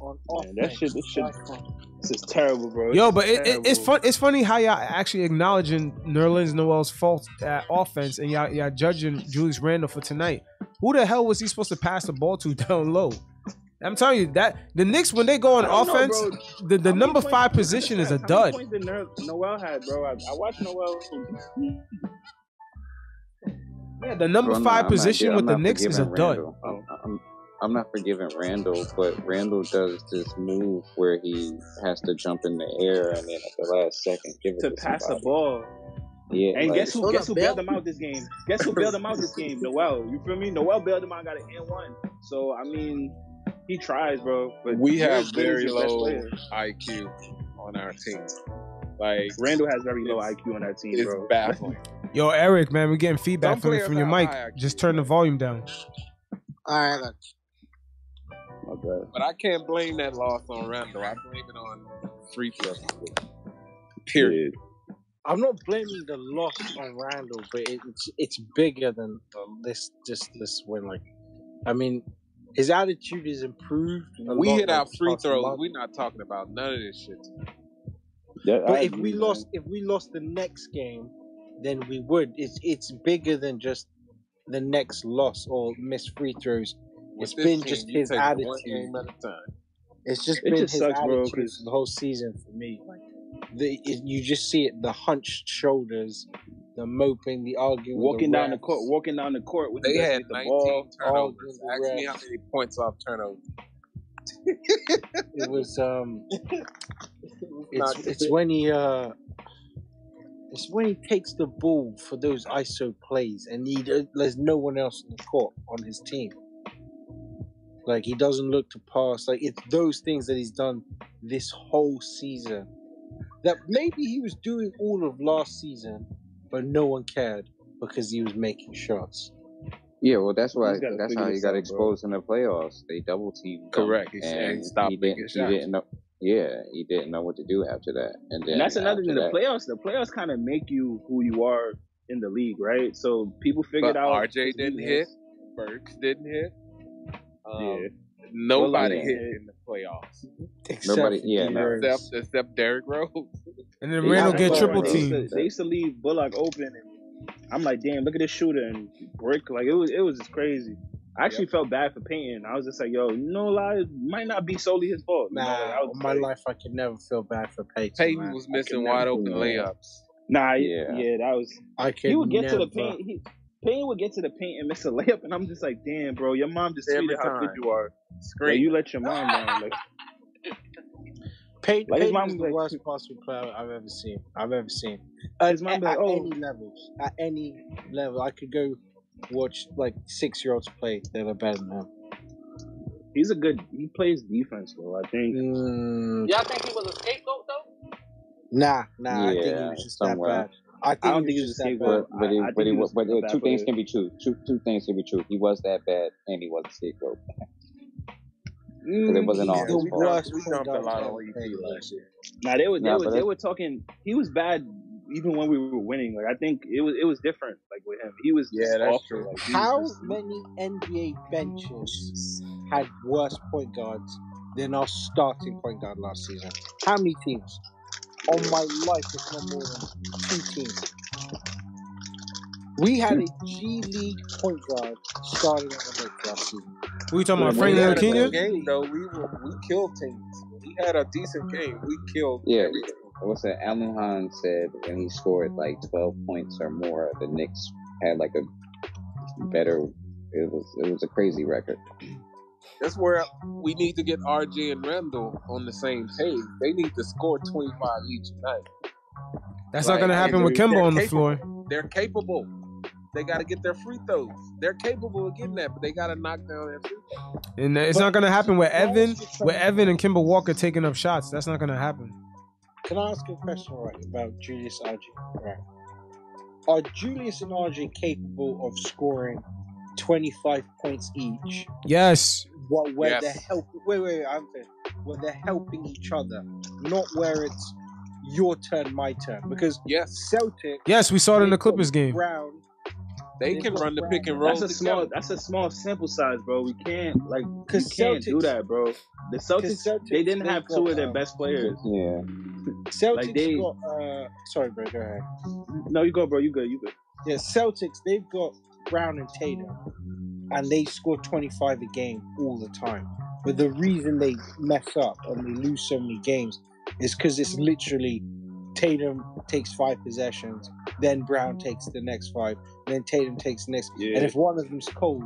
F: on offense.
I: Man, that shit, this shit, this is terrible, bro.
A: Yo, but it, it, it's fun. It's funny how y'all actually acknowledging Nerlens Noel's fault at offense, and y'all, y'all judging Julius Randle for tonight. Who the hell was he supposed to pass the ball to down low? I'm telling you that the Knicks when they go on
I: I don't know,
A: offense, the, the
I: How
A: number
I: points-
A: five position is a
I: How many
A: dud.
I: points did Ner- Noel had, bro? I, I watched Noel.
A: Yeah, the number
D: Bro,
A: five
D: not- I'm not
A: position with
D: I'm
A: the
D: not
A: Knicks is a
D: forgiving
A: dud.
D: I'm, I'm, I'm not forgiving Randle, but Randle does this move where he has to jump in the air and then at the last second give it
I: to
D: to,
I: pass the ball.
D: Yeah,
I: And
D: like,
I: guess who? Guess who bailed him out this game? Guess who bailed him out this game? Noel. You feel me? Noel bailed him out. Got an N one. So I mean, he tries, bro. But
J: we have
I: as good as
J: very low. IQ on our team. Like
I: Randle has very low IQ on that team,
J: it's
I: bro.
J: baffling.
A: Yo, Eric, man, we're getting feedback
J: Some
A: from, from your mic.
J: high
A: Just turn the volume down.
F: All right, look.
I: Okay.
J: But I can't blame that loss on Randle. I blame it on free throws. Period.
F: I'm not blaming the loss on Randle, but it, it's it's bigger than the, this just this win. Like, I mean, his attitude is improved. a
J: We
F: lot,
J: hit
F: like,
J: our free throws.
F: month.
J: We're not talking about none of this shit.
I: Yeah,
F: But if we lost, if we lost the next game, then we would. It's it's bigger than just the next loss or missed free throws. It's
J: With this
F: been
J: team,
F: just
J: you
F: his
J: take one
F: attitude.
J: game at a time.
F: It's just
I: It
F: been
I: just
F: his
I: sucks, bro,
F: the whole season for me. Like the it, you just see it, the hunched shoulders, the moping, the arguing,
I: walking
F: the
I: down the court, walking down the court with
J: They
I: the
J: had
I: the
J: 19
I: ball.
J: turnovers.
F: with the
J: me how many points off turnovers.
F: It was um, it's it's when he uh, it's when he takes the ball for those ISO plays, and he there's no one else in the court on his team. Like he doesn't look to pass. Like it's those things that he's done this whole season. That maybe he was doing all of last season, but no one cared because he was making shots.
D: yeah, well, that's why that's how he
I: this
D: got
I: out, bro.
D: exposed in the playoffs. They double teamed
J: Correct. He said he
D: and
J: stopped
D: he
J: making
D: didn't. He
J: shots.
D: didn't know. Yeah, he didn't know what to do after that, and then
I: And that's another
D: after
I: thing. The playoffs, the playoffs kind of make you who you are in the league, right? So people figured
J: But
I: out.
J: RJ didn't hit. Burks didn't hit. Um,
I: Yeah.
J: Nobody
I: Well,
J: hit in the playoffs
F: Except
D: Nobody-
F: for
D: yeah,
F: D
D: no.
J: Except except Derrick Rose.
A: And then
D: Yeah, Randle
A: get
D: what-
A: triple
I: They used,
A: team.
I: to, they used to leave Bullock open, and I'm like, damn, look at this shooter and brick. Like it was, it was just crazy. I actually felt bad for Payton. I was just like, yo, no lie, it might not be solely his fault. You know, like,
F: Nah,
I: I was
F: in my
I: like,
F: life I could never feel bad for Payton.
J: Payton
F: man.
J: was missing wide open layups.
I: Nah,
D: Yeah.
I: yeah, that was.
F: I could
I: He would get to the paint. He, Payne would get to the paint and miss a layup, and I'm just like, damn, bro, your mom just
J: Every
I: tweeted how good you are. Like,
J: Scream.
I: you let your mom down. Like,
F: Payton,
I: Like, his
F: Payton
I: mom
F: is
I: was
F: the
I: like-
F: worst possible player I've ever seen. I've ever seen. At,
I: His mom
F: at,
I: be like,
F: at
I: "Oh."
F: any levels, at any level, I could go watch like six year olds play. that are better than him.
I: he's a good. He plays defense, though. I think.
F: Mm,
H: Y'all think he was a scapegoat though?
F: nah, nah. I think he was just
D: somewhere.
F: that bad. I think,
I: I don't think
F: was
I: he was
F: just
I: a
F: that bad.
D: but but, he,
I: I- I
D: but,
I: think
D: he,
I: he
D: wa-
I: was
D: but
I: a
D: uh,
I: bad
D: two things can be true. Two two things can be true. He was that bad, and he was a scapegoat.
I: Mm,
D: it wasn't all
F: He's
D: his
F: the
D: fault.
F: worst
J: We
F: point
J: dumped a lot
F: to
J: on
F: ever
J: EP last year.
I: Nah, they were they
D: Nah,
I: were they were talking. He was bad even when we were winning. Like I think it was it was different. Like with him, he was
J: Yeah,
I: just
J: that's
I: awful.
J: true.
I: Like,
F: How
I: just,
F: many NBA benches had worse point guards than our starting point guard last season? How many teams? On my life, it's not more than two teams. We had a G League point guard starting at the Knicks last season.
A: Who you talking about?
J: When
A: Frank
J: we
A: Ntilikina?
J: game though, we were, we killed teams. When we had a decent game. We killed
D: Yeah,
J: every team.
D: what's that? Alan Hahn said when he scored like 12 points or more, the Knicks had like a better. It was it was a crazy record.
J: That's where we need to get RJ and Randle on the same page. They need to score 25 each night.
A: That's
J: Like,
A: not gonna happen with
J: they're
A: on the
J: capable.
A: floor.
J: They're capable. They got to get their free throws. They're capable of getting that, but they got to knock down their free throws.
A: And it's not gonna happen with Evan, with Evan and Kemba Walker taking up shots. That's not gonna happen.
F: Can I ask a question right about Julius RJ? Right. Are Julius and RJ capable of scoring 25 points each
A: Yes.
F: while where
J: Yes.
F: they're helping? Wait, wait, wait, I'm finished. Where they're helping each other, not where it's your turn, my turn. Because
J: yes,
F: Celtic.
A: Yes, we saw it in the Clippers game.
F: Brown.
J: They
F: they've
J: can run the
F: Brown.
J: pick and roll.
I: That's a small. That's a small sample size, bro. We can't like we
F: 'Cause
I: can't do that, bro. The Celtics,
F: Celtics,
I: they didn't
F: they've
I: have two
F: got,
I: of their
F: um,
I: best players.
D: Yeah.
F: Celtics
I: Like they-
F: got. Uh, sorry, bro. Go ahead.
I: No, you go, bro. You good. You good.
F: Yeah, Celtics. They've got Brown and Tatum, and they score 25 a game all the time. But the reason they mess up and they lose so many games is because it's literally Tatum takes five possessions, then Brown takes the next five, then Tatum takes the next.
I: Yeah.
F: And if one of them's cold,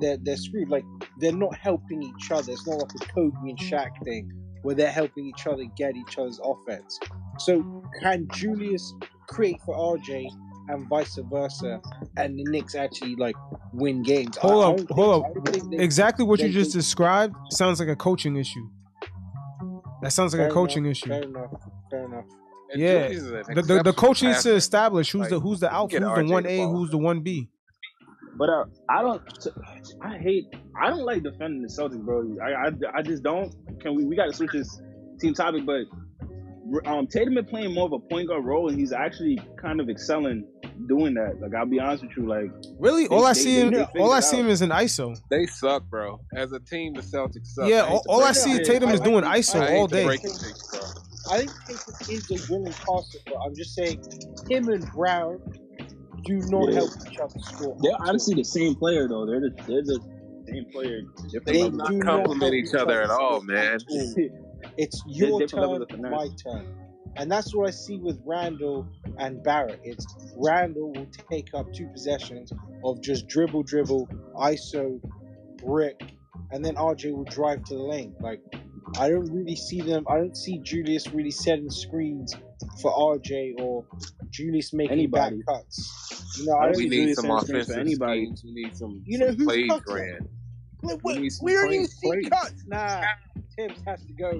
F: they're they're screwed. Like they're not helping each other. It's not like a Kobe and Shaq thing where they're helping each other get each other's offense. So can Julius create for RJ and vice versa, and the Knicks actually like win games? I- I
A: Hold up,
F: think
A: hold
F: so. I don't think
A: up.
F: they-
A: Exactly what you just
F: they-
A: described sounds like a coaching issue. That sounds like
F: Fair
A: a coaching
F: enough,
A: issue.
F: Fair enough. Fair enough.
J: And
A: Yeah,
J: Julius is an
A: the, the, the coach needs to establish who's
J: Like,
A: the who's the alpha, who's the one A, who's the one B.
I: But uh, I don't. I hate. I don't like defending the Celtics, bro. I I, I just don't. Can we? We got to switch this team topic, but um, Tatum been playing more of a point guard role, and he's actually kind of excelling doing that. Like I'll be honest with you, like
A: Really,
I: They-
A: all I see
I: they-
A: him,
I: they
A: all I see
I: out.
A: him is an ISO.
J: They suck, bro. As a team, the Celtics suck.
A: Yeah,
J: I
A: all, all I see
J: it.
A: Tatum is
F: I-
A: doing
F: I-
A: ISO
J: I
A: all day.
J: break it to you, bro.
F: I think Tatum is a willing passer, but I'm just saying him and Brown do not
I: Yeah.
F: help each other score.
I: they're honestly the same player though. They're the they're the same player. different
F: They do
J: not
F: not
J: compliment each other at all, man.
F: at all. It's your turn,
I: levels of finesse.
F: my turn. And that's what I see with Randle and Barrett. It's Randle will take up two possessions of just dribble, dribble, ISO, brick, and then RJ will drive to the lane. Like, I don't really see them. I don't see Julius really setting screens for RJ or Julius making
I: Anybody.
F: back cuts. You know, I
I: I
F: don't
I: don't
J: We
I: see
J: need
I: Julius
J: some
I: setting screens
J: offensive
I: for anybody.
J: schemes. We need some,
F: You know
J: some
F: who's
J: plays
F: cutting?
J: ran.
F: Look,
J: We
F: we,
J: need some
F: we don't even see cuts. Nah, Thibs has to go.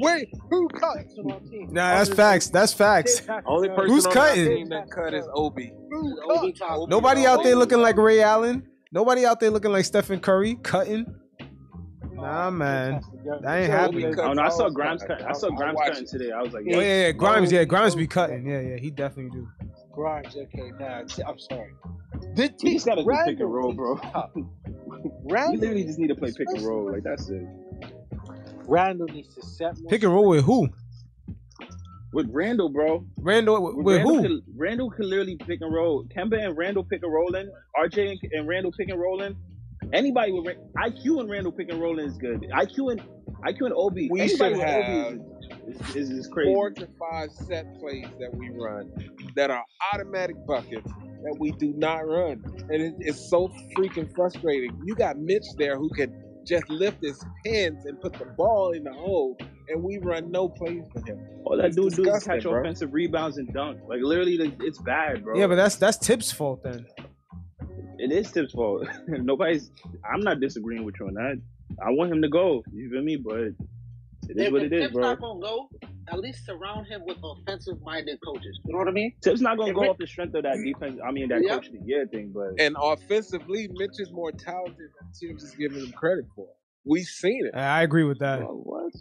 F: Wait, who cuts on our team?
A: Nah, that's facts. That's facts.
F: Thibs has to
J: Only
F: go.
J: person
A: Who's
J: on
A: cutting?
J: our team that cut is Obi.
F: Who
H: Obi
F: cuts?
A: Nobody out there looking like Ray Allen. Nobody out there looking like Stephen Curry cutting. Nah, man, that ain't happening.
I: Oh no, I saw Grimes
J: the
I: cut. I saw
J: I- I
I: Grimes cutting today. I was like,
A: Oh
I: yeah.
A: yeah, yeah, Grimes. Yeah, Grimes be cutting. Yeah, yeah, he definitely do.
F: Grimes, okay, nah, I'm sorry. The
I: He just gotta do pick and roll, bro.
F: needs to cut.
I: We literally just need to play pick and roll. Like that's it.
F: Randle needs to set more
A: Pick and roll with who?
I: With Randle, bro.
A: Randle with,
I: With
A: with
I: Randle,
A: who?
I: Can, Randle can literally pick and roll. Kemba and Randle pick and rolling. RJ and, and Randle pick and rolling. Anybody with Ra- IQ and Randle pick and rolling is good. IQ and IQ and Obi.
J: We
I: anybody
J: should have
I: Obi is, is, is crazy.
J: four to five set plays that we run that are automatic buckets that we do not run. And it, it's so freaking frustrating. You got Mitch there who can just lift his hands and put the ball in the hole, and we run no plays for him.
I: All that
J: It's
I: dude do is catch
J: bro.
I: offensive rebounds and dunk. Like literally, like, it's bad, bro.
A: Yeah, but that's that's Thibs' fault then.
I: it is Thibs' fault. Nobody's. I'm not disagreeing with you on that. I want him to go. You feel me? But it is
H: If,
I: what
H: if
I: it is,
H: Thibs'
I: bro.
H: not gonna go, at least surround him with offensive-minded coaches. You know what I mean?
I: Thibs' not gonna
H: If
I: go
H: it-
I: off the strength of that defense. I mean, that
H: Yep.
I: coach of the year thing, but
J: And offensively, Mitch is more talented than Thibs is giving him credit for. We've seen it.
A: I agree with that.
I: what?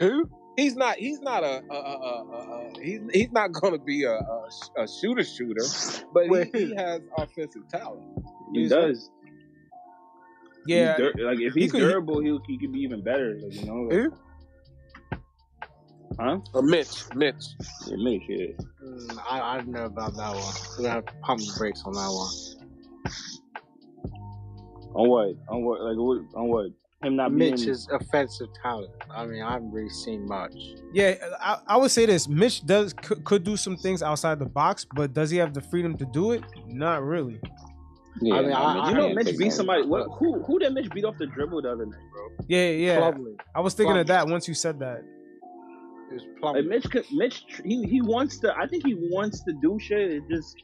J: Who? He's not. He's not a. a, a, a, a, a he's he's not going to be a, a, a shooter shooter, but he, he has offensive talent.
I: He
J: He's-
I: does.
A: Yeah,
I: He's dur- like if
A: he
I: he's
A: could-
I: durable, he he could be even better. Like, you know, like, huh?
J: Or Mitch. Mitch.
I: Yeah, Mitch, yeah.
F: Mm, I, I don't know about that one. We're gonna have to pump the brakes on that one.
I: On what? On what? Like what? On what? Him not being.
F: is offensive talent. I mean, I haven't really seen much.
A: Yeah, I, I would say this. Mitch does could, could do some things outside the box, but does he have the freedom to do it? Not really.
D: Yeah,
F: I mean,
D: no,
F: I-
D: Mitch
F: I-
I: you know,
D: can't
I: Mitch
D: take
I: beat somebody. What? Who? Who did Mitch beat off the dribble the other night, bro?
A: Yeah, yeah.
F: Probably.
A: I was thinking of that once you said that.
F: It was
I: Like Mitch, could, Mitch, he he wants to. I think he wants to do shit. It just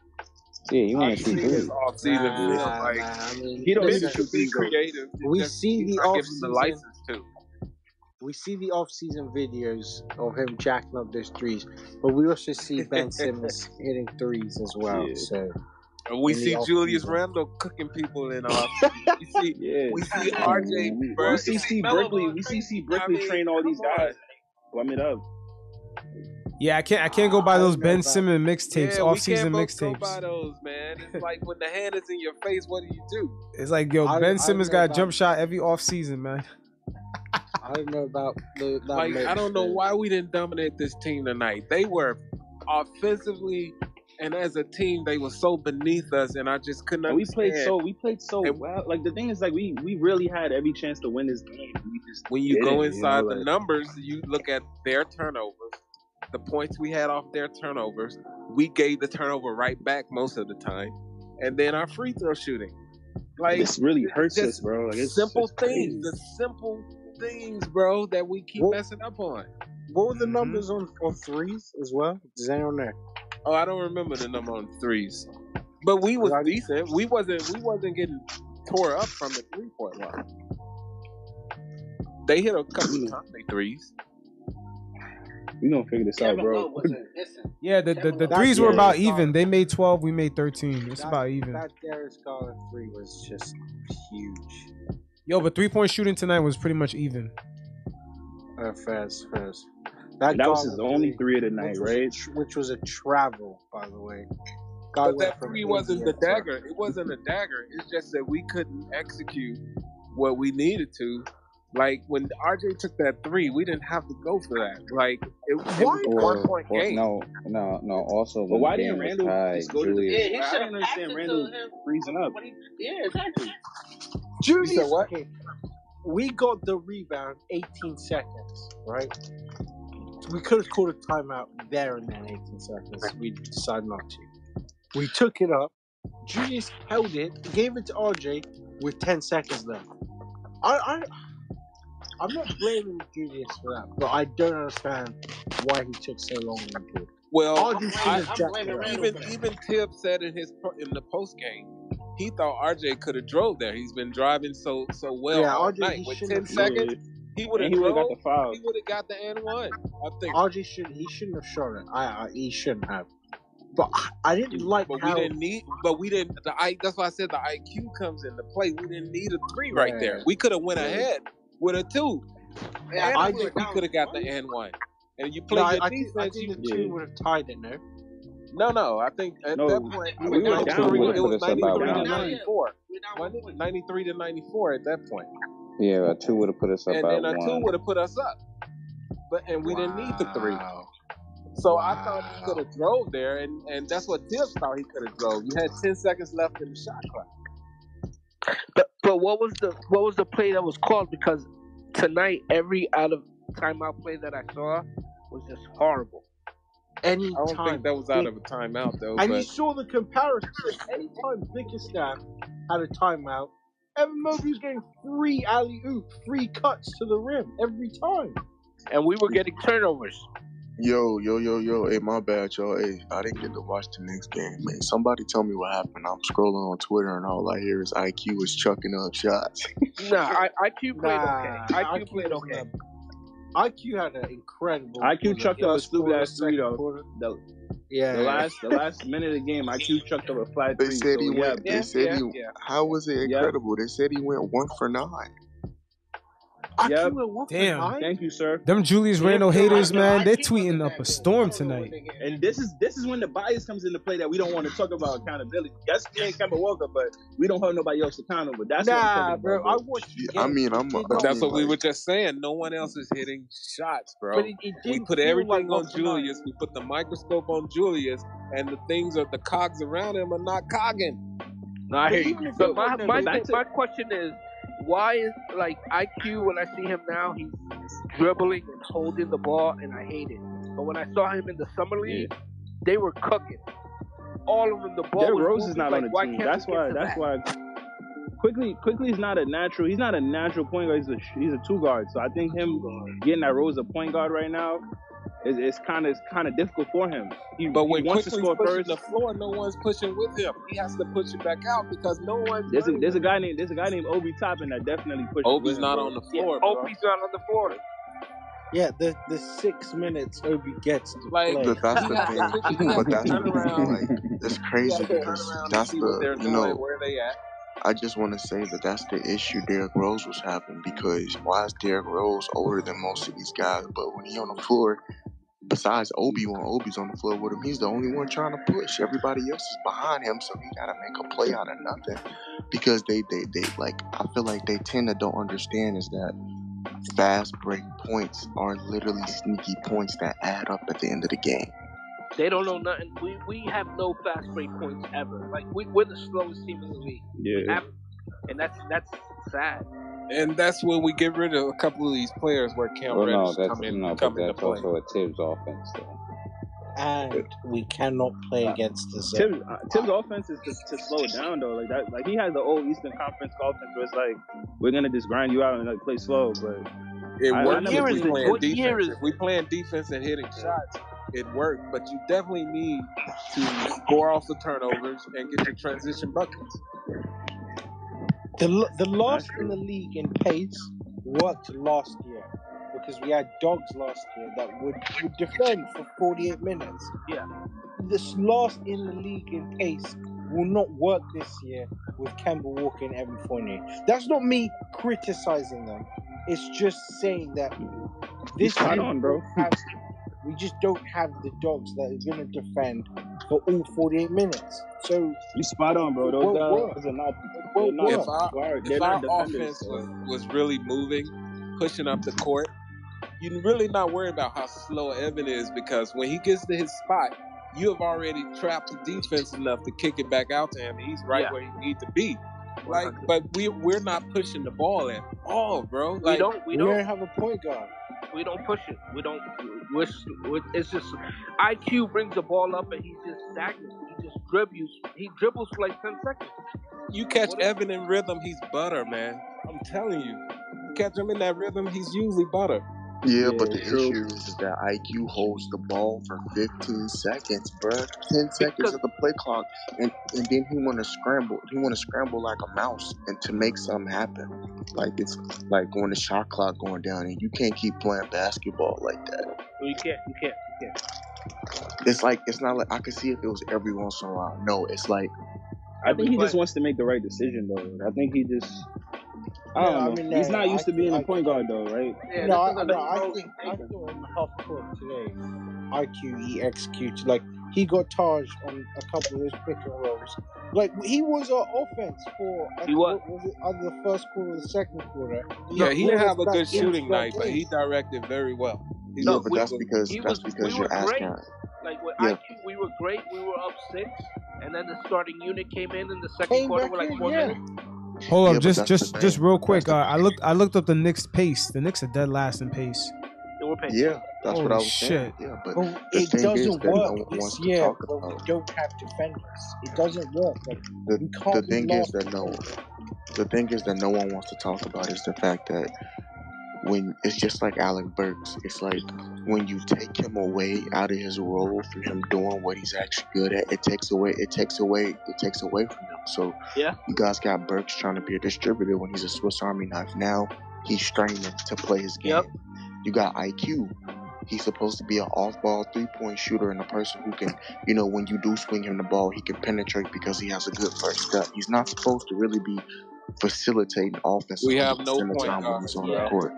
D: Yeah, you want to see
J: seen his
D: things.
J: off season
F: Nah,
J: video.
F: nah,
J: Like
F: nah, I mean,
I: He don't need to
F: listen,
I: shoot
J: should be
I: these, though.
J: creative.
F: We
J: Just-
F: see
J: he's
F: the
J: not giving the
F: off-season-
J: license to.
F: we see the off-season videos of him jacking up those threes, but we also see Ben Simmons hitting threes as well.
I: Yeah.
F: So
J: And we
F: In the
J: see Julius
F: off-season.
J: Randle cooking people in off. we see
I: yeah.
J: we see RJ.
I: We,
J: bro,
I: we see C
J: Melo
I: Brickley.
J: going
I: We see C
J: crazy. I
I: Brickley
J: mean,
I: train all these
J: come on.
I: guys. Plumb it up.
A: Yeah, I can't. I can't go
F: buy
A: those Ben
F: about-
A: Simmons mixtapes,
J: yeah,
A: off
J: we
A: season
J: can't go by
A: mixtapes.
J: those, man. It's like when the hand is in your face, what do you do?
A: It's like yo,
F: I-
A: Ben
F: I
A: Simmons
F: know
A: got a jump shot every off season, man.
F: I don't know about the,
J: Like I don't know why we didn't dominate this team tonight. They were offensively and as a team, they were so beneath us, and I just couldn't
E: And we played so we played so
J: And-
E: well. Like the thing is, like we we really had every chance to win this game. We just
J: when you
E: didn't,
J: go
E: know,
J: inside the numbers, you look at their turnovers, the points we had off their turnovers. We gave the turnover right back most of the time, and then our free throw shooting. Like
E: this really hurts us, bro. Like it's
J: simple
E: it's crazy.
J: things, the simple things, bro, that we keep
F: Well-
J: messing up on.
F: What were the
J: Mhm.
F: numbers on, on threes as well? Does anyone know?
J: Oh, I don't remember the number on threes, but we was
F: Right.
J: decent. We wasn't we wasn't getting tore up from the three point line. They hit a couple of times they threes.
E: We gonna figure this out, bro.
N: Love wasn't missing.
A: Yeah, the the, the
N: Kevin Love-
A: threes were about even. They made twelve, we made thirteen. It's
F: That-
A: about even.
F: That Darius Garland three was just huge.
A: Yo, but three point shooting tonight was pretty much even.
F: Uh, fast, fast.
E: That, was his
F: Garland
E: only
F: three,
E: three of the night,
F: which was, a
E: right?
F: tr- which was a travel, by the way. Guy
J: But that three wasn't the
F: India to-
J: dagger. It wasn't a dagger. It's just that we couldn't execute what we needed to. Like when RJ took that three, we didn't have to go for that. Like it, it was a
D: Or,
J: one point
D: or
J: game.
D: no, no, no. Also,
E: But why didn't
D: game was
E: Randle
D: tied,
E: just go to the?
D: Julius,
N: Yeah, he
E: I
N: should
E: don't understand
N: Randle
E: freezing up.
N: He, yeah, exactly.
F: Julius,
J: what?
F: okay, we got the rebound 18 seconds, right? We could have called a timeout there in that 18 seconds. We decided not to. We took it up. Julius held it, gave it to RJ with 10 seconds left. I, I, I'm not blaming Julius for that, but I don't understand why he took so long to do.
J: Well,
F: RJ should
J: I,
F: have
N: I'm blaming
F: it up.
N: Randle
J: even even Thibs said in his in the post game, he thought RJ could have drove there. He's been driving so so well
F: Yeah,
J: all
F: RJ,
J: night.
F: he
J: With ten
F: have
J: seconds, he would have
E: he would have
J: drove.
E: got the foul.
J: He would have got the N one. I think.
F: RJ should he shouldn't have shot it. I, I he shouldn't have. But I, I didn't like
J: But
F: how
J: we didn't need. But we didn't. The I. That's why I said the IQ comes into play. We didn't need a three right there. We could have went
F: Yeah.
J: ahead with a two.
N: Yeah,
J: And
F: I
J: I think we could have got the N one. And you play
F: No, I,
J: your
F: I, think, I
J: defense.
F: think
J: You,
F: the two would have tied it. No,
J: no, no. I think at
E: No,
J: that point
E: we
J: it
E: were
J: was
E: down.
J: three-
D: Would've
J: It
D: put
J: was
D: us up by
J: 93 to
D: one.
N: Now, yeah,
J: 94.
N: we're down one
J: Wasn't it?
N: point.
J: 93 to 94 at that point.
D: yeah, a two would have put us up
J: and
D: by
J: then a two would have put us up. But and we didn't need the three.
F: Wow.
J: So I thought he could have drove there, and, and that's what Thibs thought he could have drove. You had ten seconds left in the shot clock.
H: But but what was the what was the play that was called? Because tonight every out of timeout play that I saw was just horrible.
F: Any
J: I don't
F: time.
J: think that was out of a timeout though.
F: And you
J: But
F: saw the comparison. Anytime Bickerstaff had a timeout, Evan Mobley was getting three alley oop, three cuts to the rim every time.
H: And we were getting turnovers.
O: Yo, yo, yo, yo. Hey, my bad, y'all. Hey, I didn't get to watch the next game, man. Somebody tell me what happened. I'm scrolling on Twitter and all I hear is IQ is chucking up shots.
H: Nah, I, IQ played
F: Nah,
H: okay. IQ,
F: IQ
H: played
F: was
H: okay.
F: Um, IQ had an incredible.
E: IQ
F: quarter.
E: chucked up a stupid ass three
F: second
E: though. The,
F: Yeah,
E: the
F: yeah.
E: last the last minute of the game, IQ chucked up a flat
O: They
E: three.
O: said
E: So
O: he
E: yeah,
O: went. They
J: Yeah,
O: said
J: yeah,
O: he.
J: yeah.
O: How was it
E: Yeah.
O: incredible? They said he went one for nine.
F: IQ
E: Yep.
F: went one for
A: Damn.
E: thank you, sir.
A: Them Julius
F: Yeah,
A: Randle haters,
N: No,
A: man, they're tweeting up a storm
N: I don't know what
A: tonight.
E: And this is this is when the bias comes into play that we don't want to talk about accountability. Yes, me and Kemba Walker, but we don't hold nobody else accountable. That's what I'm
F: Nah, bro.
E: about.
F: I
E: bro.
F: watched
O: Yeah, I mean, I'm.
F: did
O: I
J: that's
O: mean,
J: what we
O: like,
J: were just saying. No one else is hitting shots, bro.
F: But it, it
J: We put everything
F: like
J: on
F: one for.
J: Julius. We put the microscope on Julius, and the things are the cogs around him are not cogging.
H: No, I
F: But
H: hear you.
F: even if
H: But
F: it
H: my my
F: but
H: thing,
F: that's
H: my question is, why is like IQ when I see him now, he's dribbling and holding the ball, and I hate it. But when I saw him in the summer league, they were cooking. All of them, the ball
E: Derrick Rose is not
H: like,
E: on the team. That's why. That's
H: that?
E: why. Quickley, Quickley is not a natural. He's not a natural point guard. He's a he's a two guard. So I think him getting that Rose a point guard right now is is kind of it's kind of difficult for him. He,
J: But
E: he
J: when
E: wants to score
J: pushing
E: first.
J: the floor, no one's pushing with him. He has to push it back out because no one.
E: There's a there's a guy named there's a guy named Obi Toppin that definitely pushes.
J: Obi's
E: with him,
J: not on the floor, bro.
H: Obi's not on the floor.
F: Yeah, the the six minutes Obi gets to
J: Like
F: play.
O: but that's the thing. But that's
J: turn around.
O: like it's crazy
J: has to turn
O: because that's
J: see what they're
O: the you know
J: where they at.
O: I just want to say that that's the issue Derrick Rose was having because why is Derrick Rose older than most of these guys, but when he on the floor, besides Obi when Obi's on the floor with him, he's the only one trying to push. Everybody else is behind him, so he gotta make a play out of nothing. Because they they they like I feel like they tend to don't understand is that fast break points are literally sneaky points that add up at the end of the game.
H: They don't know nothing. We we have no fast break points ever. Like we, we're the slowest team in the league.
E: Yeah.
H: have- and that's that's sad.
J: And that's when we get rid of a couple of these players where Cam
D: Well, no,
J: Reddish
D: that's
J: come in,
D: no, but
J: come into
D: that's
J: play.
D: also a Thibs offense. Though.
F: And we cannot play against the zone.
E: Thibs, uh, Thibs' offense is to, to slow it down though. Like that, like he has the old Eastern Conference offense where it's like we're gonna just grind you out and like play slow. But
J: It
E: I- I
J: works if we
E: seen-
J: playing
E: what year
J: defense.
E: is
J: If we playing defense and hitting shots, it worked. But you definitely need to score off the turnovers and get your transition buckets.
F: The l- the last in the league in pace worked last year because we had dogs last year that would, would defend for 48 minutes.
H: Yeah.
F: This last in the league in pace will not work this year with Kemba Walker and Evan Fournier. That's not me criticizing them. It's just saying that this year
E: on, bro.
F: have- we just don't have the dogs that are going to defend for all 48 minutes. So
E: you spot on, bro. Those
F: won't
E: guys are not.
F: won't
E: They're
J: If our, if
E: not
J: our offense was, was really moving, pushing up the court, you're really not worried about how slow Evan is because when he gets to his spot, you have already trapped the defense enough to kick it back out to him. He's right
H: Yeah.
J: where he needs to be. Like, but we we're not pushing the ball at all, bro.
H: We don't we
F: we don't
H: don't
F: have a point guard.
H: We don't push it. We don't. We're, we're, it's just IQ brings the ball up and he's just stagnant. He just dribbles. He dribbles for like ten seconds.
J: You catch Evan in rhythm, he's butter, man. I'm telling you. You catch him in that rhythm, he's usually butter.
O: Yeah, but the
E: true.
O: issue is that IQ holds the ball for 15 seconds, bruh. 10 seconds of the play clock, and, and then he want to scramble. He want to scramble like a mouse and to make something happen. Like it's like when the shot clock going down, and you can't keep playing basketball like that.
H: You can't. You can't. You can't.
O: It's like it's not like I could see if it was every once in a while. No, it's like
E: I think he just wants to make the right decision though. I think he just. I don't
F: I
E: know.
F: mean,
E: He's not used
F: I-
E: to being
F: I-
E: a point guard though, right?
H: Yeah,
F: no, I,
H: is
F: no,
H: a
F: I
H: bro-
F: think I thought in the half court today, IQ he executed like he got Taj on a couple of those pick and rolls. Like he was our offense for I
H: He
F: think,
H: was.
F: what was it either the first quarter or the second quarter.
J: Yeah, he
F: brought
J: didn't have a good shooting
F: that
J: night, but he directed very well. He
O: yeah,
H: No,
O: but
H: we-
O: that's because
H: he
O: that's
H: was-
O: because
H: we
O: you're
H: were
O: asking.
H: Like with
O: Yeah.
H: IQ, we were great. We were up six, and then the starting unit came in in the second
F: Came
H: quarter
F: back
H: with like
F: in,
H: four
F: yeah.
H: minutes.
A: Hold
O: Yeah,
A: up, just just just real quick. Uh, I looked I looked up the Knicks pace. The Knicks are dead last in pace.
H: They were paying.
O: Yeah, that's what I
A: Holy
O: was saying.
A: shit.
O: Yeah, but
F: But
O: the
F: it
O: thing
F: doesn't
O: that no
F: work
O: one
F: this
O: wants to
F: year
O: talk
F: when we don't have defenders. It doesn't work. Like
O: The the thing is that no, the thing is that no one wants to talk about is the fact that when it's just like Alec Burks, it's like when you take him away out of his role for him doing what he's actually good at, it takes away, it takes away, it takes away from him. So
H: Yeah.
O: you guys got Burks trying to be a distributor when he's a Swiss Army knife. Now he's straining to play his game.
H: Yep.
O: You got IQ. He's supposed to be an off-ball three-point shooter and a person who can, you know, when you do swing him the ball, he can penetrate because he has a good first step. He's not supposed to really be facilitating offense.
J: We have no
O: 100% of the
J: point
O: time
J: guards,
O: on
J: bro.
O: the court.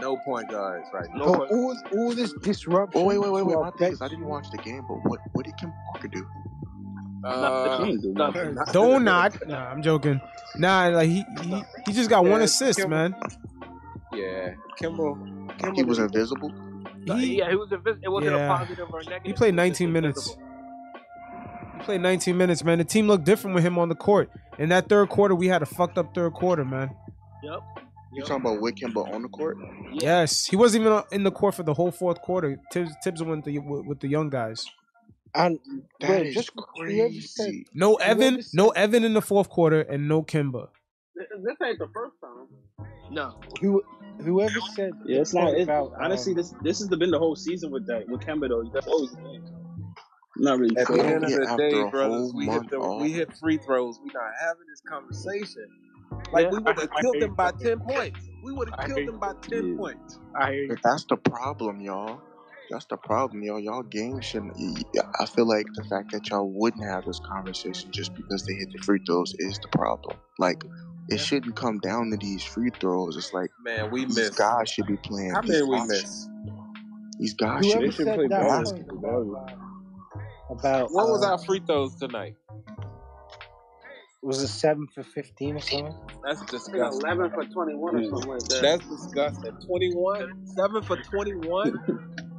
J: No point guards right now.
H: No,
F: But
H: but
F: all, all this disruption.
O: Oh wait, wait, wait, wait! My thing is, I didn't watch the game, but what what did Kemba Walker do?
J: Uh,
E: He do
H: nothing.
E: nothing.
A: Don't not. Nah, I'm joking. Nah, like he he, he just got one assist,
J: Kim-
A: man.
J: yeah, Kimball. Kimball
O: He was invisible.
A: He
H: yeah, he was invisible. it wasn't
A: Yeah.
H: a positive or a negative.
A: he played
H: it was
A: 19 minutes.
H: invisible.
A: He played 19 minutes, man. The team looked different with him on the court. In that third quarter, we had a fucked up third quarter, man.
H: Yep.
O: You talking about with Kemba on the court?
A: Yes, he wasn't even in the court for the whole fourth quarter. Thibs, Thibs went the, with, with the young guys.
F: And
O: That
F: bro,
O: is
F: just whoever said
O: crazy.
A: No Evan, no Evan in the fourth quarter, and no Kemba.
N: This this ain't the first time.
H: No.
F: who whoever said
E: Yeah, it's not. It,
F: about,
E: honestly,
F: um,
E: this this has been the whole season with that with Kemba though. That's always been. I'm not really
J: At the end of the day,
O: a
J: brothers, we hit the, we hit free throws. We not having this conversation. Like
H: Yeah,
J: we would have
H: I- I
J: killed them by ten points. We would have killed them by ten
E: Yeah.
J: points.
H: I hear you.
O: That's the problem, y'all. That's the problem, y'all. Y'all game shouldn't. I feel like the fact that y'all wouldn't have this conversation just because they hit the free throws is the problem. Like, it shouldn't come down to these free throws. It's like
J: Man, we
O: these
J: missed.
O: guys should be playing.
J: How
O: these
J: many we
O: options.
J: missed?
O: These guys
F: Whoever
O: should
F: said
O: play
F: that
O: basketball.
F: about
J: What was
F: uh,
J: our free throws tonight?
F: Was it seven for fifteen or something?
J: That's
N: I think
J: disgusting.
N: 11 for 21 or something like that.
J: That's disgusting. 21? 7 for 21?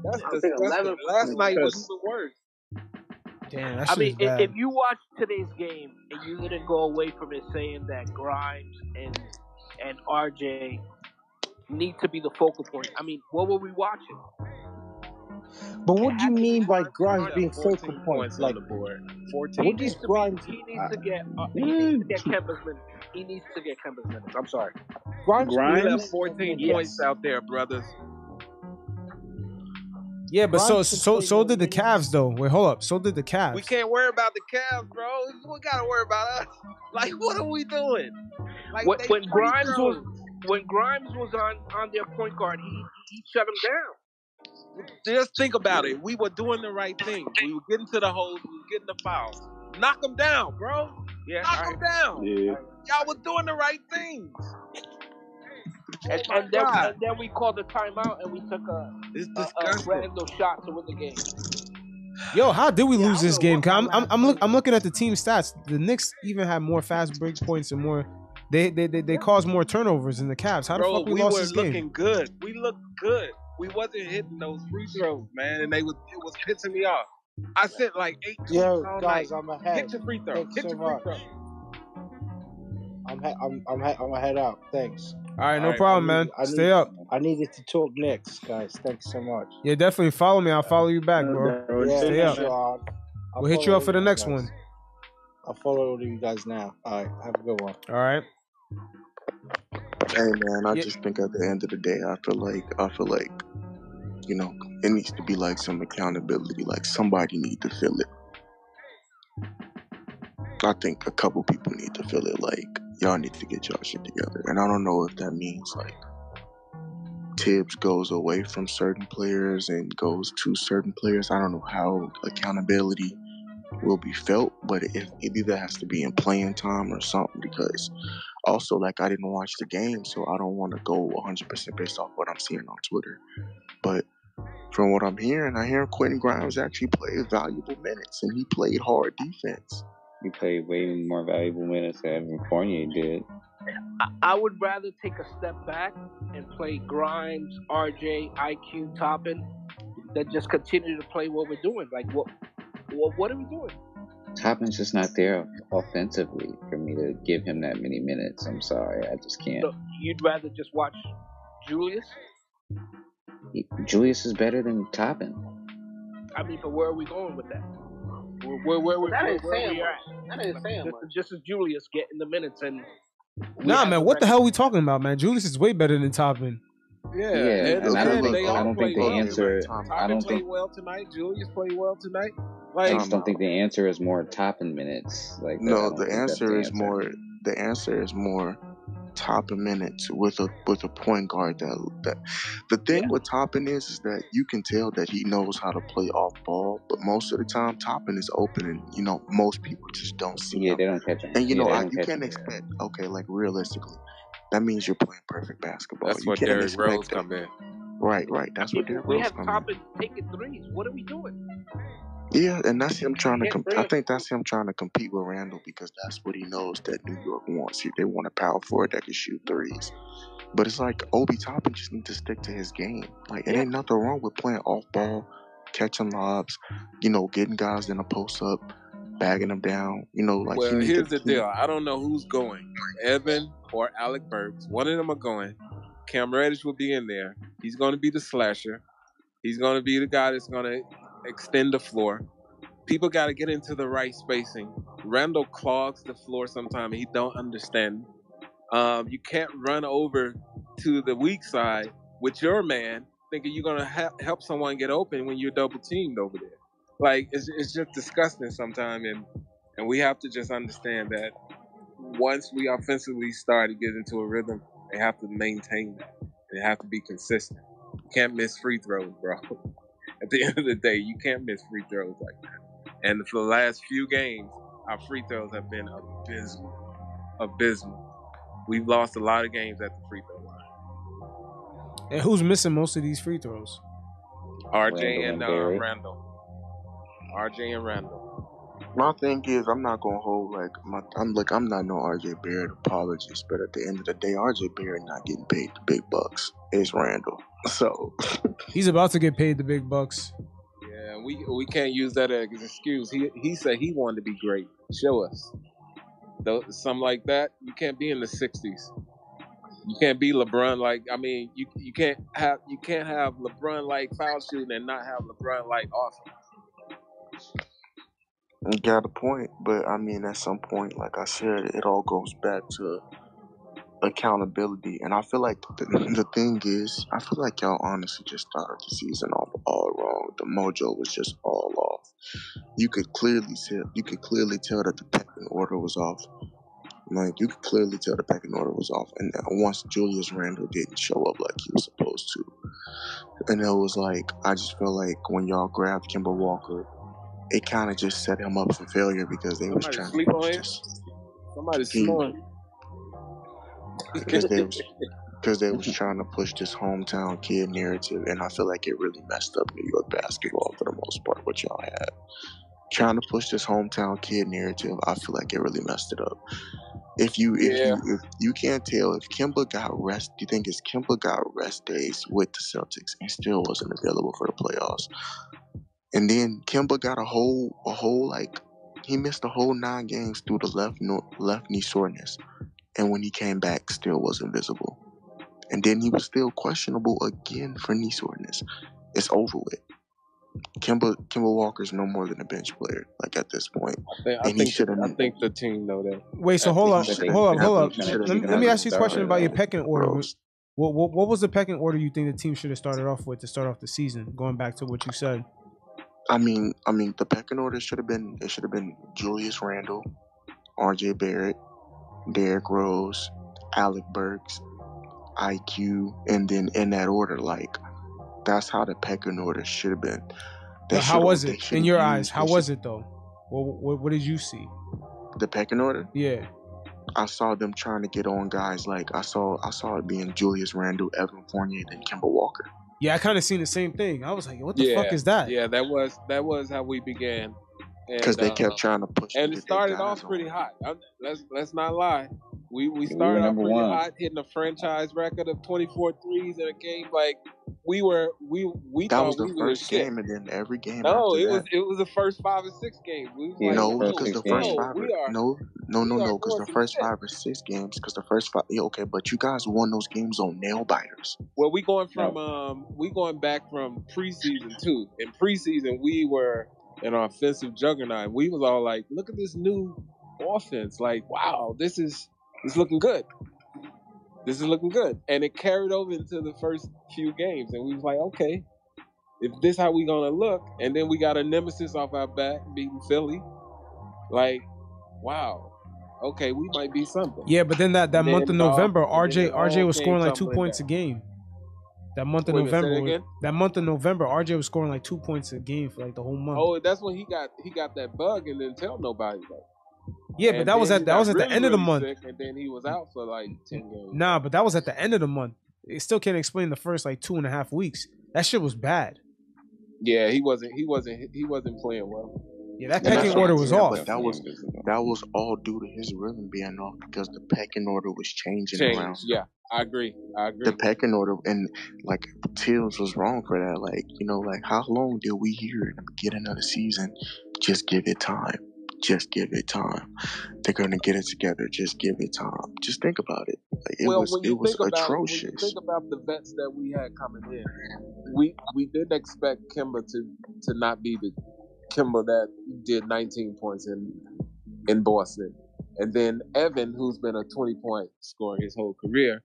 J: That's
N: I think
J: disgusting. Last night was
E: Because-
J: even worse.
A: Damn, that
H: I mean, if,
A: bad.
H: if you watch today's game and you didn't go away from it saying that Grimes and and RJ need to be the focal point, I mean, what were we watching?
F: But what do you mean by Grimes
J: got
F: being
J: 14
F: focal point?
J: points on
F: Like,
J: the board. 14.
F: what
H: needs
F: does
H: to
F: Grimes?
H: he needs to get uh, he needs to get Kemba's minutes. He needs to get Kemba's minutes. I'm sorry.
F: Grimes,
E: Grimes?
J: left 14
H: Yes.
J: points out there, brothers.
A: yeah, but so
F: Grimes should
A: so so did the
F: minutes.
A: Cavs though. Wait, hold up. So did the Cavs.
J: We can't worry about the Cavs, bro. We gotta worry about us. Like, what are we doing? Like,
H: When, when
J: free
H: Grimes was when Grimes was on on their point guard, he he shut him down.
J: Just think about it. We were doing the right thing. We were getting to the holes. We were getting the fouls. Knock them down, bro.
H: Yeah,
J: Knock
H: I-
J: them down.
E: Yeah.
J: Y'all was doing the right things.
H: and,
J: Oh my
H: and then and then we called the timeout and we took a
J: It's
H: a, a
J: disgusting.
H: random shot to win the game.
A: Yo, how did we
N: Yeah,
A: lose
N: don't
A: this game? I'm I'm I'm, look, I'm looking at the team stats. The Knicks even had more fast break points and more. They they they, they caused more turnovers than the Cavs. How the
J: Bro,
A: fuck we,
J: we
A: lost
J: were
A: this
J: looking good. We looked good. We wasn't hitting those free throws, man, and they was it was pissing me off. I sent like eight
F: Yo, guys,
J: night.
F: I'm ahead.
J: Hit your free throw.
F: Thanks
J: Hit
F: so
J: your free
F: much.
J: throw.
F: I'm he- I'm I'm he- I'm head out. Thanks.
A: All right, no
J: All right,
A: problem,
F: I
A: man.
F: I
A: Stay
F: need-
A: up.
F: I needed to talk next, guys. Thanks so much.
A: Yeah, definitely follow me. I'll follow you back, bro.
E: Bro,
F: Yeah,
A: Stay
F: for
A: up.
F: sure. I'll, I'll
A: We'll hit you up for the next
F: guys.
A: one.
F: I'll follow all of you guys now. All right, have a good one.
A: All right.
O: Hey man, I
A: Yeah.
O: just think at the end of the day, I feel like I feel like you know it needs to be like some accountability. Like somebody need to feel it. I think a couple people need to feel it. Like y'all need to get y'all shit together. And I don't know if that means like Thibs goes away from certain players and goes to certain players. I don't know how accountability will be felt, but it, it either has to be in playing time or something because also like I didn't watch the game, so I don't want to go 100% based off what I'm seeing on Twitter. But from what I'm hearing, I hear Quentin Grimes actually played valuable minutes and he played hard defense.
D: He played way more valuable minutes than Evan Fournier did.
H: I, I would rather take a step back and play Grimes, RJ, IQ, Toppin, than just continue to play what we're doing. Like what what what are we doing?
D: Toppin's just not there offensively for me to give him that many minutes. I'm sorry, I just can't.
H: So you'd rather just watch Julius?
D: He- Julius is better than Toppin.
H: I mean, but where are we going with that? Where where where, where,
N: That
H: where,
N: ain't
H: where
N: saying
H: we
N: much.
H: at?
N: That ain't saying
H: Just,
N: much.
H: just as Julius getting the minutes and we
A: Nah, man. What the
H: record.
A: hell we talking about, man? Julius is way better than Toppin.
J: Yeah,
D: Yeah,
J: and,
D: and I don't think
J: they
D: answer
J: I
D: don't think the
J: well.
D: answer.
O: Tom,
D: I don't
J: played
D: think
J: well tonight. Julius played well tonight.
D: I just don't think the answer is more Toppin minutes. Like
O: No,
D: don't
O: the answer
D: the
O: is
D: answer.
O: more. The answer is more Toppin minutes with a with a point guard that that the thing
H: Yeah.
O: with Toppin is is that you can tell that he knows how to play off ball, but most of the time Toppin is open and you know most people just don't see
D: Yeah,
O: him.
D: they don't catch him.
O: And you
D: Yeah,
O: know I, you can't
D: him.
O: expect okay like realistically that means you're playing perfect basketball.
C: That's
O: you
C: where
O: can't
C: Derrick Rose
O: that.
C: come in.
O: Right, right. That's
H: mean,
O: what Derrick
H: we
O: Rose
H: have
O: come in.
H: Toppin taking threes. What are we doing?
O: Yeah, and that's him trying to.
N: Get
O: Com- I think that's him trying to compete with Randle because that's what he knows that New York wants. They want a power forward that can shoot threes. But it's like Obi Toppin just need to stick to his game. Like it
H: Yeah.
O: ain't nothing wrong with playing off ball, catching lobs, you know, getting guys in a post up, bagging them down. You know, like
J: well,
O: need
J: here's
O: to.
J: the deal. I don't know who's going, Evan or Alec Burks. One of them are going. Cam Reddish will be in there. He's going to be the slasher. He's going to be the guy that's going to extend the floor. People got to get into the right spacing. Randle clogs the floor sometimes. He don't understand. Um, you can't run over to the weak side with your man thinking you're going to ha- help someone get open when you're double teamed over there. Like it's, it's just disgusting sometimes, and and we have to just understand that once we offensively start to get into a rhythm, they have to maintain that. They have to be consistent. You can't miss free throws, bro. At the end of the day, you can't miss free throws like that. And for the last few games, our free throws have been abysmal. Abysmal. We've lost a lot of games at the free throw line.
A: And who's missing most of these free throws?
J: RJ
D: Randle
J: and
D: and
J: uh, Randle. RJ and Randle.
O: My thing is, I'm not gonna hold like my. I'm like, I'm not no RJ Barrett apologist, but at the end of the day, RJ Barrett not getting paid the big bucks. It's Randle. So
A: He's about to get paid the big bucks.
J: Yeah, we we can't use that as an excuse. He he said he wanted to be great. Show us. Though something like that, you can't be in the '60s. You can't be LeBron like I mean, you you can't have you can't have LeBron like foul shooting and not have LeBron like offense.
O: Got a point, but I mean, at some point, like I said, it all goes back to accountability, and I feel like the, the thing is, I feel like y'all honestly just started the season off all wrong. The mojo was just all off. You could clearly tell. You could clearly tell that the pecking order was off. Like you could clearly tell the pecking order was off, and once Julius Randle didn't show up like he was supposed to, and it was like I just feel like when y'all grabbed Kemba Walker, it kind of just set him up for failure because they was trying
J: sleep
O: to
J: on
O: push
J: him.
O: this
J: snoring.
O: because they was because they was trying to push this hometown kid narrative, and I feel like it really messed up New York basketball for the most part. What y'all had trying to push this hometown kid narrative, I feel like it really messed it up. If you if
J: Yeah.
O: you if you can't tell if Kemba got rest, do you think it's Kemba got rest days with the Celtics and still wasn't available for the playoffs? And then Kemba got a whole a whole like he missed a whole nine games through the left no, left knee soreness, and when he came back, still wasn't visible. And then he was still questionable again for knee soreness. It's over with. Kemba Kemba Walker's no more than a bench player. Like at this point,
J: I think, I
O: and he
J: think,
O: should have.
J: I think the team know that.
A: Wait, so
J: I
A: hold
J: think
A: on, hold up, hold
O: I
A: up.
O: think he should've
A: Let me, let me ask you a question about your pecking order.
O: Rose.
A: What, what what was the pecking order you think the team should have started off with to start off the season? Going back to what you said.
O: I mean, I mean, the pecking order should have been it should have been Julius Randle, R.J. Barrett, Derrick Rose, Alec Burks, IQ, and then in that order. Like that's how the pecking order should have been.
A: But how was it in your eyes? How was it though? What, what what did you see?
O: the pecking order?
A: Yeah.
O: I saw them trying to get on guys like I saw I saw it being Julius Randle, Evan Fournier, and Kemba Walker.
A: Yeah, I kind of seen the same thing. I was like, what the
J: yeah,
A: fuck is that?
J: Yeah, that was that was how we began.
O: Because
J: And,
O: they
J: uh,
O: kept trying to push.
J: and it started
O: guys
J: off
O: on.
J: pretty hot. I'm- let's let's not lie. We we
D: we
J: started
D: were
J: off pretty
D: one.
J: hot, hitting a franchise record of 24 threes in a game. Like we were we we
O: That was the
J: we
O: first game, and then every game
J: No,
O: after
J: it
O: that.
J: was it was the first five or six games. We
D: Yeah,
J: like,
O: No, because the first five.
J: we are
O: No, no, no, no. Because the first
J: shit.
O: five or six games. Because the first five. Yeah, okay, but you guys won those games on nail biters.
J: Well, we going
D: No.
J: from um we going back from preseason too. In preseason, we were an offensive juggernaut. We was all like, look at this new offense. Like, wow, this is it's looking good. This is looking good, and it carried over into the first few games, and we was like, okay, if this how we gonna look, and then we got a nemesis off our back beating Philly, like, wow, okay, we might be something.
A: Yeah, but then that, that
J: And
A: month of
J: then it all-
A: November,
J: and
A: RJ RJ was scoring like two points
J: down.
A: a game. That month of
J: Wait a minute, say that
A: November, that month of November, RJ was scoring like two points a game for like the whole month.
J: Oh, that's when he got he got that bug and didn't tell nobody though.
A: yeah, but that was at that was at the
J: really,
A: end of the month.
J: sick, and then he was out for like ten games.
A: Nah, but that was at the end of the month. It still can't explain the first like two and a half weeks. That shit was bad.
J: Yeah, he wasn't he wasn't he wasn't playing well.
A: Yeah, that
O: And that's
A: pecking
O: what-
A: order was
O: yeah,
A: off.
O: But that was that was all due to his rhythm being off because the pecking order was changing
J: Change.
O: around.
J: Yeah, I agree. I agree.
O: The pecking order and like Tills was wrong for that. Like you know, like how long did we hear in the beginning of the season? Just give it time. Just give it time. They're gonna get it together. Just give it time. Just think about it. Like, it
J: well,
O: was
J: when
O: it
J: you
O: was
J: think about when you
O: atrocious.
J: think about the vets that we had coming in, we we didn't expect Kemba to to not be the Kemba that did 19 points in in Boston, and then Evan, who's been a 20 point scorer his whole career.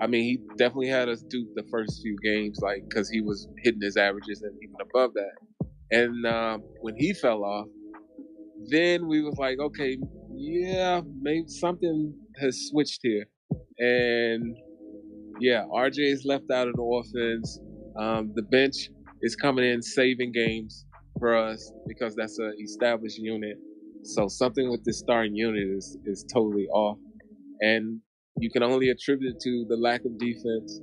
J: I mean, he definitely had us do the first few games, like because he was hitting his averages and even above that. And um, when he fell off, then we was like, okay, yeah, maybe something has switched here. And yeah, RJ is left out of the offense. Um, the bench is coming in saving games for us because that's an established unit. So something with this starting unit is is totally off, and you can only attribute it to the lack of defense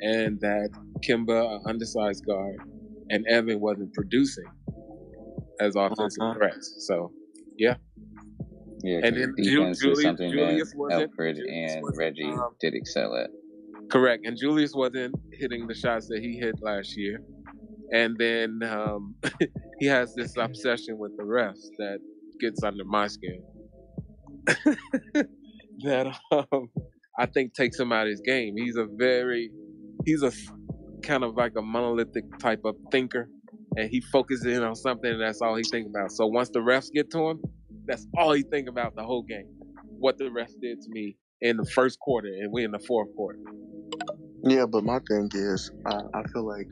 J: and that Kemba, an undersized guard, and Evan wasn't producing as offensive
D: Uh-huh.
J: threats. So, yeah.
D: Yeah,
J: and then Ju-
D: defense
J: Julius-
D: is something
J: Julius
D: that
J: wasn't-
D: Alfred
J: Julius
D: and
J: wasn't,
D: Reggie
J: um,
D: did excel at.
J: Correct. And Julius wasn't hitting the shots that he hit last year. And then um, he has this obsession with the refs that gets under my skin. that um, I think takes him out of his game. He's a very, he's a kind of like a monolithic type of thinker. And he focuses in on something and that's all he thinks about. So once the refs get to him, that's all he think about the whole game. What the refs did to me in the first quarter and we in the fourth quarter.
O: Yeah, but my thing is, I, I feel like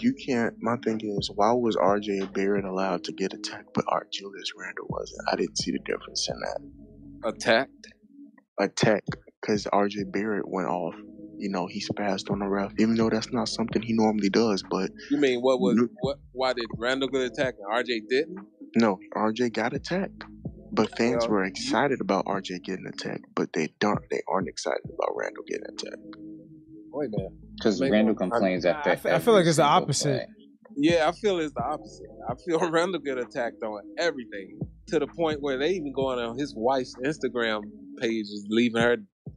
O: you can't. My thing is, why was R.J. Barrett allowed to get attacked, but Art Julius Randle wasn't? I didn't see the difference in that.
J: Attacked?
O: Attack, because R.J. Barrett went off. You know, he spazzed on the ref, even though that's not something he normally does. But
J: You mean what was
O: No.
J: what? Why did Randle get attacked and RJ didn't?
O: no, R.J. got attacked. But fans
J: Well,
O: were excited about R.J. getting attacked, but they don't. They aren't excited about Randle getting attacked.
J: Wait a.
D: Because
J: Maybe
D: Randle
J: I'm-
D: complains after.
A: I feel, I feel like it's the opposite.
D: play.
J: Yeah, I feel it's the opposite. I feel Randle get attacked on everything to the point where they even going on his wife's Instagram page is leaving her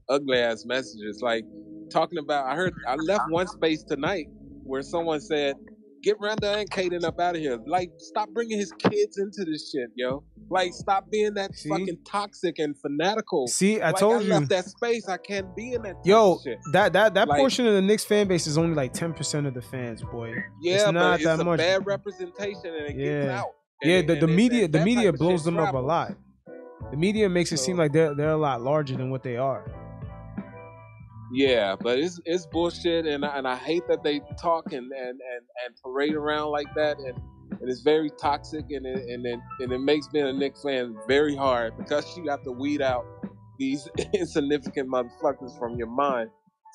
J: ugly ass messages like talking about. I heard I left one space tonight where someone said, "Get Randle and Kaden up out of here." Like, stop bringing his kids into this shit, yo. Like, stop being that
A: See?
J: fucking toxic and fanatical.
A: See, I
J: like,
A: told
J: I
A: you.
J: left that space. I can't be in that.
A: Yo, that that that
J: Like-
A: portion of the Knicks fan base is only like ten percent of the fans, boy.
J: Yeah,
A: it's not
J: it's
A: that
J: a
A: much.
J: bad representation and it gets
A: Yeah.
J: out. And
A: Yeah, the, the media the media blows them up a lot. The media makes it seem like they're they're a lot larger than what they are.
J: Yeah, but it's it's bullshit, and I, and I hate that they talk and, and, and, and parade around like that, and, and it's very toxic, and it, and it, and it makes being a Knicks fan very hard because you have to weed out these insignificant motherfuckers from your mind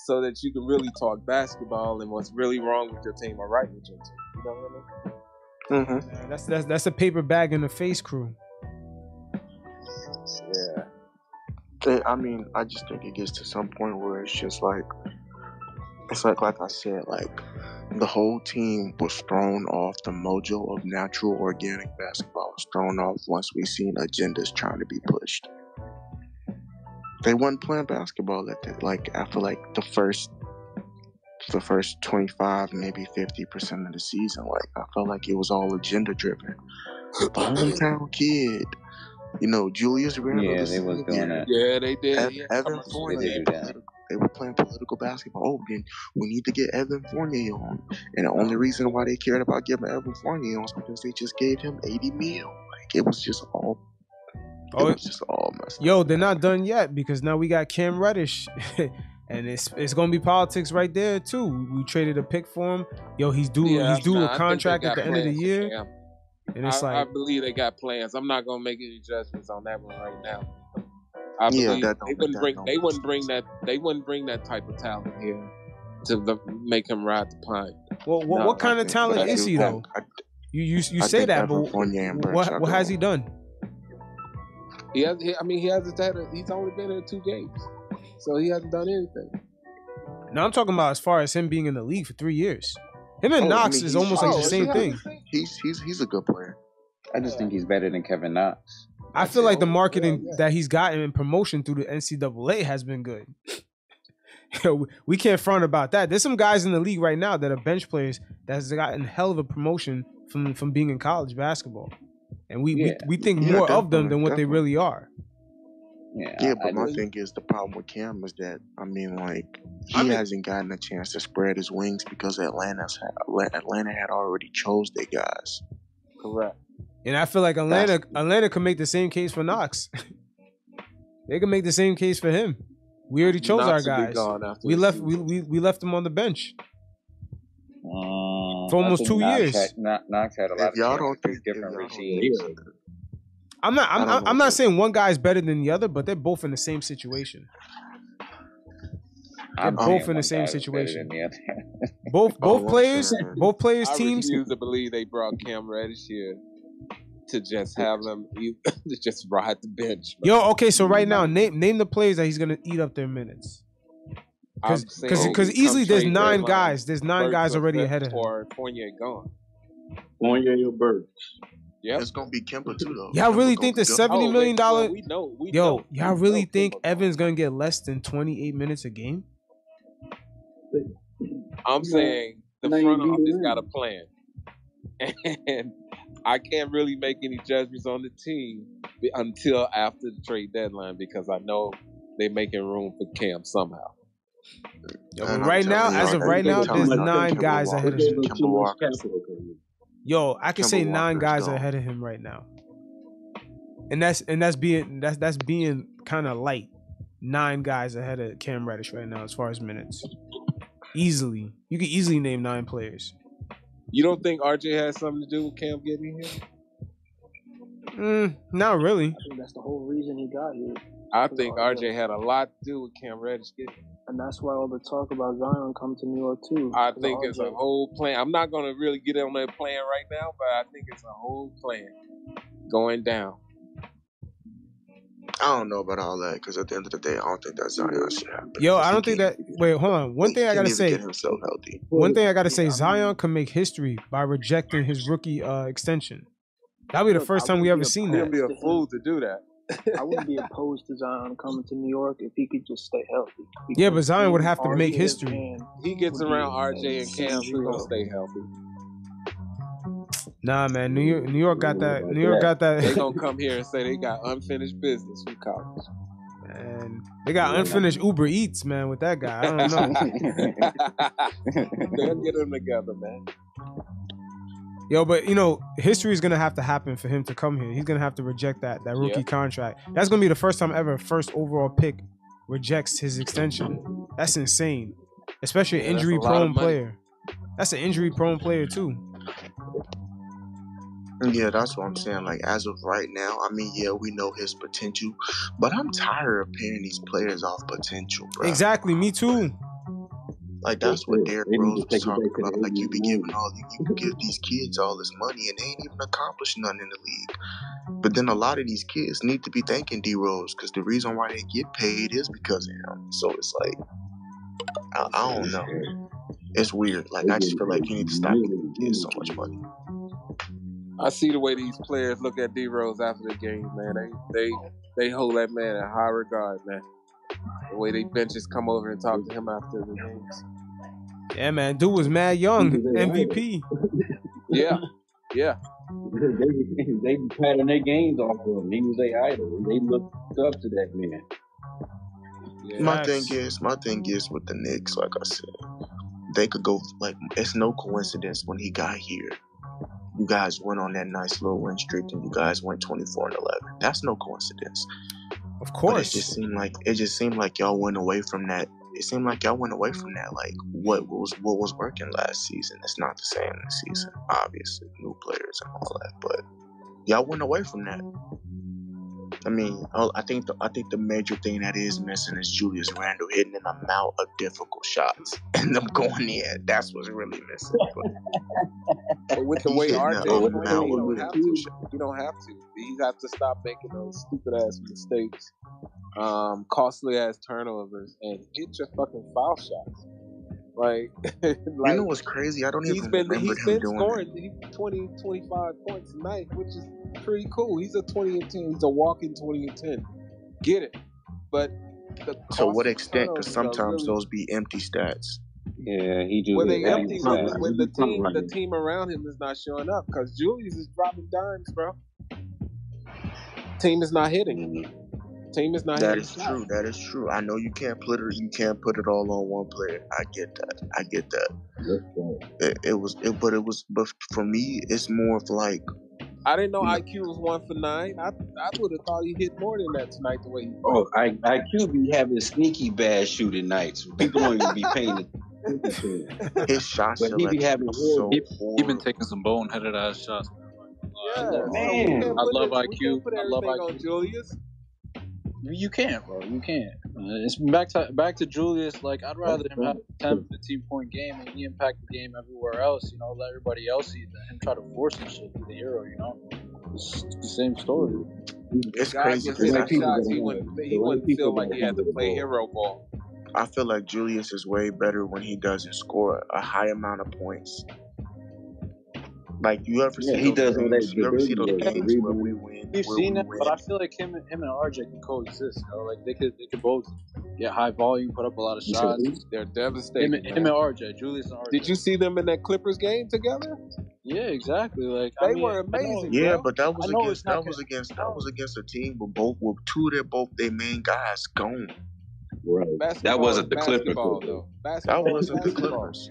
J: so that you can really talk basketball and what's really wrong with your team or right with your team. You know what I mean?
O: Mm-hmm.
A: Yeah, that's that's that's a paper bag in the face crew.
J: Yeah.
O: I mean, I just think it gets to some point where it's just like, it's like, like I said, like the whole team was thrown off. The mojo of natural, organic basketball was thrown off once we seen agendas trying to be pushed. They wasn't playing basketball at that. Like after like the first, the first twenty five, maybe fifty percent of the season, like I felt like it was all agenda driven. The hometown kid, you know, Julius Randle.
D: Yeah, they was doing that.
J: Yeah, they did.
O: Ev-
J: Yeah,
O: Evan. Fournier.
D: They did that.
O: They were playing political basketball. Oh, then we need to get Evan Fournier on. And the only reason why they cared about getting Evan Fournier on is because they just gave him 80 mil. Like, it was just all, it
A: Oh,
O: was just all messed up.
A: Yo, they're not done yet because now we got Cam Reddish. and it's it's gonna be politics right there too. We traded a pick for him. Yo, he's due
J: Yeah,
A: he's due
J: nah, I
A: a
J: think
A: contract at the end of the year.
J: Cam.
A: And it's
J: I,
A: like
J: I believe they got plans. I'm not gonna make any judgments on that one right now. I
O: Yeah,
J: believe
O: that
J: they wouldn't bring they
O: make
J: wouldn't bring that they wouldn't bring that type of talent here to the, make him ride the pine.
A: well, what,
O: No,
A: what
O: I
A: kind of
O: think-
A: talent is he though?
O: I,
A: You you you say that, but
O: Fournier and Brett
A: what what has he done?
J: He has he, I mean he hasn't had a, he's only been in two games. So he hasn't done anything.
A: Now I'm talking about as far as him being in the league for three years. Him and
O: Oh, I
A: Knox
O: mean,
A: is almost like the same
J: he
A: thing.
O: he's, he's, he's a good player.
D: I just think he's better than Kevin Knox.
A: I feel like the marketing
J: yeah, yeah.
A: that he's gotten in promotion through the NCAA has been good. We- we can't front about that. There's some guys in the league right now that are bench players that's gotten hell of a promotion from from being in college basketball, and we
D: Yeah.
A: we, we think
O: Yeah,
A: more of them than what they really are.
D: Yeah,
O: Yeah, but
D: I
O: my
D: just-
O: thing is the problem with Cam is that I mean, like he
A: I mean-
O: hasn't gotten a chance to spread his wings because Atlanta's had, Atlanta had already chose their guys.
J: Correct.
A: And I feel like Atlanta Atlanta could make the same case for Knox. they could make the same case for him. We already chose
J: Knox
A: our guys. We left we, we we left him on the bench.
D: Mm,
A: For almost
D: think
A: two
D: Knox
A: years.
D: Had, Kno- Knox had a lot
O: If y'all
D: of
O: don't
D: chances
O: think,
D: different regimes.
O: Think,
A: I'm not.
O: I
A: I'm.
O: don't
A: I'm, I'm not saying one guy is better than the other, but they're both in the same situation.
D: I'm
A: both in the same
D: guy was better
A: situation.
D: than the other.
A: Both
O: Oh,
A: both players,
O: saying-
A: both players
J: I
A: teams.
J: refuse to believe they brought Cam Reddish here to just have him you, to just ride the bench.
A: Yo, okay, so right now, name name the players that he's gonna eat up their minutes. Because because
J: come
A: easily there's nine
J: deadline,
A: guys. There's nine
J: Burks
A: guys already ahead of him.
J: Or Fournier gone.
N: Fournier or Burks.
J: Yeah,
O: it's gonna be Kemba too though.
A: Y'all really think the
O: seventy million dollar? go.
A: seventy
J: Oh,
A: million
J: wait, well,
A: dollar?
J: we know. We
A: Yo,
J: know.
A: y'all really
J: know
A: think
J: Kemba
A: Evan's gonna get less than twenty eight minutes a game?
J: I'm saying the front office got a plan, and I can't really make any judgments on the team until after the trade deadline because I know they're making room for Cam somehow.
A: Yo,
O: And
A: but
O: I'm
A: right now,
O: telling
A: as of right now, there's nine guys ahead of him.
O: Kemba Walker.
A: Yo, I can
O: Kemba
A: say nine
O: Walker's
A: guys
O: gone.
A: ahead of him right now, and that's and that's being that's that's being kind of light. Nine guys ahead of Cam Reddish right now as far as minutes. Easily, you can easily name nine players.
J: You don't think RJ has something to do with Cam getting here?
A: Mm, not really.
P: I think that's the whole reason he got here.
J: I think RJ had a lot to do with Cam Reddish getting. here.
P: And that's why all the talk about Zion come to New York too.
J: I think it's a whole plan. I'm not going to really get on that plan right now, but I think it's a whole plan going down.
O: I don't know about all that because at the end of the day, I don't think that Zion should happen.
A: Yo, I don't think that. Wait, hold on. One thing I gotta say.
O: get himself healthy.
A: One thing I gotta say. Zion can make history by rejecting his rookie uh, extension. That'll be the first time we ever seen
J: You'd
A: that.
J: be a fool to do that.
P: I wouldn't be opposed to Zion coming to New York if he could just stay healthy.
A: Yeah, but Zion would have to
P: RJ,
A: make history.
J: He gets around RJ and
P: insane
J: Cam, he's gonna stay healthy.
A: Nah, man. New York, New York got that. New York got that.
J: They
A: that.
J: going to come here and say they got unfinished business from college.
A: And they got unfinished Uber Eats, man. With that guy, I don't know.
J: They'll get them together, man.
A: Yo, but you know, history is gonna have to happen for him to come here. He's gonna have to reject that that rookie
J: Yeah.
A: contract. That's gonna be the first time ever first overall pick rejects his extension. That's insane, especially an
J: Yeah, that's
A: injury prone player. That's an injury prone player too.
O: Yeah, that's what I'm saying. Like as of right now, I mean, yeah, we know his potential, but I'm tired of paying these players off potential, bro.
A: Exactly, me too.
O: Like that's what Derrick
N: They need
O: Rose was talking about. Like you be giving all you, you give these kids all this money and they ain't even accomplished nothing in the league. But then a lot of these kids need to be thanking D Rose because the reason why they get paid is because of him. So it's like I, I don't know. It's weird. Like I just feel like you need to stop giving kids so much money.
J: I see the way these players look at D Rose after the game, man. They they they hold that man in high regard, man. The way they benches come over and talk to him after the games.
A: Yeah, man. Dude was mad young,
N: He was their
A: MVP.
J: Yeah, yeah.
N: they they be patting their games off of him. He was their idol. They looked up to that man.
O: My thing is, my thing is with the Knicks, like I said, they could go like it's no coincidence when he got here. You guys went on that nice little win streak, and you guys went twenty four and eleven. That's no coincidence.
A: Of
O: But it just seemed like it just seemed like y'all went away from that. It seemed like y'all went away from that. Like what was what was working last season? It's not the same this season. Obviously, new players and all that, but y'all went away from that. I mean, oh, I think the I think the major thing that is missing is Julius Randle hitting an amount of difficult shots and them going in. That's what's really missing. But
J: But with the
O: He
J: way
O: hitting
J: RJ
O: that
J: is
O: old
J: playing,
O: amount
J: don't have to. you don't have to. He has to stop making those stupid ass mistakes, um, costly ass turnovers, and hit your fucking foul shots. Like,
O: you know what's crazy? I don't
J: he's
O: even
J: been
O: remember
J: he's
O: him
J: been
O: doing
J: scoring he, 20, 25 points a night, which is pretty cool. He's a twenty and ten. He's a walking twenty and ten. Get it? But the
O: To what extent? Because sometimes
J: really
O: those be empty stats.
N: Yeah, he just
J: Well, they empty when, when the
N: he's front
J: team the team around him is not showing up because Julius is dropping dimes, bro. Team is not hitting. Mm-hmm. Team is not
O: That
J: hitting.
O: is true. That is true. I know you can't put it. You can't put it all on one player. I get that. I get that. It, it was. It, but it was. But for me, it's more of like.
J: I didn't know IQ was one for nine. I I would have thought he hit more than that tonight. The way he
N: Oh, I IQ be having sneaky bad shooting nights. People don't even be paying attention to him.
O: His shot
N: But he be having
O: so
Q: He, he been taking some boneheaded ass shots.
J: Yeah,
Q: I love,
N: Man.
Q: I love IQ. I love
J: everything on
Q: IQ.
J: Julius.
Q: You can't, bro. You can't. Uh, it's back to back to Julius. Like I'd rather him have a 10, 15 point game and he impact the game everywhere else. You know, let everybody else eat than him try to force and shit through the hero. You know, it's the same story.
O: It's
J: Guys
O: crazy
J: was
O: because I
J: hitting
O: feel,
J: shots. He wouldn't. He wouldn't feel like he had to play hero ball.
O: I feel like Julius is way better when he doesn't score a high amount of points. Like you ever see
N: Yeah, he
O: those
N: does all
O: games? You ever see those games where we win?
Q: We've seen
O: we
Q: it, but I feel like him, and him and RJ can coexist. You know? Like they could, they could both get high volume, put up a lot of shots.
J: They're devastating.
Q: and- him and RJ, Julius and RJ.
J: Did you see them in that Clippers game together?
Q: Yeah, exactly. Like I
J: They
Q: mean,
J: were
Q: I know,
J: amazing,
O: Yeah,
J: bro.
O: but that was against
Q: it's not
O: that was against that was against a team with both with two of their both their main guys gone.
N: Right. That wasn't the Clippers. though.
J: though.
O: That wasn't the. Clippers.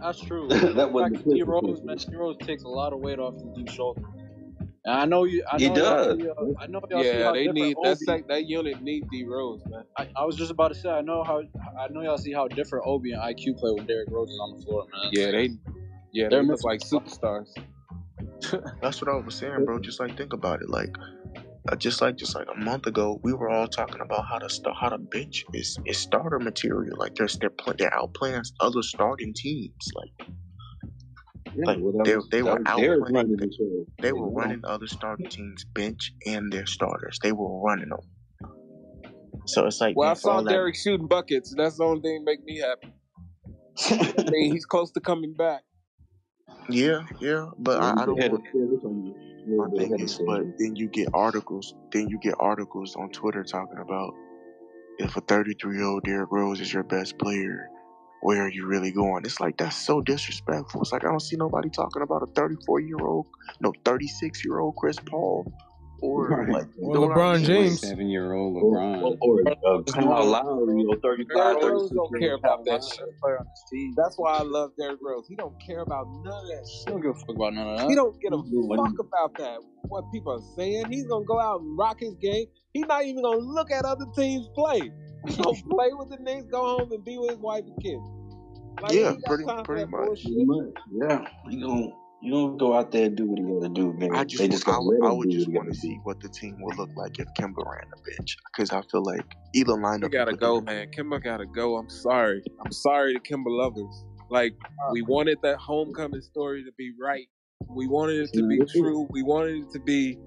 Q: That's true.
N: that
Q: Back
N: wasn't
Q: to
N: the
Q: D
N: Clippers.
Q: Rose, man. D Rose takes a lot of weight off the deep shoulder. And I know you. I
N: He
Q: know y'all
N: does.
Q: see. Uh, I know y'all see
J: Yeah,
Q: how
J: they
Q: different
J: need that
Q: Obi.
J: sec, that unit need D Rose, man.
Q: I, I was just about to say. I know how. I know y'all see how different Obi and IQ play when Derrick Rose is on the floor, man.
J: Yeah, they yeah,
Q: They're
J: they look
Q: missing
J: like superstars.
O: That's what I was saying, bro. Just like think about it, like uh, just like just like a month ago, we were all talking about how to start how to bench is is starter material. Like they're they're play, they're outplaying other starting teams. Like
N: Yeah,
O: like
N: well,
O: they
N: was
O: they were
N: was Derrick
O: outplaying
N: running the
O: they were
N: know?
O: running other starting teams bench and their starters. They were running them. So it's like
J: Well, I saw
O: all that
J: Derrick shooting buckets. That's the only thing that make me happy. I mean, he's close to coming back.
O: Yeah, yeah, but
N: Yeah,
O: I, I don't
N: ahead
O: want.
N: of schedule. so he's a
O: My
N: little bit
O: thing
N: ahead of
O: is, but then you get articles. Then you get articles on Twitter talking about if a 33 year old Derrick Rose is your best player, where are you really going? It's like that's so disrespectful. It's like I don't see nobody talking about a 34 year old, no 36 year old Chris Paul, or
N: Right.
O: like
A: Or
O: you I
A: LeBron
O: mean?
A: James.
R: Seven year old
N: Or,
R: LeBron.
N: or, or uh, Kyle Lowry, or 35,
J: Derrick Rose
N: 36
J: don't
N: year
J: care about that shit.
Q: player on his team.
J: That's why I love Derrick Rose. He don't care about none of that
Q: He don't give a fuck about none of that.
J: He
Q: that.
J: don't give a
N: what
J: fuck about that. What people are saying. He's gonna go out and rock his game. He's not even gonna look at other teams play. He's gonna play with the Knicks, go home and be with his wife and kids. Like
O: Yeah, pretty pretty much.
N: Pretty much. Yeah. You gonna you gonna go out there and do what you gotta do, man.
O: I just,
N: They
O: just
N: just
O: I,
N: gotta
O: would-
N: let
O: I would just want
N: gotta
O: to see what the team would look like if Kemba ran the bench because I feel like either
J: Kemba
O: lineup you
J: gotta go, man. Kemba gotta go. I'm sorry. I'm sorry to Kemba lovers. Like uh, we wanted that homecoming story to be right. We wanted it to be true. We wanted it to be.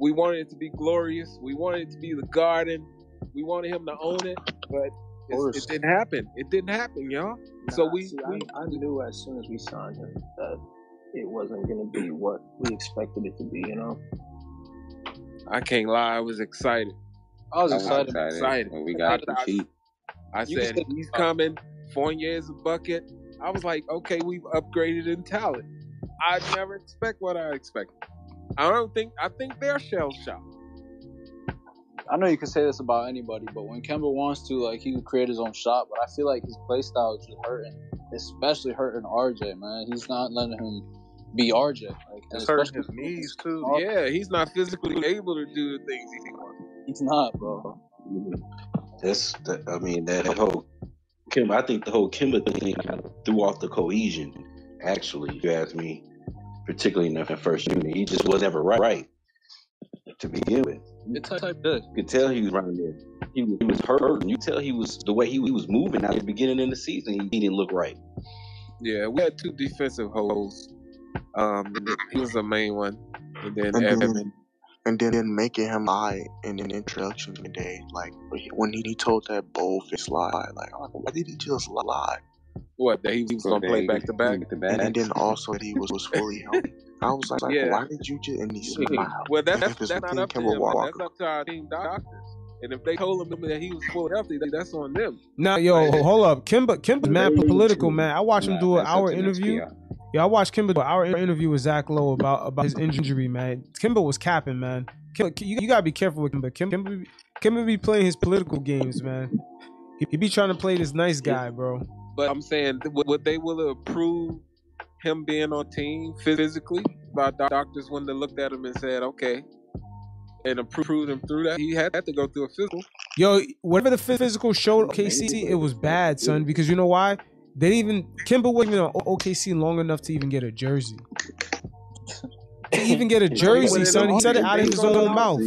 J: We wanted it to be glorious. We wanted it to be the garden. We wanted him to own it, but
Q: Of
J: it's,
Q: course.
J: it didn't happen. It didn't happen, y'all. So we,
P: see,
J: we
P: I, I knew as soon as we signed him that it wasn't going to be what we expected it to be, you know?
J: I can't lie. I was excited.
Q: I was
R: I was
Q: excited.
R: excited
J: Excited.
R: when we got the
J: I,
R: cheap.
J: I
Q: You can
J: said he's
Q: uh,
J: coming. Fournier is a bucket. I was like, okay, we've upgraded in talent. I never expect what I expected. I don't think. I think they're shell shocked.
Q: I know you can say this about anybody, but when Kemba wants to, like, he can create his own shot. But I feel like his play style is just hurting, especially hurting RJ. Man, he's not letting him be RJ. Like, and
J: It's hurting
Q: especially
J: his knees too. Yeah, he's not physically able to do the things he wants.
Q: he's not, bro.
N: That's the, I mean that whole Kim. I think the whole Kemba thing kind of threw off the cohesion. Actually, if you ask me, particularly in the first unit, he just was never right, right to begin with.
Q: It's type good.
N: You could tell he was running there. He was, he was hurt. You tell he was the way he, he was moving at the beginning of the season. He, he didn't look right.
J: Yeah, we had two defensive holes. Um, he was the main one, and then
O: and then and then making him lie in an introduction today, like when he, he told that bold-faced lie, like I'm why did he just lie?
J: What that he was
R: So
J: gonna play back to back.
R: back
O: And,
R: back.
O: and then also that he was, was fully healthy. I was like, like,
J: Yeah.
O: why did you just? And he smiled.
J: Well, that,
O: And
J: that's
O: if it's
J: that's not
O: within
J: up to
O: Kemba
J: him. That's up to our team doctors. And if they told him that he was fully healthy, then that's on them.
A: Now, yo, hold up. Kemba, Kemba's mad political, man. I watched him do an hour interview. Yeah, I watched Kemba do an hour interview with Zach Lowe about about his injury, man. Kemba was capping, man. Kemba, you, you gotta be careful with Kemba. Kemba, Kemba, be- Kemba be playing his political games, man. He, he be trying to play this nice guy, bro.
J: But I'm saying, th- would would they will approve him being on team physically? By doc- doctors when they looked at him and said, okay, and approved him through that. He had to go through a physical.
A: Yo, whatever the physical showed OKC, it was bad, son. Because you know why? They didn't even Kemba wasn't even on OKC long enough to even get a jersey. To even get a jersey, son. He said it out of his own mouth.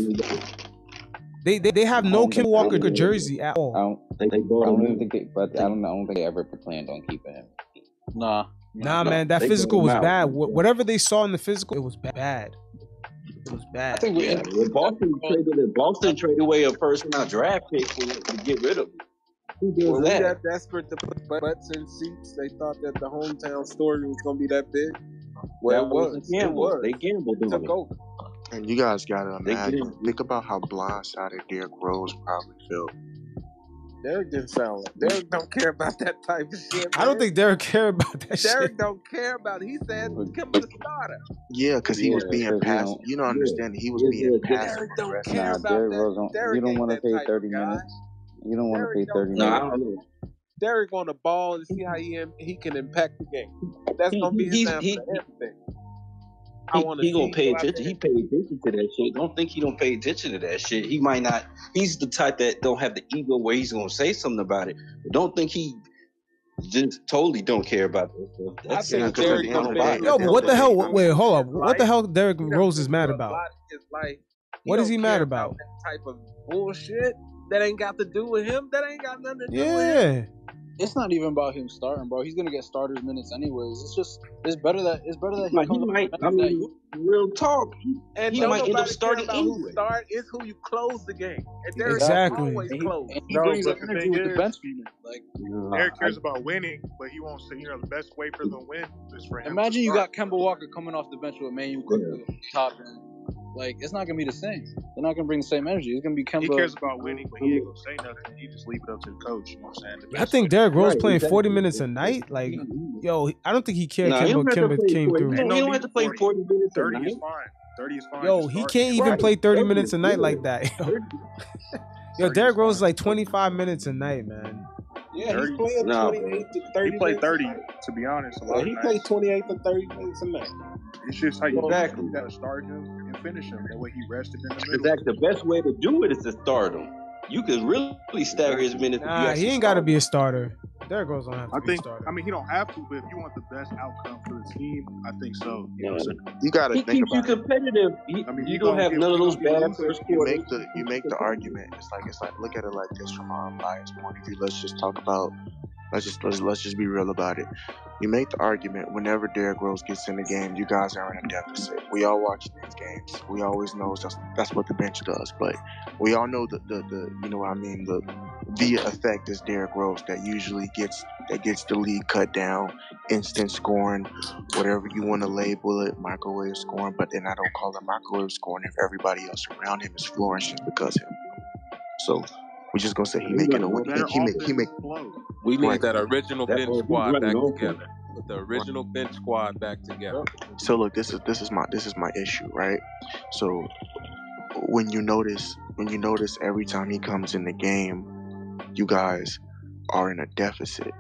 A: They they, they have no Kemba Walker jersey at all.
R: I don't.
N: They, they
R: I don't even think they. But I don't know. I don't think they ever planned on keeping him.
Q: Nah.
A: Nah,
N: No,
A: man, that physical was
N: out.
A: bad. Wh- Whatever they saw in the physical, it was bad. It was bad.
Q: I think we.
N: Yeah, well, Boston traded it. Boston traded away a first round draft pick for, to get rid of him. Who does
J: When
N: that?
J: desperate to put butts in seats, they thought that the hometown story was gonna be that big. Well,
N: That
J: it was.
N: was a
J: It was.
N: They gambled on
J: Took over.
O: And you guys gotta imagine. Think about how blindsided Derrick Rose probably felt.
J: Derrick didn't sound like Derrick don't care about that type of shit.
A: I don't
J: man.
A: think Derrick care about that
J: shit.
A: Derrick shit.
J: don't care about it. He said Kemba the starter.
O: Yeah, because he was
R: Yeah,
O: being
R: 'cause he
O: passive.
R: don't-
O: You don't understand. He was
R: Yeah,
O: being
R: yeah,
O: passive.
J: Derrick
O: on the
J: don't
O: rest
J: care
R: Nah,
J: about
R: Derrick
J: that.
R: Rose don't.
J: Derrick
R: You don't
J: ain't
R: want to
J: that
R: pay
J: type
R: thirty
J: of guy.
R: minutes. You don't want to
J: Derrick
R: pay
J: don't
R: thirty
N: No, I
R: minutes.
N: don't know.
J: Derrick on the ball and see how he im- he can impact the game. That's
N: He
J: gonna be
N: he
J: his
N: he
J: answer
N: he,
J: to everything. I
N: he,
J: want
N: he gonna pay attention. He pay attention to that shit. Don't think he don't pay attention to that shit. He might not. He's the type that don't have the ego where he's gonna say something about it. But don't think he just totally don't care about that stuff.
J: I think
O: Yeah,
N: not
O: because at
J: Derrick
O: the
N: true.
O: end
J: gonna
O: of
J: be
O: the
J: able
O: day,
J: to
A: Yo, but what the hell? Wait, hold up. What the hell?
J: Derrick
A: Rose is mad about?
J: lot of his life. He
A: What is he mad
J: about
A: about?
J: that type of bullshit that ain't got to do with him. That ain't got nothing to do with him.
A: Yeah.
Q: It's not even about him starting, bro. He's gonna get starters minutes anyways. It's just it's better that it's better that
N: He
Q: he
N: might. He
Q: comes
N: might. I mean,
Q: you
N: real talk. He,
J: And
N: he might end up starting
J: about who
N: anyway.
J: start. is who you close the game. And Derrick
A: Exactly.
J: always
Q: and he,
J: close.
Q: and he
S: No,
Q: brings
S: but
Q: that
S: the
Q: energy
S: thing
Q: with the bench unit. Like
N: No,
S: Derrick
N: I,
S: cares about winning, but he won't say, you know, the best way for them to win is for him to
Q: imagine you got Kemba Walker coming off the bench with Immanuel
N: yeah.
Q: Quickley on top end. Like it's not gonna be the same. They're not gonna bring the same energy. It's gonna be
S: He cares about winning, but he ain't gonna say nothing. He just leave it up to the coach. You know what I'm saying?
A: I think. Derrick Rose
N: Right.
A: playing 40 minutes a night. Like,
N: He, he,
A: yo, I don't think he cared.
N: nah, he
A: Kemba,
N: don't have to
A: Kemba
N: play
A: came
N: forty.
A: through.
N: He don't,
S: no
N: he don't have to play
S: 40.
N: forty minutes a
S: 30 is fine. 30 is fine.
A: Yo, he can't even
N: Right.
A: play 30 minutes a night like that. Yo,
S: 30
A: yo
S: is
A: Derrick Rose is like 25 minutes a night, man.
J: Yeah, he's playing
N: Nah,
J: 28 to 30. He played
S: 30, to be honest, a lot of
J: he played 28 to 30 minutes a night.
S: It's just how you gotta,
N: exactly.
S: you gotta start him and finish him. That way he rested in the middle.
N: Exactly. The best way to do it is to start him. You could really stagger his minutes if you
A: Nah, he ain't got to be a starter. There goes on.
S: I
A: to be a
S: think. I mean, he don't have to, but if you want the best outcome for the team, I think so. You know what
O: You got to
N: He
O: think
N: keeps you
O: about it.
N: competitive. He,
S: I mean,
N: you
S: you
N: don't have
S: get,
N: none of those bad
S: losers.
N: first
O: You
N: quarters.
O: make the you make the argument. It's like it's like look at it like this from our biased point of view. Let's just talk about let's just let's, let's just be real about it. You make the argument whenever Derrick Rose gets in the game, you guys are in a deficit. We all watch these games. We always know that's that's what the bench does. But we all know the the, the you know what I mean the the effect is Derrick Rose that usually gets that gets the lead cut down, instant scoring, whatever you want to label it, microwave scoring. But then I don't call it microwave scoring if everybody else around him is flourishing because of him. So we're just gonna say he
N: He
O: making a
N: running
O: win.
S: Better
O: He, he make he make
S: flow.
J: We need
O: right.
J: that original
N: That
J: bench
N: he's
J: squad
N: running
J: back
N: offense.
J: together. Put the original bench squad back together.
O: So look, this is this is my this is my issue, right? So when you notice when you notice every time he comes in the game, you guys are in a deficit.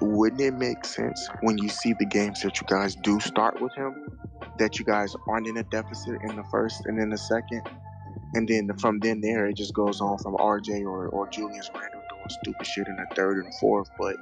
O: Wouldn't it make sense when you see the games that you guys do start with him that you guys aren't in a deficit in the first and in the second, and then from then there it just goes on from RJ or or Julius Randle doing stupid shit in the third and fourth, but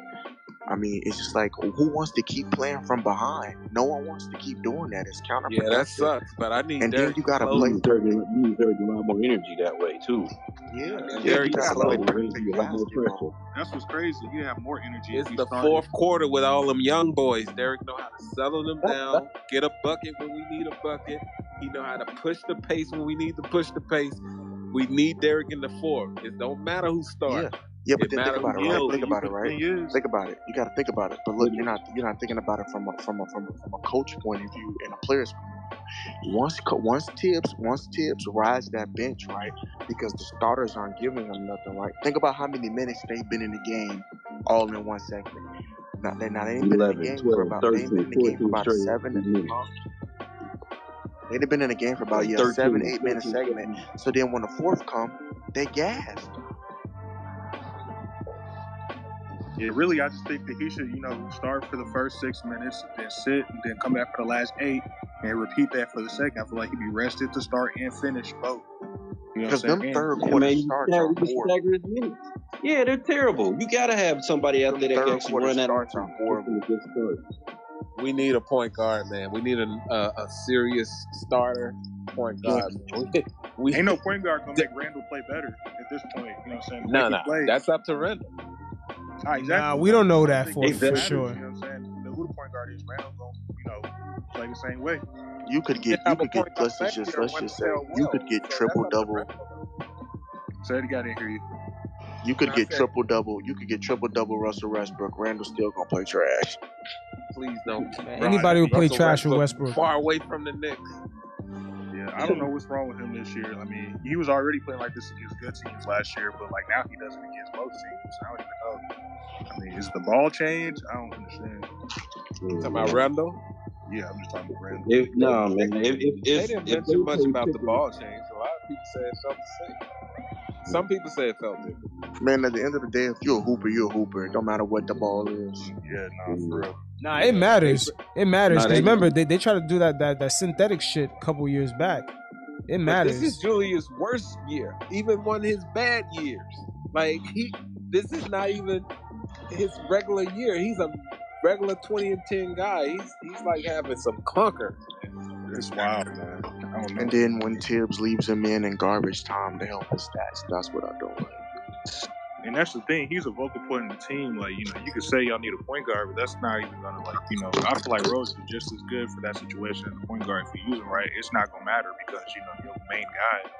O: I mean, it's just like who wants to keep playing from behind? No one wants to keep doing that. It's counter
J: Yeah, that sucks. But I need
O: And then
J: Derrick
O: you gotta play.
N: You exert, you exert a lot more energy that way too.
O: Yeah,
J: And
O: and then
J: Derrick
O: you gotta play
N: Exerting
O: perfect
N: energy, a lot more
O: basketball.
N: pressure.
S: That's what's crazy. You have more energy if
J: It's the
S: start.
J: fourth quarter with all them young boys. Derrick know how to settle them down, get a bucket when we need a bucket. He know how to push the pace when we need to push the pace. We need Derrick in the fourth. It don't matter who starts.
O: yeah, but
J: It
O: then think
J: matters
O: about it, right? Think about it, right? Think about it. You got to think about it. But look, you're mm-hmm. not you're not thinking about it from a from a from a from a coach point of view and a player's point of view. Once co- once Thibs once Thibs rides that bench, right? Because the starters aren't giving them nothing, right? Think about how many minutes they've been in the game all in one segment. Now they now they ain't been in the
N: 11,
O: game for
N: 12,
O: about they ain't been
N: 13,
O: in the game for
N: 14
O: about
N: straight
O: seven.
N: minutes.
O: Huh? They've been in the game for about yeah seven eight minute
N: 13,
O: segment. So then when the fourth come, they gassed.
S: Yeah, really, I just think that he should, you know, start for the first six minutes, then sit, and then come back for the last eight, and repeat that for the second. I feel like he'd be rested to start and finish both. You know
O: Because them third quarter
N: man, you
O: starts
N: stagger,
O: are
N: you can
O: horrible.
N: stagger his minutes. Yeah, they're terrible. You gotta have somebody out there that can actually run that
O: starts are
N: offense.
O: horrible.
N: Just a good.
J: We need a point guard, man. We need a a, a serious starter point guard. We, we
S: ain't no point guard gonna make Randle play better at this point. You know what I'm saying?
J: no,
S: Make
J: no.
S: him play.
J: That's up to Randle.
S: Ah, exactly.
A: Nah, we don't know that for
S: it
A: for sure.
S: You know what I'm saying? The who the point guard is, Randle gonna, you know, play the same way.
O: You could get you could get
J: point guard
O: let's just
J: there
O: let's just
J: the
O: say
J: cell
O: you could get
J: so
O: triple double
J: Randle.
S: So Eddie got didn't hear you.
O: you could get triple double you could get triple double Russell Westbrook. Randle still gonna play trash.
J: Please don't.
A: Anybody who play
J: Russell
A: trash with Westbrook.
J: Far away from the Knicks.
S: Yeah, I don't know what's wrong with him this year. I mean, he was already playing like this against good teams last year, but like now he does it against most teams. I don't even know. I mean, is the ball change? I don't understand.
J: You Talking about Randle?
S: Yeah, I'm just talking about Randle.
N: If, no, man. If, if,
J: They
N: if,
J: didn't
N: if
J: mention
N: they
J: much
N: play
J: about the ball change. A lot of people say it felt the same. Some people say it felt different.
O: Man, at the end of the day, if you're a hooper, you're a hooper. It don't matter what the ball is.
S: Yeah, nah, for mm. real.
A: Nah, it matters. It matters
O: Nah,
A: because
O: they-
A: remember they, they tried to do that, that that synthetic shit a couple years back. It
J: But
A: matters.
J: this is Julius' worst year, even one of his bad years. Like he, this is not even his regular year. He's a regular twenty and ten guy. He's he's like having some clunker.
S: It's wild, man. I don't know.
O: And then when Thibs leaves him in in garbage time to help his stats, that's what I don't like.
S: And that's the thing. He's a vocal point in the team. Like, you know, you could say y'all need a point guard, but that's not even gonna like, you know, I feel like Rose is just as good for that situation as a point guard if you use him right. It's not gonna matter because, you know, your main guy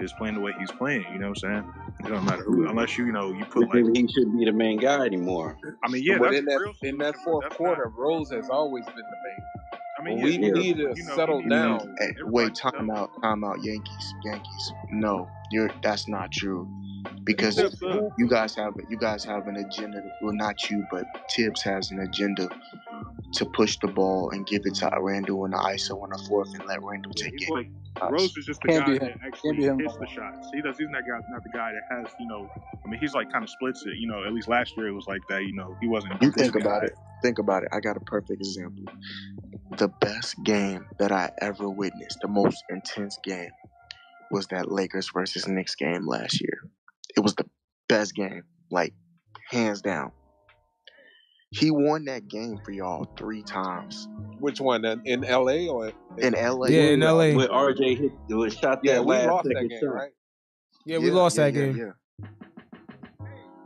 S: is playing the way he's playing, you know what I'm saying? It don't matter who unless you, you know, you put like
N: he shouldn't be the main guy anymore.
S: I mean, yeah,
J: but
S: that's
J: in that
S: real
J: in that fourth quarter, Rose has always been the main.
S: I mean,
J: When
S: yeah,
J: we need to
S: you know,
J: settle down.
O: Eh, hey, wait, time out, time out, Yankees, Yankees. No, you're that's not true. Because
S: Thibs
O: you guys have you guys have an agenda. Well, not you, but Thibs has an agenda to push the ball and give it to Randle in the ISO on the fourth and let Randle take it.
S: like uh, Rose is just the
O: Can't
S: guy that actually
O: Can't be him.
S: hits the shots. He does. He's not guy, not the guy that has, you know. I mean, he's like kind of splits it. You know, at least last year it was like that. You know, he wasn't.
O: You think about
S: guy.
O: it. Think about it. I got a perfect example. The best game that I ever witnessed, the most intense game, was that Lakers versus Knicks game last year. It was the best game, like hands down. He won that game for y'all three times.
J: Which one? In, in L.A. or
O: In LA.
A: Yeah, in LA.
N: When uh, RJ hit, was shot that
J: Yeah, we
N: last
J: lost that game,
N: shot.
J: right?
A: Yeah, we lost that game.
O: Yeah.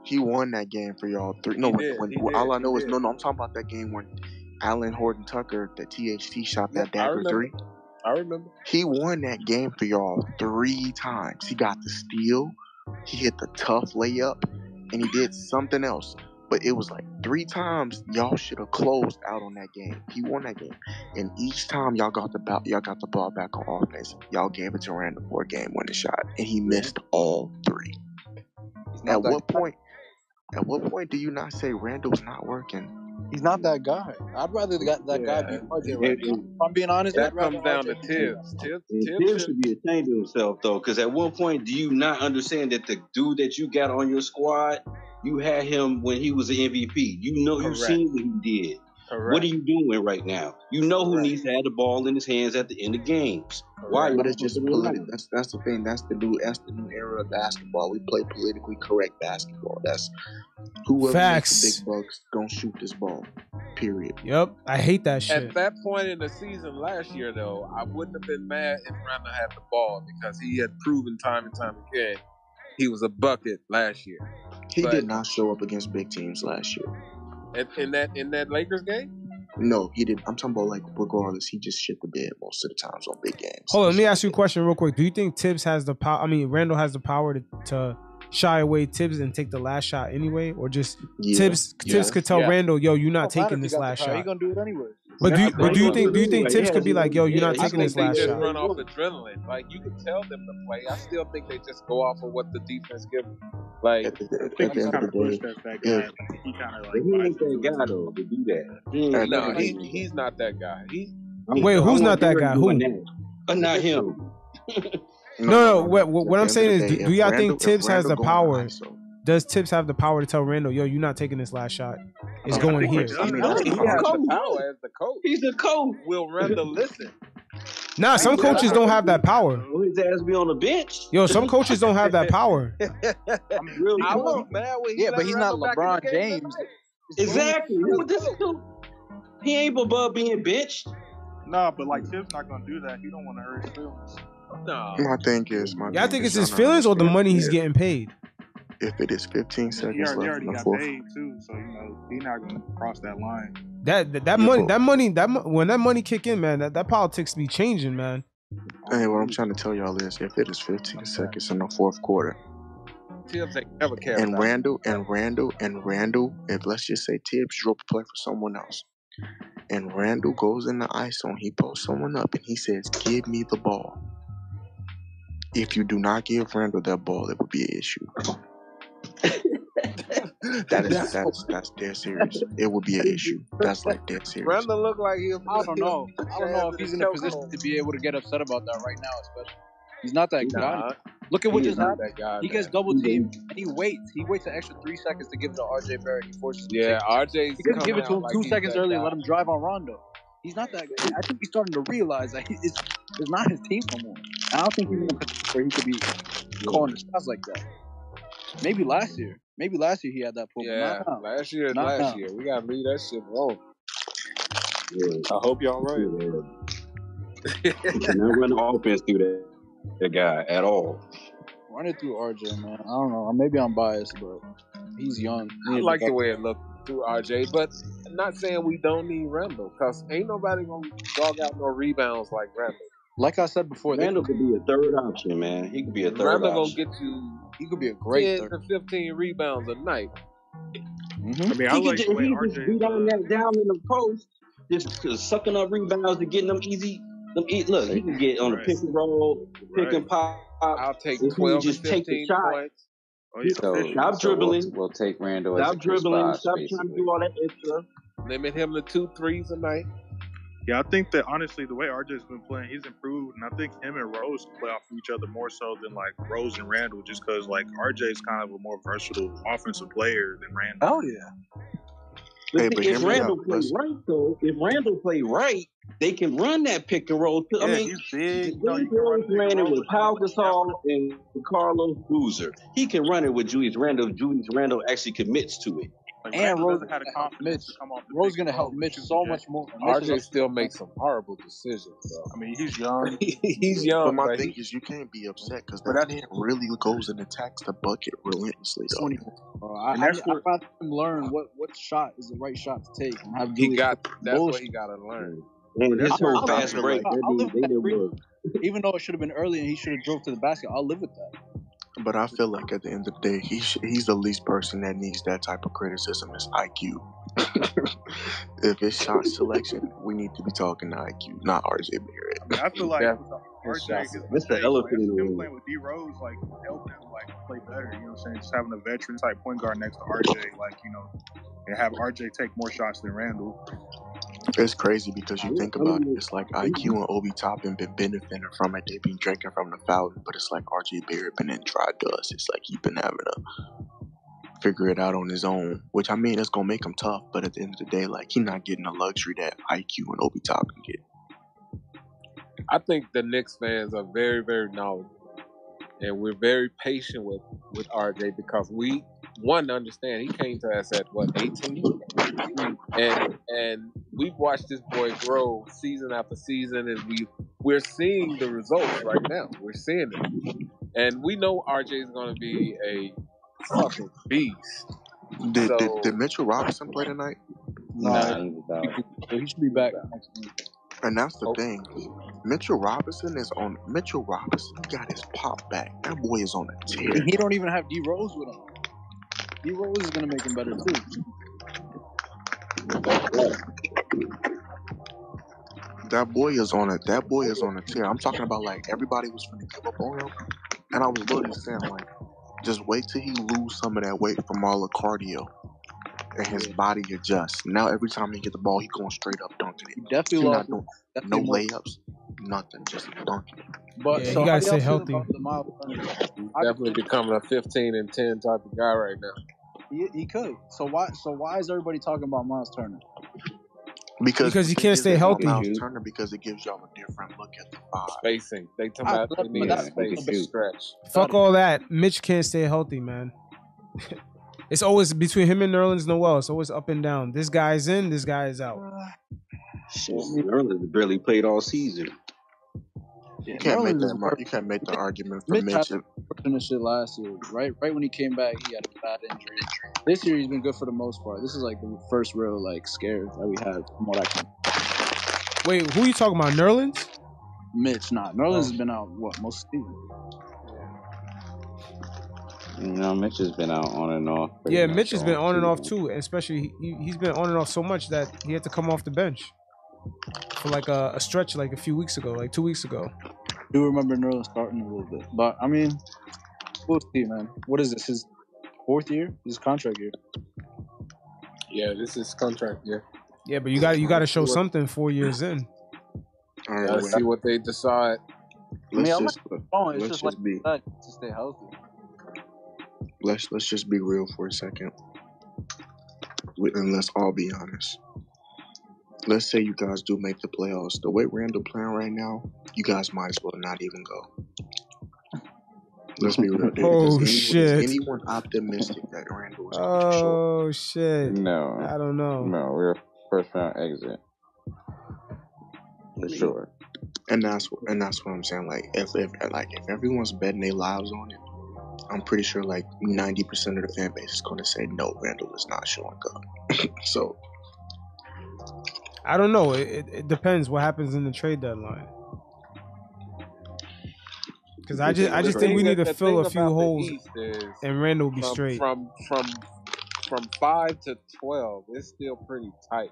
O: He won that game for y'all three. No,
J: He did,
O: when,
J: he
O: when- all I know is
J: did.
O: no, no. I'm talking about that game when Talen Horton Tucker, the THT, shot that
J: I
O: dagger
J: remember.
O: three.
J: I remember.
O: He won that game for y'all three times. He got the steal, he hit the tough layup, and he did something else. But it was like three times y'all should have closed out on that game. He won that game, and each time y'all got the ball, y'all got the ball back on offense. Y'all gave it to Randle for a game-winning shot, and he missed all three. At what point? At what point do you not say Randle's not working?
Q: He's not that guy. I'd rather that, that guy be RJ right
N: It-
Q: now. If I'm being honest,
J: That comes down to
Q: RJ be
J: Thibs.
N: Thibs,
J: Thibs
N: Thibs
J: should-
N: should be ashamed of himself though, because at one point, do you not understand that the dude that you got on your squad, you had him when he was the MVP. You know, you've seen what he did.
J: Correct.
N: What are you doing right now? You know who
J: Correct.
N: needs to have the ball in his hands at the end of games. Why? are you
O: But it's just
N: supposed
O: political.
N: it?
O: That's that's the thing. That's the new that's the new era of basketball. We play politically correct basketball. That's whoever
A: Facts.
O: makes the big bucks gonna shoot this ball. Period.
A: Yep, I hate that shit.
J: At that point in the season last year, though, I wouldn't have been mad if Randle had the ball because he had proven time and time again he was a bucket last year.
O: He
J: But-
O: did not show up against big teams last year.
J: In, in that in that Lakers game,
O: No, he did. I'm talking about like regardless. He just shit the bed most of the times on big games.
A: Hold on, let me ask you a question real quick. Do you think Thibs has the power? I mean, Randle has the power to, to shy away tips and take the last shot anyway, or just
O: Yeah,
A: Thibs
O: yeah.
A: Thibs could tell
J: Yeah.
A: Randle, "Yo, you're not
Q: Don't
A: taking this last
Q: power, He
A: shot."
Q: gonna do it anyway.
A: But do you, but do you think do you think
N: has
A: Thibs
N: to
A: could be like, "Yo, you're
N: Yeah,
A: not
N: he
J: I
A: taking
J: think
A: this
J: they
A: last
J: just
A: shot"?
J: run off adrenaline. Like you can tell them to play. I still think they just go off of what the defense gives them. Like
O: At the,
S: I
O: at
S: think
O: the
S: he's
O: end
S: kind
O: of
S: of pushed
O: day,
S: as that guy.
O: if
S: Like, he kind of like
N: he ain't that guy though to do that. He ain't
O: At
N: that
O: the
J: no, he he's not that guy. He
A: Wait, who's not that guy?
N: doing
A: Who?
N: that. Uh, not him.
A: No, no. What, what, what I'm saying is, do,
O: day,
A: do y'all
O: Randle-
A: think
O: if
A: Thibs has the
O: Randle going
A: power?
O: ISO,
A: Does Thibs have the power to tell Randle, "Yo, you're not taking this last shot. It's
S: I
A: going
S: think he
A: here."
S: does.
O: I mean,
J: I
O: that's
J: think
O: the
J: he has the power as the coach.
N: He's a coach.
J: Will Randle listen?
A: Nah, some coaches don't have that power.
N: Will his ass be on the bench?
A: Yo, some coaches don't have that power.
J: I mean, really, I was mad when he
Q: Yeah, but he's not
J: Randle
Q: LeBron James.
N: Exactly. Who this dude? He ain't above being benched.
S: Nah, but like Thibs not gonna do that. He don't want to hurt his feelings.
J: No.
O: My thing is, my
A: Y'all think it's his feelings or the money he's getting paid?
O: If it is 15
S: He
O: seconds
S: already, he
O: left in
S: already
O: the
S: got
O: fourth,
S: paid too, so you know he's not gonna cross that line.
A: That that, that
O: Yeah,
A: money that money that mo- when that money kick in, man, that, that politics be changing, man.
O: Hey, what I'm trying to tell y'all is, if it is 15 seconds in the fourth quarter,
J: Thibs ain't never cared
O: and
J: about it.
O: Randle and Randle and Randle, if let's just say Thibs drew up a play for someone else, and Randle goes in the ice zone, he posts someone up and he says, "Give me the ball." If you do not give Randle that ball, it would be an issue. That is that's that's dead serious. It would be an issue. That's like dead serious.
J: Randle look like he'll.
F: I don't know. I don't know if he's in a position to be able to get upset about that right now, especially. He's not that guy. Look at what just happened.
J: that guy,
F: he gets double teamed and he waits. He waits an extra three seconds to give it to RJ Barrett. He forces him to
J: Yeah,
F: take it.
J: RJ's
F: He could give it to him
J: like
F: two seconds
J: early
F: earlier and let him drive on Rondo. He's not that guy. I think he's starting to realize that he, it's, it's not his team no more. I don't think he's in a position where he could be calling the shots like that. Maybe last year. Maybe last year he had that pull.
J: Yeah,
F: not now.
J: last year, is
F: Not
J: last
F: now.
J: year. We gotta leave that shit alone. I hope y'all right.
N: You cannot run the offense through that, that guy at all.
F: Run it through RJ, man. I don't know. Maybe I'm biased, but he's young. He
J: I like the way it looked through RJ, but I'm not saying we don't need Randle, cause ain't nobody gonna dog out no rebounds like Randle.
F: Like I said before, they,
N: Randle could be a third option, man. He could be a third
J: Randle gonna get you
F: he could be a great
J: 10
F: third.
J: to 15 rebounds a night.
F: Mm-hmm.
S: I mean, I
N: He
S: like
N: could
S: the
N: just,
S: way
N: he just
S: RJ.
N: be down there down in the post, just just sucking up rebounds and getting them easy. Them e look, he can get on the
S: Right.
N: pick and roll, pick
S: Right.
N: and pop.
J: I'll take
N: If he
J: 12 to
N: just take the
J: 15
N: shot,
J: points.
S: Oh yeah,
D: So,
S: efficient.
N: stop
D: so we'll,
N: dribbling,
D: we'll take Randle as a
N: stop
D: Chris
N: dribbling,
D: Bosh,
N: stop trying to do all that extra.
J: Limit him to two threes a night.
S: Yeah, I think that honestly, the way RJ's been playing, he's improved, and I think him and Rose play off of each other more so than like Rose and Randle, just because like RJ's kind of a more versatile offensive player than Randle.
F: Oh yeah.
N: But
O: Hey,
N: see,
O: but hear
N: if. Randle play right though, if Randle play right, they can run that pick and roll. I
S: Yeah,
N: mean,
S: he's big. You know, can run
N: Rose
S: pick and
N: ran it with
S: Paul
N: Pau. Gasol and Carlos Boozer. He can run it with Julius Randle. Julius Randle actually commits to it.
S: Like
F: And Rose
S: doesn't have the
F: gonna help
S: confidence
F: Mitch.
S: to come off the
F: Rose
S: pick
F: gonna help Mitch so much more. Mitch
J: RJ still makes some horrible decisions, though.
S: I mean, he's young.
J: He's young.
O: But
J: young,
O: my
J: but
O: thing is, you can't be upset because that
S: that's
O: man really goes and attacks the bucket relentlessly, though.
F: 20. I,
S: and
F: I,
S: that's
F: I
S: where
F: rather him learn what, what shot is the right shot to take and have
J: he got that's what he got to learn.
N: And
S: that's
N: his whole fast break,
O: like,
F: I'll
N: that
F: live
N: didn't,
F: with
N: they
F: that.
N: didn't
F: Re-
N: work.
F: Even though it should have been early and he should have drove to the basket, I'll live with that.
O: But I feel like at the end of the day, he sh- he's the least person that needs that type of criticism is IQ. if it's shot selection, we need to be talking to IQ, not RJ Barrett.
S: I mean, I feel like
J: Yeah,
S: with
J: his
S: RJ,
J: shots.
N: the
S: like
N: elephant in the room.
S: playing with D Rose, like helped him like play better. You know what I'm saying? Just having a veteran type point guard next to RJ, like you know, and have RJ take more shots than Randle.
O: It's crazy because you think about it, it's like IQ and Obi Toppin been benefiting from it. They've been drinking from the fountain, but it's like RJ Barrett been in dry dust. It's like he been having to figure it out on his own, which I mean, it's gonna make him tough. But at the end of the day, like he not getting the luxury that IQ and Obi Toppin get.
J: I think the Knicks fans are very, very knowledgeable, and we're very patient with with RJ because we one understand he came to us at what 18, and and we've watched this boy grow season after season, and we we're seeing the results right now. We're seeing it, and we know RJ is going to be a fucking beast.
O: Did, did,
J: So
O: did Mitchell Robinson play tonight?
F: No,
D: Nah,
F: he
D: he was out.
F: could- he should be back next week.
O: And that's the
J: oh,
O: thing. Mitchell Robinson is on. Mitchell Robinson got his pop back. That boy is on a tear.
F: He don't even have D Rose with him. D Rose is gonna make him better too.
O: That boy is on a. That boy is on a tear. I'm talking about like everybody was gonna give up on him, and I was literally saying like, just wait till he lose some of that weight from all the cardio, and his body adjusts. Now every time he get the ball, he going straight up dunking
F: He
O: it.
F: definitely
O: He not
F: lost.
O: doing no
F: more.
O: layups, nothing, just dunking.
F: But
A: Yeah,
F: so
A: he
F: how
A: gotta stay
F: y'all feel
A: healthy.
F: about the Myles Turner?
J: he's
F: I,
J: definitely becoming a 15 and 10 type of guy right now.
F: he, he could. So why? So why is everybody talking about Myles Turner?
O: Because
A: Because
O: the
A: he can't stay healthy.
O: Myles
D: Shoot.
O: Turner because it gives y'all a different look at the five.
J: Spacing. They talking about they
F: but
J: need a
D: Yeah,
F: that's
D: he
F: a
J: space
F: bit.
J: stretch.
A: Fuck all that. Mitch can't stay healthy, man. it's always between him and Nerlens Noel. It's always up and down. This guy's in. This guy is out.
N: Shit, Nerlens barely played all season.
O: You can't make
F: Nerlens is
O: that. mar- You can't make the argument for
F: Mitch
O: Mitch.
F: had
O: and-
F: shit last year. Right, right when he came back, he had a bad injury. This year he's been good for the most part. This is like the first real like scare that we had from what I can.
A: Wait, who are you talking about? Nerlens?
F: Mitch, nah, Nerlens oh. has been out what most of the season.
D: You know, Mitch has been out on and off.
A: Yeah, Mitch has been
D: all
A: on and off too, especially he, he's been on and off so much that he had to come off the bench for like a, a stretch like a few weeks ago, like two weeks ago.
F: do remember Nerlens starting a little bit, but I mean, we'll see, man. What is this? His fourth year? His contract year?
J: Yeah, this is contract year.
A: Yeah, but you got you got to show something four years in.
O: All right,
J: Let's see what they decide.
F: I mean,
O: Let's
F: I'm
O: just
F: not wrong. It's
O: let's
F: just
O: just
F: like
O: be
F: to stay healthy.
O: Let's let's just be real for a second, We- and let's all be honest. Let's say you guys do make the playoffs. The way Randle playing right now, you guys might as well not even go. Let's be real. Is
A: Oh
O: anyone,
A: shit!
O: Is anyone optimistic that Randle is going to show?
A: Oh shit!
D: No,
A: I don't know.
D: no, we're first round exit for sure.
O: And that's wh- and that's what I'm saying. Like if if like if everyone's betting their lives on it, I'm pretty sure like 90% of the fan base is going to say no. Randle is not showing up. so
A: I don't know. It, it, it depends what happens in the trade deadline. Because I just I just think we need to fill a few holes, and Randle will be
J: from,
A: straight.
J: From from from five to twelve, it's still pretty tight.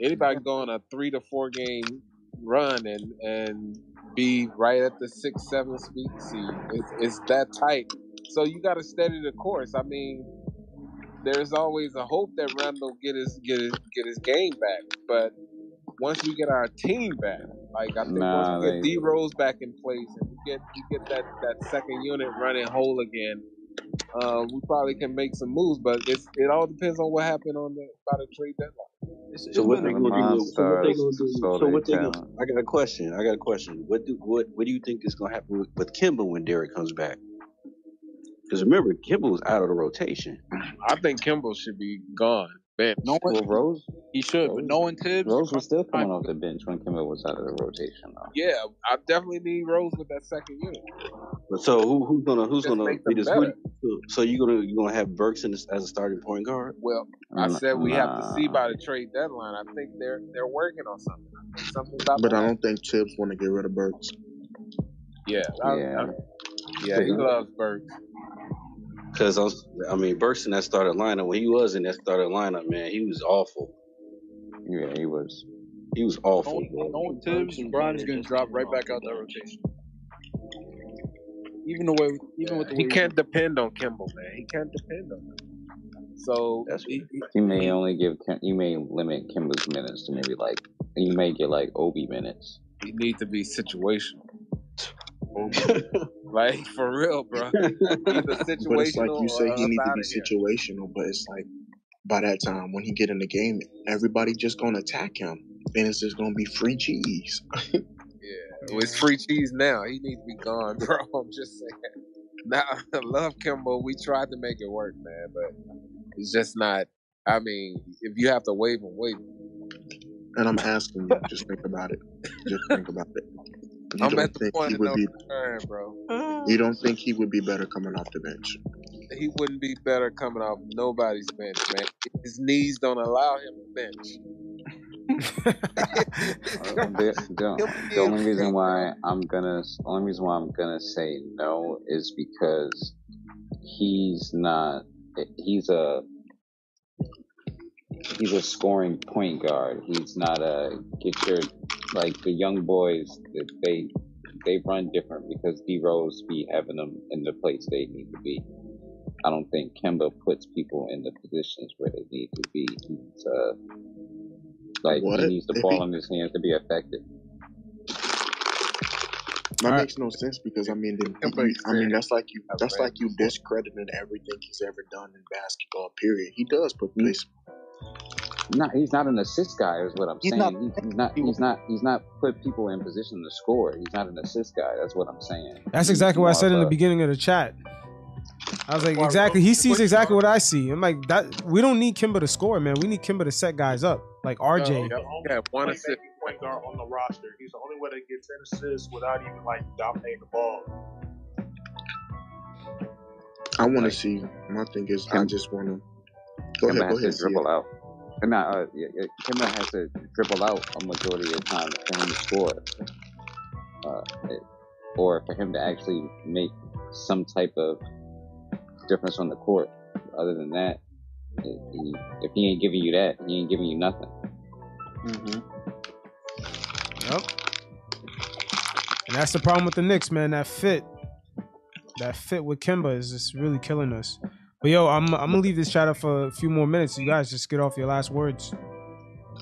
J: Anybody going a three to four game run and and be right at the six seven speed seed. It's, it's that tight. So you got to steady the course. I mean, there's always a hope that Randle get his get his get his game back, but once we get our team back, like I think
D: Nah,
J: once we get D Rose back in place and we get we get that that second unit running whole again, uh, we probably can make some moves. But it's it all depends on what happened on the by the trade deadline.
N: So what they gonna do? So what they gonna do?
D: so
N: So what they gonna?
D: can.
N: I got a question. I got a question. What do what what do you think is gonna happen with, with Kemba when Derrick comes back? Because remember, Kemba was out of the rotation.
J: I think Kemba should be gone. Bench.
F: No one,
D: Well, Rose,
F: he should, but no one Thibs.
D: Rose was still coming off the bench when Kemba was out of the rotation, though.
J: Yeah, I definitely need Rose with that second unit.
N: But so who who's gonna who's
J: Just
N: gonna be this? Who, so, so you gonna you gonna have Burks in this, as a starting point guard?
J: Well, I
D: Nah,
J: said we have to see
D: nah.
J: by the trade deadline. I think they're they're working on something. Something about
O: but
J: the
O: I don't think Thibs want to get rid of Burks.
J: Yeah, I,
D: Yeah.
J: I, yeah, he loves Burks.
N: Because I, was, I mean, Burks in that starting lineup when he was in that starting lineup, man, he was awful.
D: Yeah, he was.
N: He was awful.
F: one, no one Thibs. Brian is going to drop right back out that rotation. Even the way, even with the
J: He
F: way
J: can't depend on Kemba, man. He can't depend on him. So
N: That's
J: he,
D: He may only give. Kim- You may limit Kemba's minutes to maybe like. You may get like Obi minutes.
J: he needs to be situational. like for real, bro. Either
O: But it's like you say, he uh, need to be
J: here.
O: situational. But it's like by that time when he get in the game, everybody just gonna attack him, and it's just gonna be free cheese.
J: Yeah, well, it's free cheese now. He needs to be gone, bro. I'm just saying. Now, I love Kemba. We tried to make it work, man, but it's just not. I mean, if you have to waive him, waive him.
O: And I'm asking you, just think about it. Just think about it. You
J: I'm
O: don't
J: at the
O: think
J: point
O: he
J: of
O: would
J: no
O: be?
J: return, bro.
O: You don't think he would be better coming off the bench?
J: He wouldn't be better coming off nobody's bench, man. His knees don't allow him to bench.
D: Uh, the, the, the only reason why I'm gonna, the only reason why I'm gonna say no is because he's not. He's a he's a scoring point guard. He's not a get your like the young boys. They they run different because D Rose be having them in the place they need to be. I don't think Kemba puts people in the positions where they need to be. He's uh like
O: What?
D: he needs the
O: If
D: ball
O: he-
D: in his hands to be effective.
O: That makes no sense because I mean, then, I mean that's like you
J: I've
O: that's like you discrediting everything he's ever done in basketball. Period. He does put
D: Mm.
O: place.
D: Not he's not an assist guy, is what I'm
T: He's
D: saying.
T: not-
D: he's, he's not he's not he's not put people in position to score. He's not an assist guy. That's what I'm saying.
A: That's
D: He's
A: exactly what I said in the beginning of the chat. I was like, exactly. He sees exactly what I see. I'm like, that. We don't need Kemba to score, man. We need Kemba to set guys up, like RJ.
J: Yeah, yeah, one
S: Only
J: assist.
S: point guard on the roster. He's the only way that gets ten assists without even like dominating the ball.
O: I want to see. My thing is, I just want to. Go
D: Kemba
O: ahead. Go
D: has
O: ahead.
D: to dribble
O: Sia.
D: out. Nah, uh, yeah, yeah, Kemba has to dribble out a majority of the time for him to score, uh, it- or for him to actually make some type of difference on the court. Other than that, if he, if he ain't giving you that, he ain't giving you nothing.
F: Mm-hmm.
A: Yep. And that's the problem with the Knicks, man. That fit, that fit with Kemba is just really killing us. But yo, I'm I'm gonna leave this chat up for a few more minutes. So you guys just get off your last words.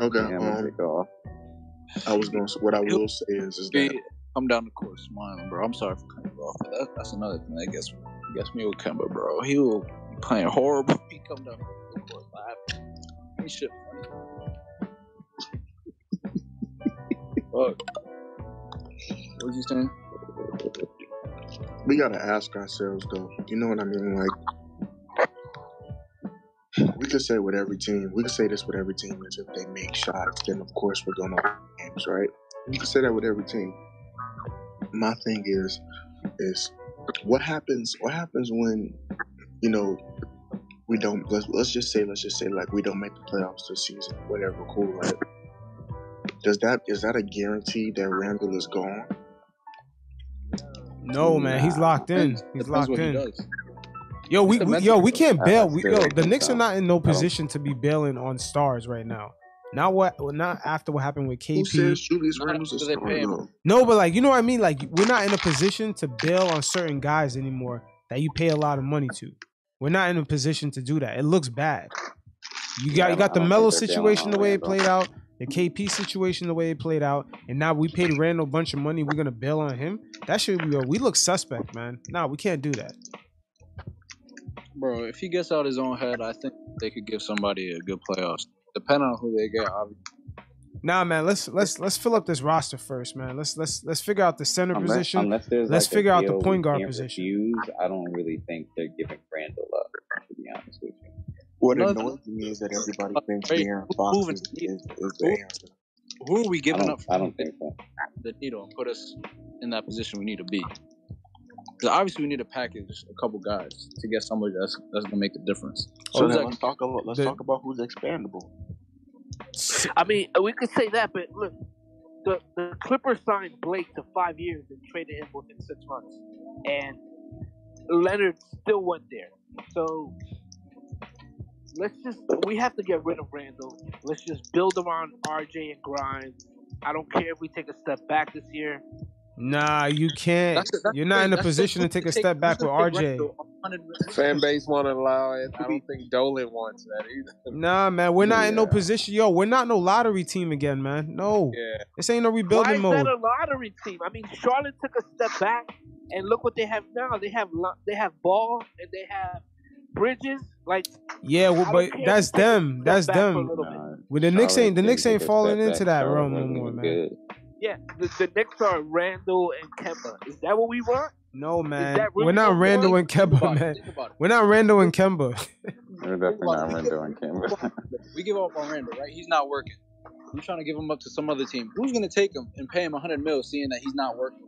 O: Okay.
D: Yeah, I'm
O: um,
D: take.
O: I was going. to What I will say is, is that
F: Be- come down the court smiling, bro. I'm sorry for cutting you off. but That, that's another thing that gets gets me with Kemba, bro. He will be playing horrible. He come down the court laughing. Ain't shit. Fuck. What was you saying?
O: we gotta ask ourselves, though. You know what I mean? Like, we could say with every team. We could say this with every team is if they make shots, then of course we're gonna win games, right? You could say that with every team. My thing is, is what happens? What happens when you know we don't? Let's let's just say, let's just say, like we don't make the playoffs this season. Whatever, cool, right? Does that is that a guarantee that Randle is gone?
A: No, man, he's locked in.
F: Depends-
A: He's
F: depends
A: locked
F: what he
A: in.
F: Does.
A: Yo, we, we yo we can't bail. We, yo, the
D: it's,
A: Knicks are not in no position to be bailing on stars right now. Not what, not after what happened with
O: Who says
A: KP.
O: Julius
F: Not
O: Randle's a star
F: pay him.
A: No, but like you know what I mean. Like we're not in a position to bail on certain guys anymore that you pay a lot of money to. We're not in a position to do that. It looks bad. You got
D: I
A: you got the
D: don't
A: Melo
D: think they're bailing
A: situation the way it played out, the KP situation the way it played out, and now we paid Randle a bunch of money. We're gonna bail on him. That should be. We look suspect, man. Nah, we can't do that.
F: Bro, if he gets out his own head, I think they could give somebody a good playoffs. Depending on who they get, obviously.
A: Nah, man. Let's let's let's fill up this roster first, man. Let's let's let's figure out the center
D: Unless,
A: position.
D: unless there's
A: Let's
D: like
A: figure out the point guard position.
D: refuse, I don't really think they're giving Randle up. To be honest with you.
O: What annoys me is that everybody thinks
F: Right,
O: De'Aaron
F: who's
O: Fox
F: moving
O: is, is, is
F: Who-
O: the answer.
F: Who are we
D: I
F: giving
D: don't.
F: up for
D: I don't think so.
F: the needle and put us in that position we need to be? Because obviously we need to package a couple guys to get somebody that's that's gonna make a difference.
O: So oh,
F: Who's
O: then
F: that-
O: let's talk about let's
A: The-
O: talk about who's expandable.
H: I mean, we could say that, but look, the the Clippers signed Blake to five years and traded him within six months, and Leonard still went there. So let's just we have to get rid of Randle. Let's just build around RJ and Grimes. I don't care if we take a step back this year.
A: Nah, you can't.
F: That's the- that's
A: You're not in a
F: That's the-
A: position to take a step back with RJ.
F: Randle a hundred million?
J: Fan base won't allow it. I don't think Dolan wants that either.
A: Nah, man, we're not in no position. Yo, we're not no lottery team again, man. No,
J: Yeah.
A: this ain't no rebuilding
H: Why
A: rebuilding
H: is
A: mode.
H: that a lottery team? I mean, Charlotte took a step back, and look what they have now. They have they have Ball and they have Bridges. Like
A: Yeah, well, but
H: don't care if
A: that's
H: we take a
A: them. That's
H: back for a
A: them.
H: little.
D: Nah,
A: Well, the Knicks ain't the
D: didn't
A: Knicks ain't falling into
D: back.
A: that
D: Charlotte
A: realm no more, man.
D: good.
H: Yeah, the, the Knicks are Randle and Kemba. Is that what we want?
A: No, man,
H: that
A: we're not
H: Randle
A: and
F: Think
A: Kemba, man.
F: Think about it.
A: We're not Randle and Kemba.
D: They're definitely not Randle and Kemba.
F: We give up on Randle, right? He's not working. We're trying to give him up to some other team. Who's gonna take him and pay him hundred mil, seeing that he's not working?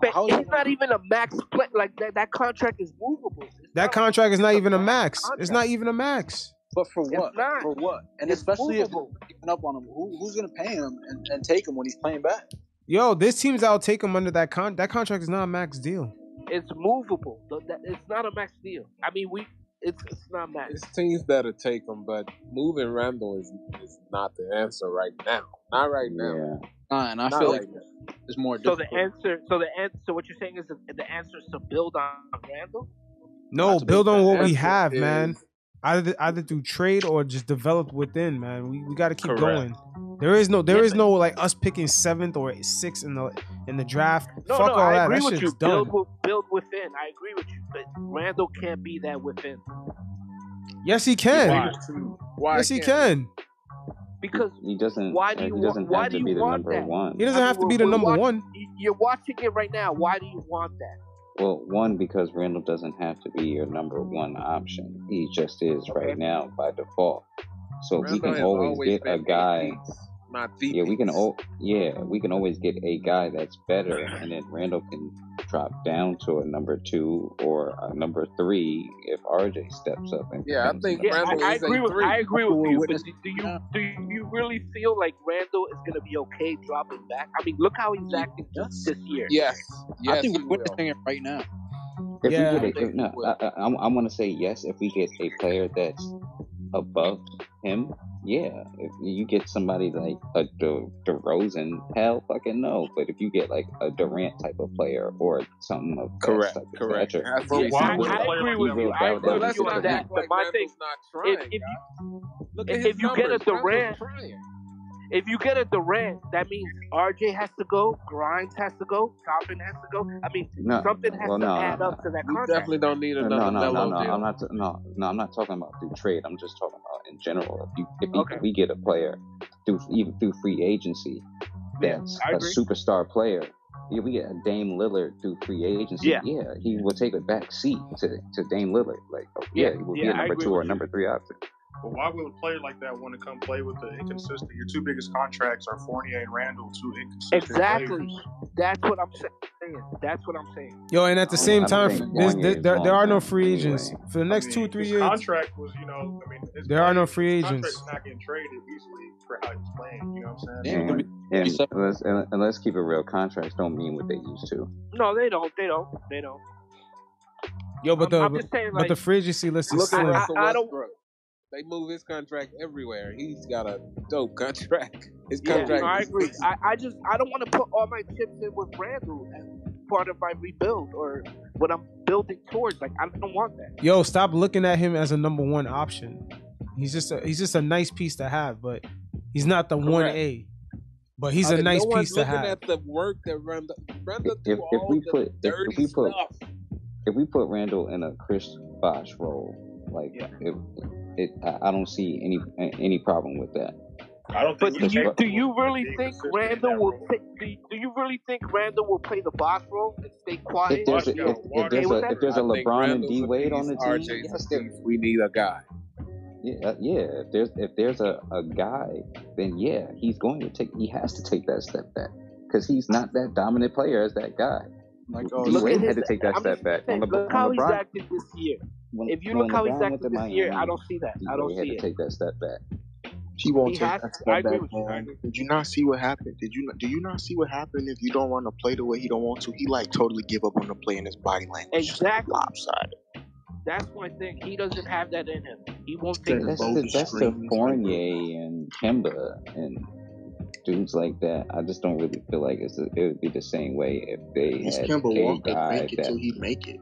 H: But
F: How is
H: he's not even a max play. Like that, that contract is movable. It's
A: That contract is not even a max.
H: contract.
A: It's not even a max.
F: But for
H: It's
F: what?
H: not.
F: For what? And
H: It's
F: especially if
H: movable.
F: they're giving up on him, who, who's gonna pay him and, and take him when he's playing back?
A: Yo, this team's out take him under that con. That contract is not a max deal.
H: It's movable. It's not a max deal. I mean, we. It's it's not max.
J: It's teams that'll take him, but moving Randle is is not the answer right now. Not right now.
D: Yeah.
F: Nah, and I
J: Not
F: feel
J: right
F: like
J: now.
F: it's more
H: So the answer. So the answer. So what you're saying is the, the answer is to build on Randle.
A: No, build on
J: the
A: what we
J: answer
A: have, man.
J: Is-
A: Either either through trade or just develop within, man. We we got to keep
J: Correct.
A: going. There is no there
H: Yeah,
A: is no like us picking seventh or sixth in the in the draft.
H: No,
A: Fuck
H: no,
A: all
H: I
A: that.
H: agree
A: That
H: with you.
A: done.
H: Build build within. I agree with you, but Randle can't be that within
A: Yes, he can.
J: Why? Why
A: Yes, he
J: can't
A: can.
H: because
D: He doesn't.
H: Why do you
D: he
H: want-
D: doesn't
H: why
D: have
H: do
D: to
H: you
D: be the
H: want
D: number
H: that?
D: one.
A: He doesn't
H: I
A: have to be the number
H: watch-
A: one.
H: You're watching it right now. Why do you want that?
D: Well, one because Randle doesn't have to be your number one option. He just is right now by default. So we
J: Randle
D: can always
J: always
D: get a guy.
J: APs, not the
D: Yeah, we can. Oh, yeah, we can always get a guy that's better, and then Randle can drop down to a number two or a number three if RJ steps up. And
J: Yeah, I
D: becomes
J: think
H: Yeah,
D: number
H: I,
J: Randle
H: I
J: is a
H: agree with
J: three.
H: I agree with you. But do, do you do you really feel like Randle is gonna be okay dropping back? I mean, look how he's acting
F: just
H: this year.
J: Yes,
F: I think we're
J: will.
F: witnessing it right now.
D: If
A: Yeah.
D: we get a, if, no, I, I, I want to say yes. If we get a player that's above him, yeah. If you get somebody like a De, DeRozan, hell, fucking no. But if you get like a Durant type of player or something of that
J: Correct,
D: type of
J: correct.
D: stature,
J: That's what
H: I, I agree with you.
D: will
H: I agree
D: that.
H: with you on that.
J: act
H: But my thing,
J: not
H: if,
J: trying.
H: if
J: guys.
H: you
J: Look at
H: if,
J: his
H: if you get a Durant,
J: trying.
H: If you get a Durant, that means RJ has to go, Grimes has to go, Toppin has to go. I mean,
D: No,
H: something has
D: well,
H: to
D: no,
H: add
D: no,
H: up to that
J: We
H: contract.
J: definitely don't need
D: No,
J: another
D: no, no, no,
J: Melo
D: no.
J: deal.
D: I'm not. No, no. I'm not talking about through trade. I'm just talking about in general. If you, if, you,
H: Okay.
D: if we get a player through even through free agency, that's a superstar player. Yeah, we get a Dame Lillard through free agency.
H: Yeah.
D: yeah he will take a back seat to, to Dame Lillard. Like, oh, yeah,
H: Yeah,
D: he will be
H: yeah,
D: a
H: I
D: number two or a number three option.
S: But why would a player like that want to come play with the inconsistent? Your two biggest contracts are Fournier and Randle, two inconsistent
H: Exactly.
S: players.
H: That's what I'm saying. That's what I'm saying.
A: Yo, and at the
D: I
A: same
D: I
A: time,
D: think
A: f- there's,
D: Fournier
A: there,
D: is
A: there, there are no
D: long-term
A: free
D: anyway.
A: agents for the
S: I
A: next
S: mean,
A: two, three
S: his
A: years.
S: contract was, you know, I mean, his
A: There are no free
S: his contract
A: agents.
S: is not getting traded easily for how he's playing. You know what I'm
D: And,
S: saying?
D: and, let's, and, and let's keep it real. Contracts don't mean what they used to.
H: No, they don't. They don't. They don't.
A: Yo, but
H: I'm-
A: the
H: I'm
A: but,
H: just saying,
A: but the free agency list is
J: Look at
A: slim.
J: Russell
H: I don't-
J: Westbrook. They move his contract everywhere. He's got a dope contract. His
H: Yeah,
J: contract.
H: no, I agree. I, I just I don't want to put all my chips in with Randle as part of my rebuild or what I'm building towards. Like I don't want that.
A: Yo, stop looking at him as a number one option. He's just a, he's just a nice piece to have, but he's not the one A. But he's
J: I
A: a
J: mean,
A: nice
J: no one's
A: piece to
J: looking
A: have.
J: at the work that Randle. Randle
D: If, if
J: all
D: we
J: the
D: put if,
J: dirty
D: if we put
J: stuff.
D: if we put Randle in a Chris Bosh role, like it, it, I I don't see any any problem with that.
S: I don't
H: But
S: think
H: do you do you really think
S: Randle
H: will
S: role.
H: take, do, you, do you really think Randle will play the Bosh role and stay quiet?
D: If there's a, if, if there's a if there's a
J: I think
D: LeBron and D Wade on the team, yes, there-
J: We need a guy.
D: yeah, uh, yeah. If there's if there's a, a guy, then yeah, he's going to take. He has to take that step back because he's not that dominant player as that guy.
F: Like,
D: D
F: oh,
H: Look
D: Wade
H: at
D: had to take that
H: I'm
D: step
H: just
D: back. When,
H: saying,
D: Le,
H: look how
D: when
H: he's acted this year.
D: when,
H: If you
D: when
H: look how he's
D: LeBron went to
H: acted this year, I don't see that. I don't
D: Wade had
H: see
D: to take that step back.
O: He won't
H: He
O: take
H: has
O: that
H: to.
O: step
H: I
O: back,
H: you.
O: Man. Did you not see what happened? Did you not, do you not see what happened if you don't want to play the way he don't want to? He like totally give up on the play and his body language
H: Exactly.
O: lopsided.
H: That's my thing. He doesn't have that in him. He won't
O: Take
H: take
O: the
D: That's
O: bold
D: the, that's the
O: screens, like,
D: Fournier and Kemba and dudes like that. I just don't really feel like it's a, it would be the same way if they
O: He's
D: had
O: Kemba
D: a
O: Walker.
D: guy
O: Fake it
D: that
O: till he make it.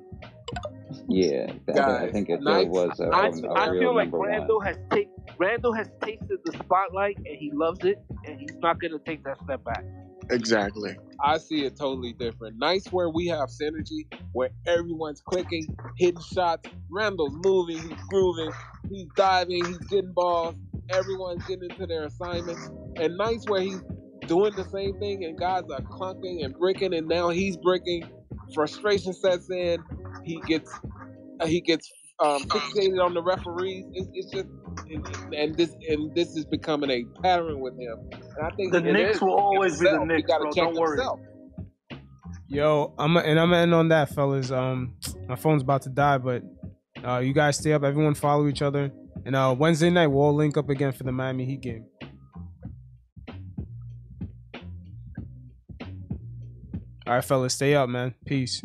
D: yeah. that- I think if
J: nice.
D: there was a,
H: I,
D: a,
H: I
D: real
H: feel like
D: number one.
H: Has take Randle has tasted the spotlight and he loves it and he's not gonna take that step back.
O: Exactly.
J: I see it totally different. Nice where we have synergy, where everyone's clicking, hitting shots. Randle's moving, he's grooving, he's diving, he's getting balls. Everyone's getting into their assignments. And nice where he's doing the same thing, and guys are clunking and bricking, and now he's bricking. Frustration sets in. He gets he gets um, fixated on the referees. It's, it's just and, and this and this is becoming a pattern with him. And I think
P: The
J: it
P: Knicks will always be the
J: himself. He
P: Knicks,
J: gotta
P: bro.
J: check
P: Don't worry.
J: himself.
A: Yo, I'm and I'm gonna end on that, fellas. Um, my phone's about to die, but uh, you guys stay up. Everyone follow each other, and uh, Wednesday night we'll all link up again for the Miami Heat game. All right, fellas, stay up, man. Peace.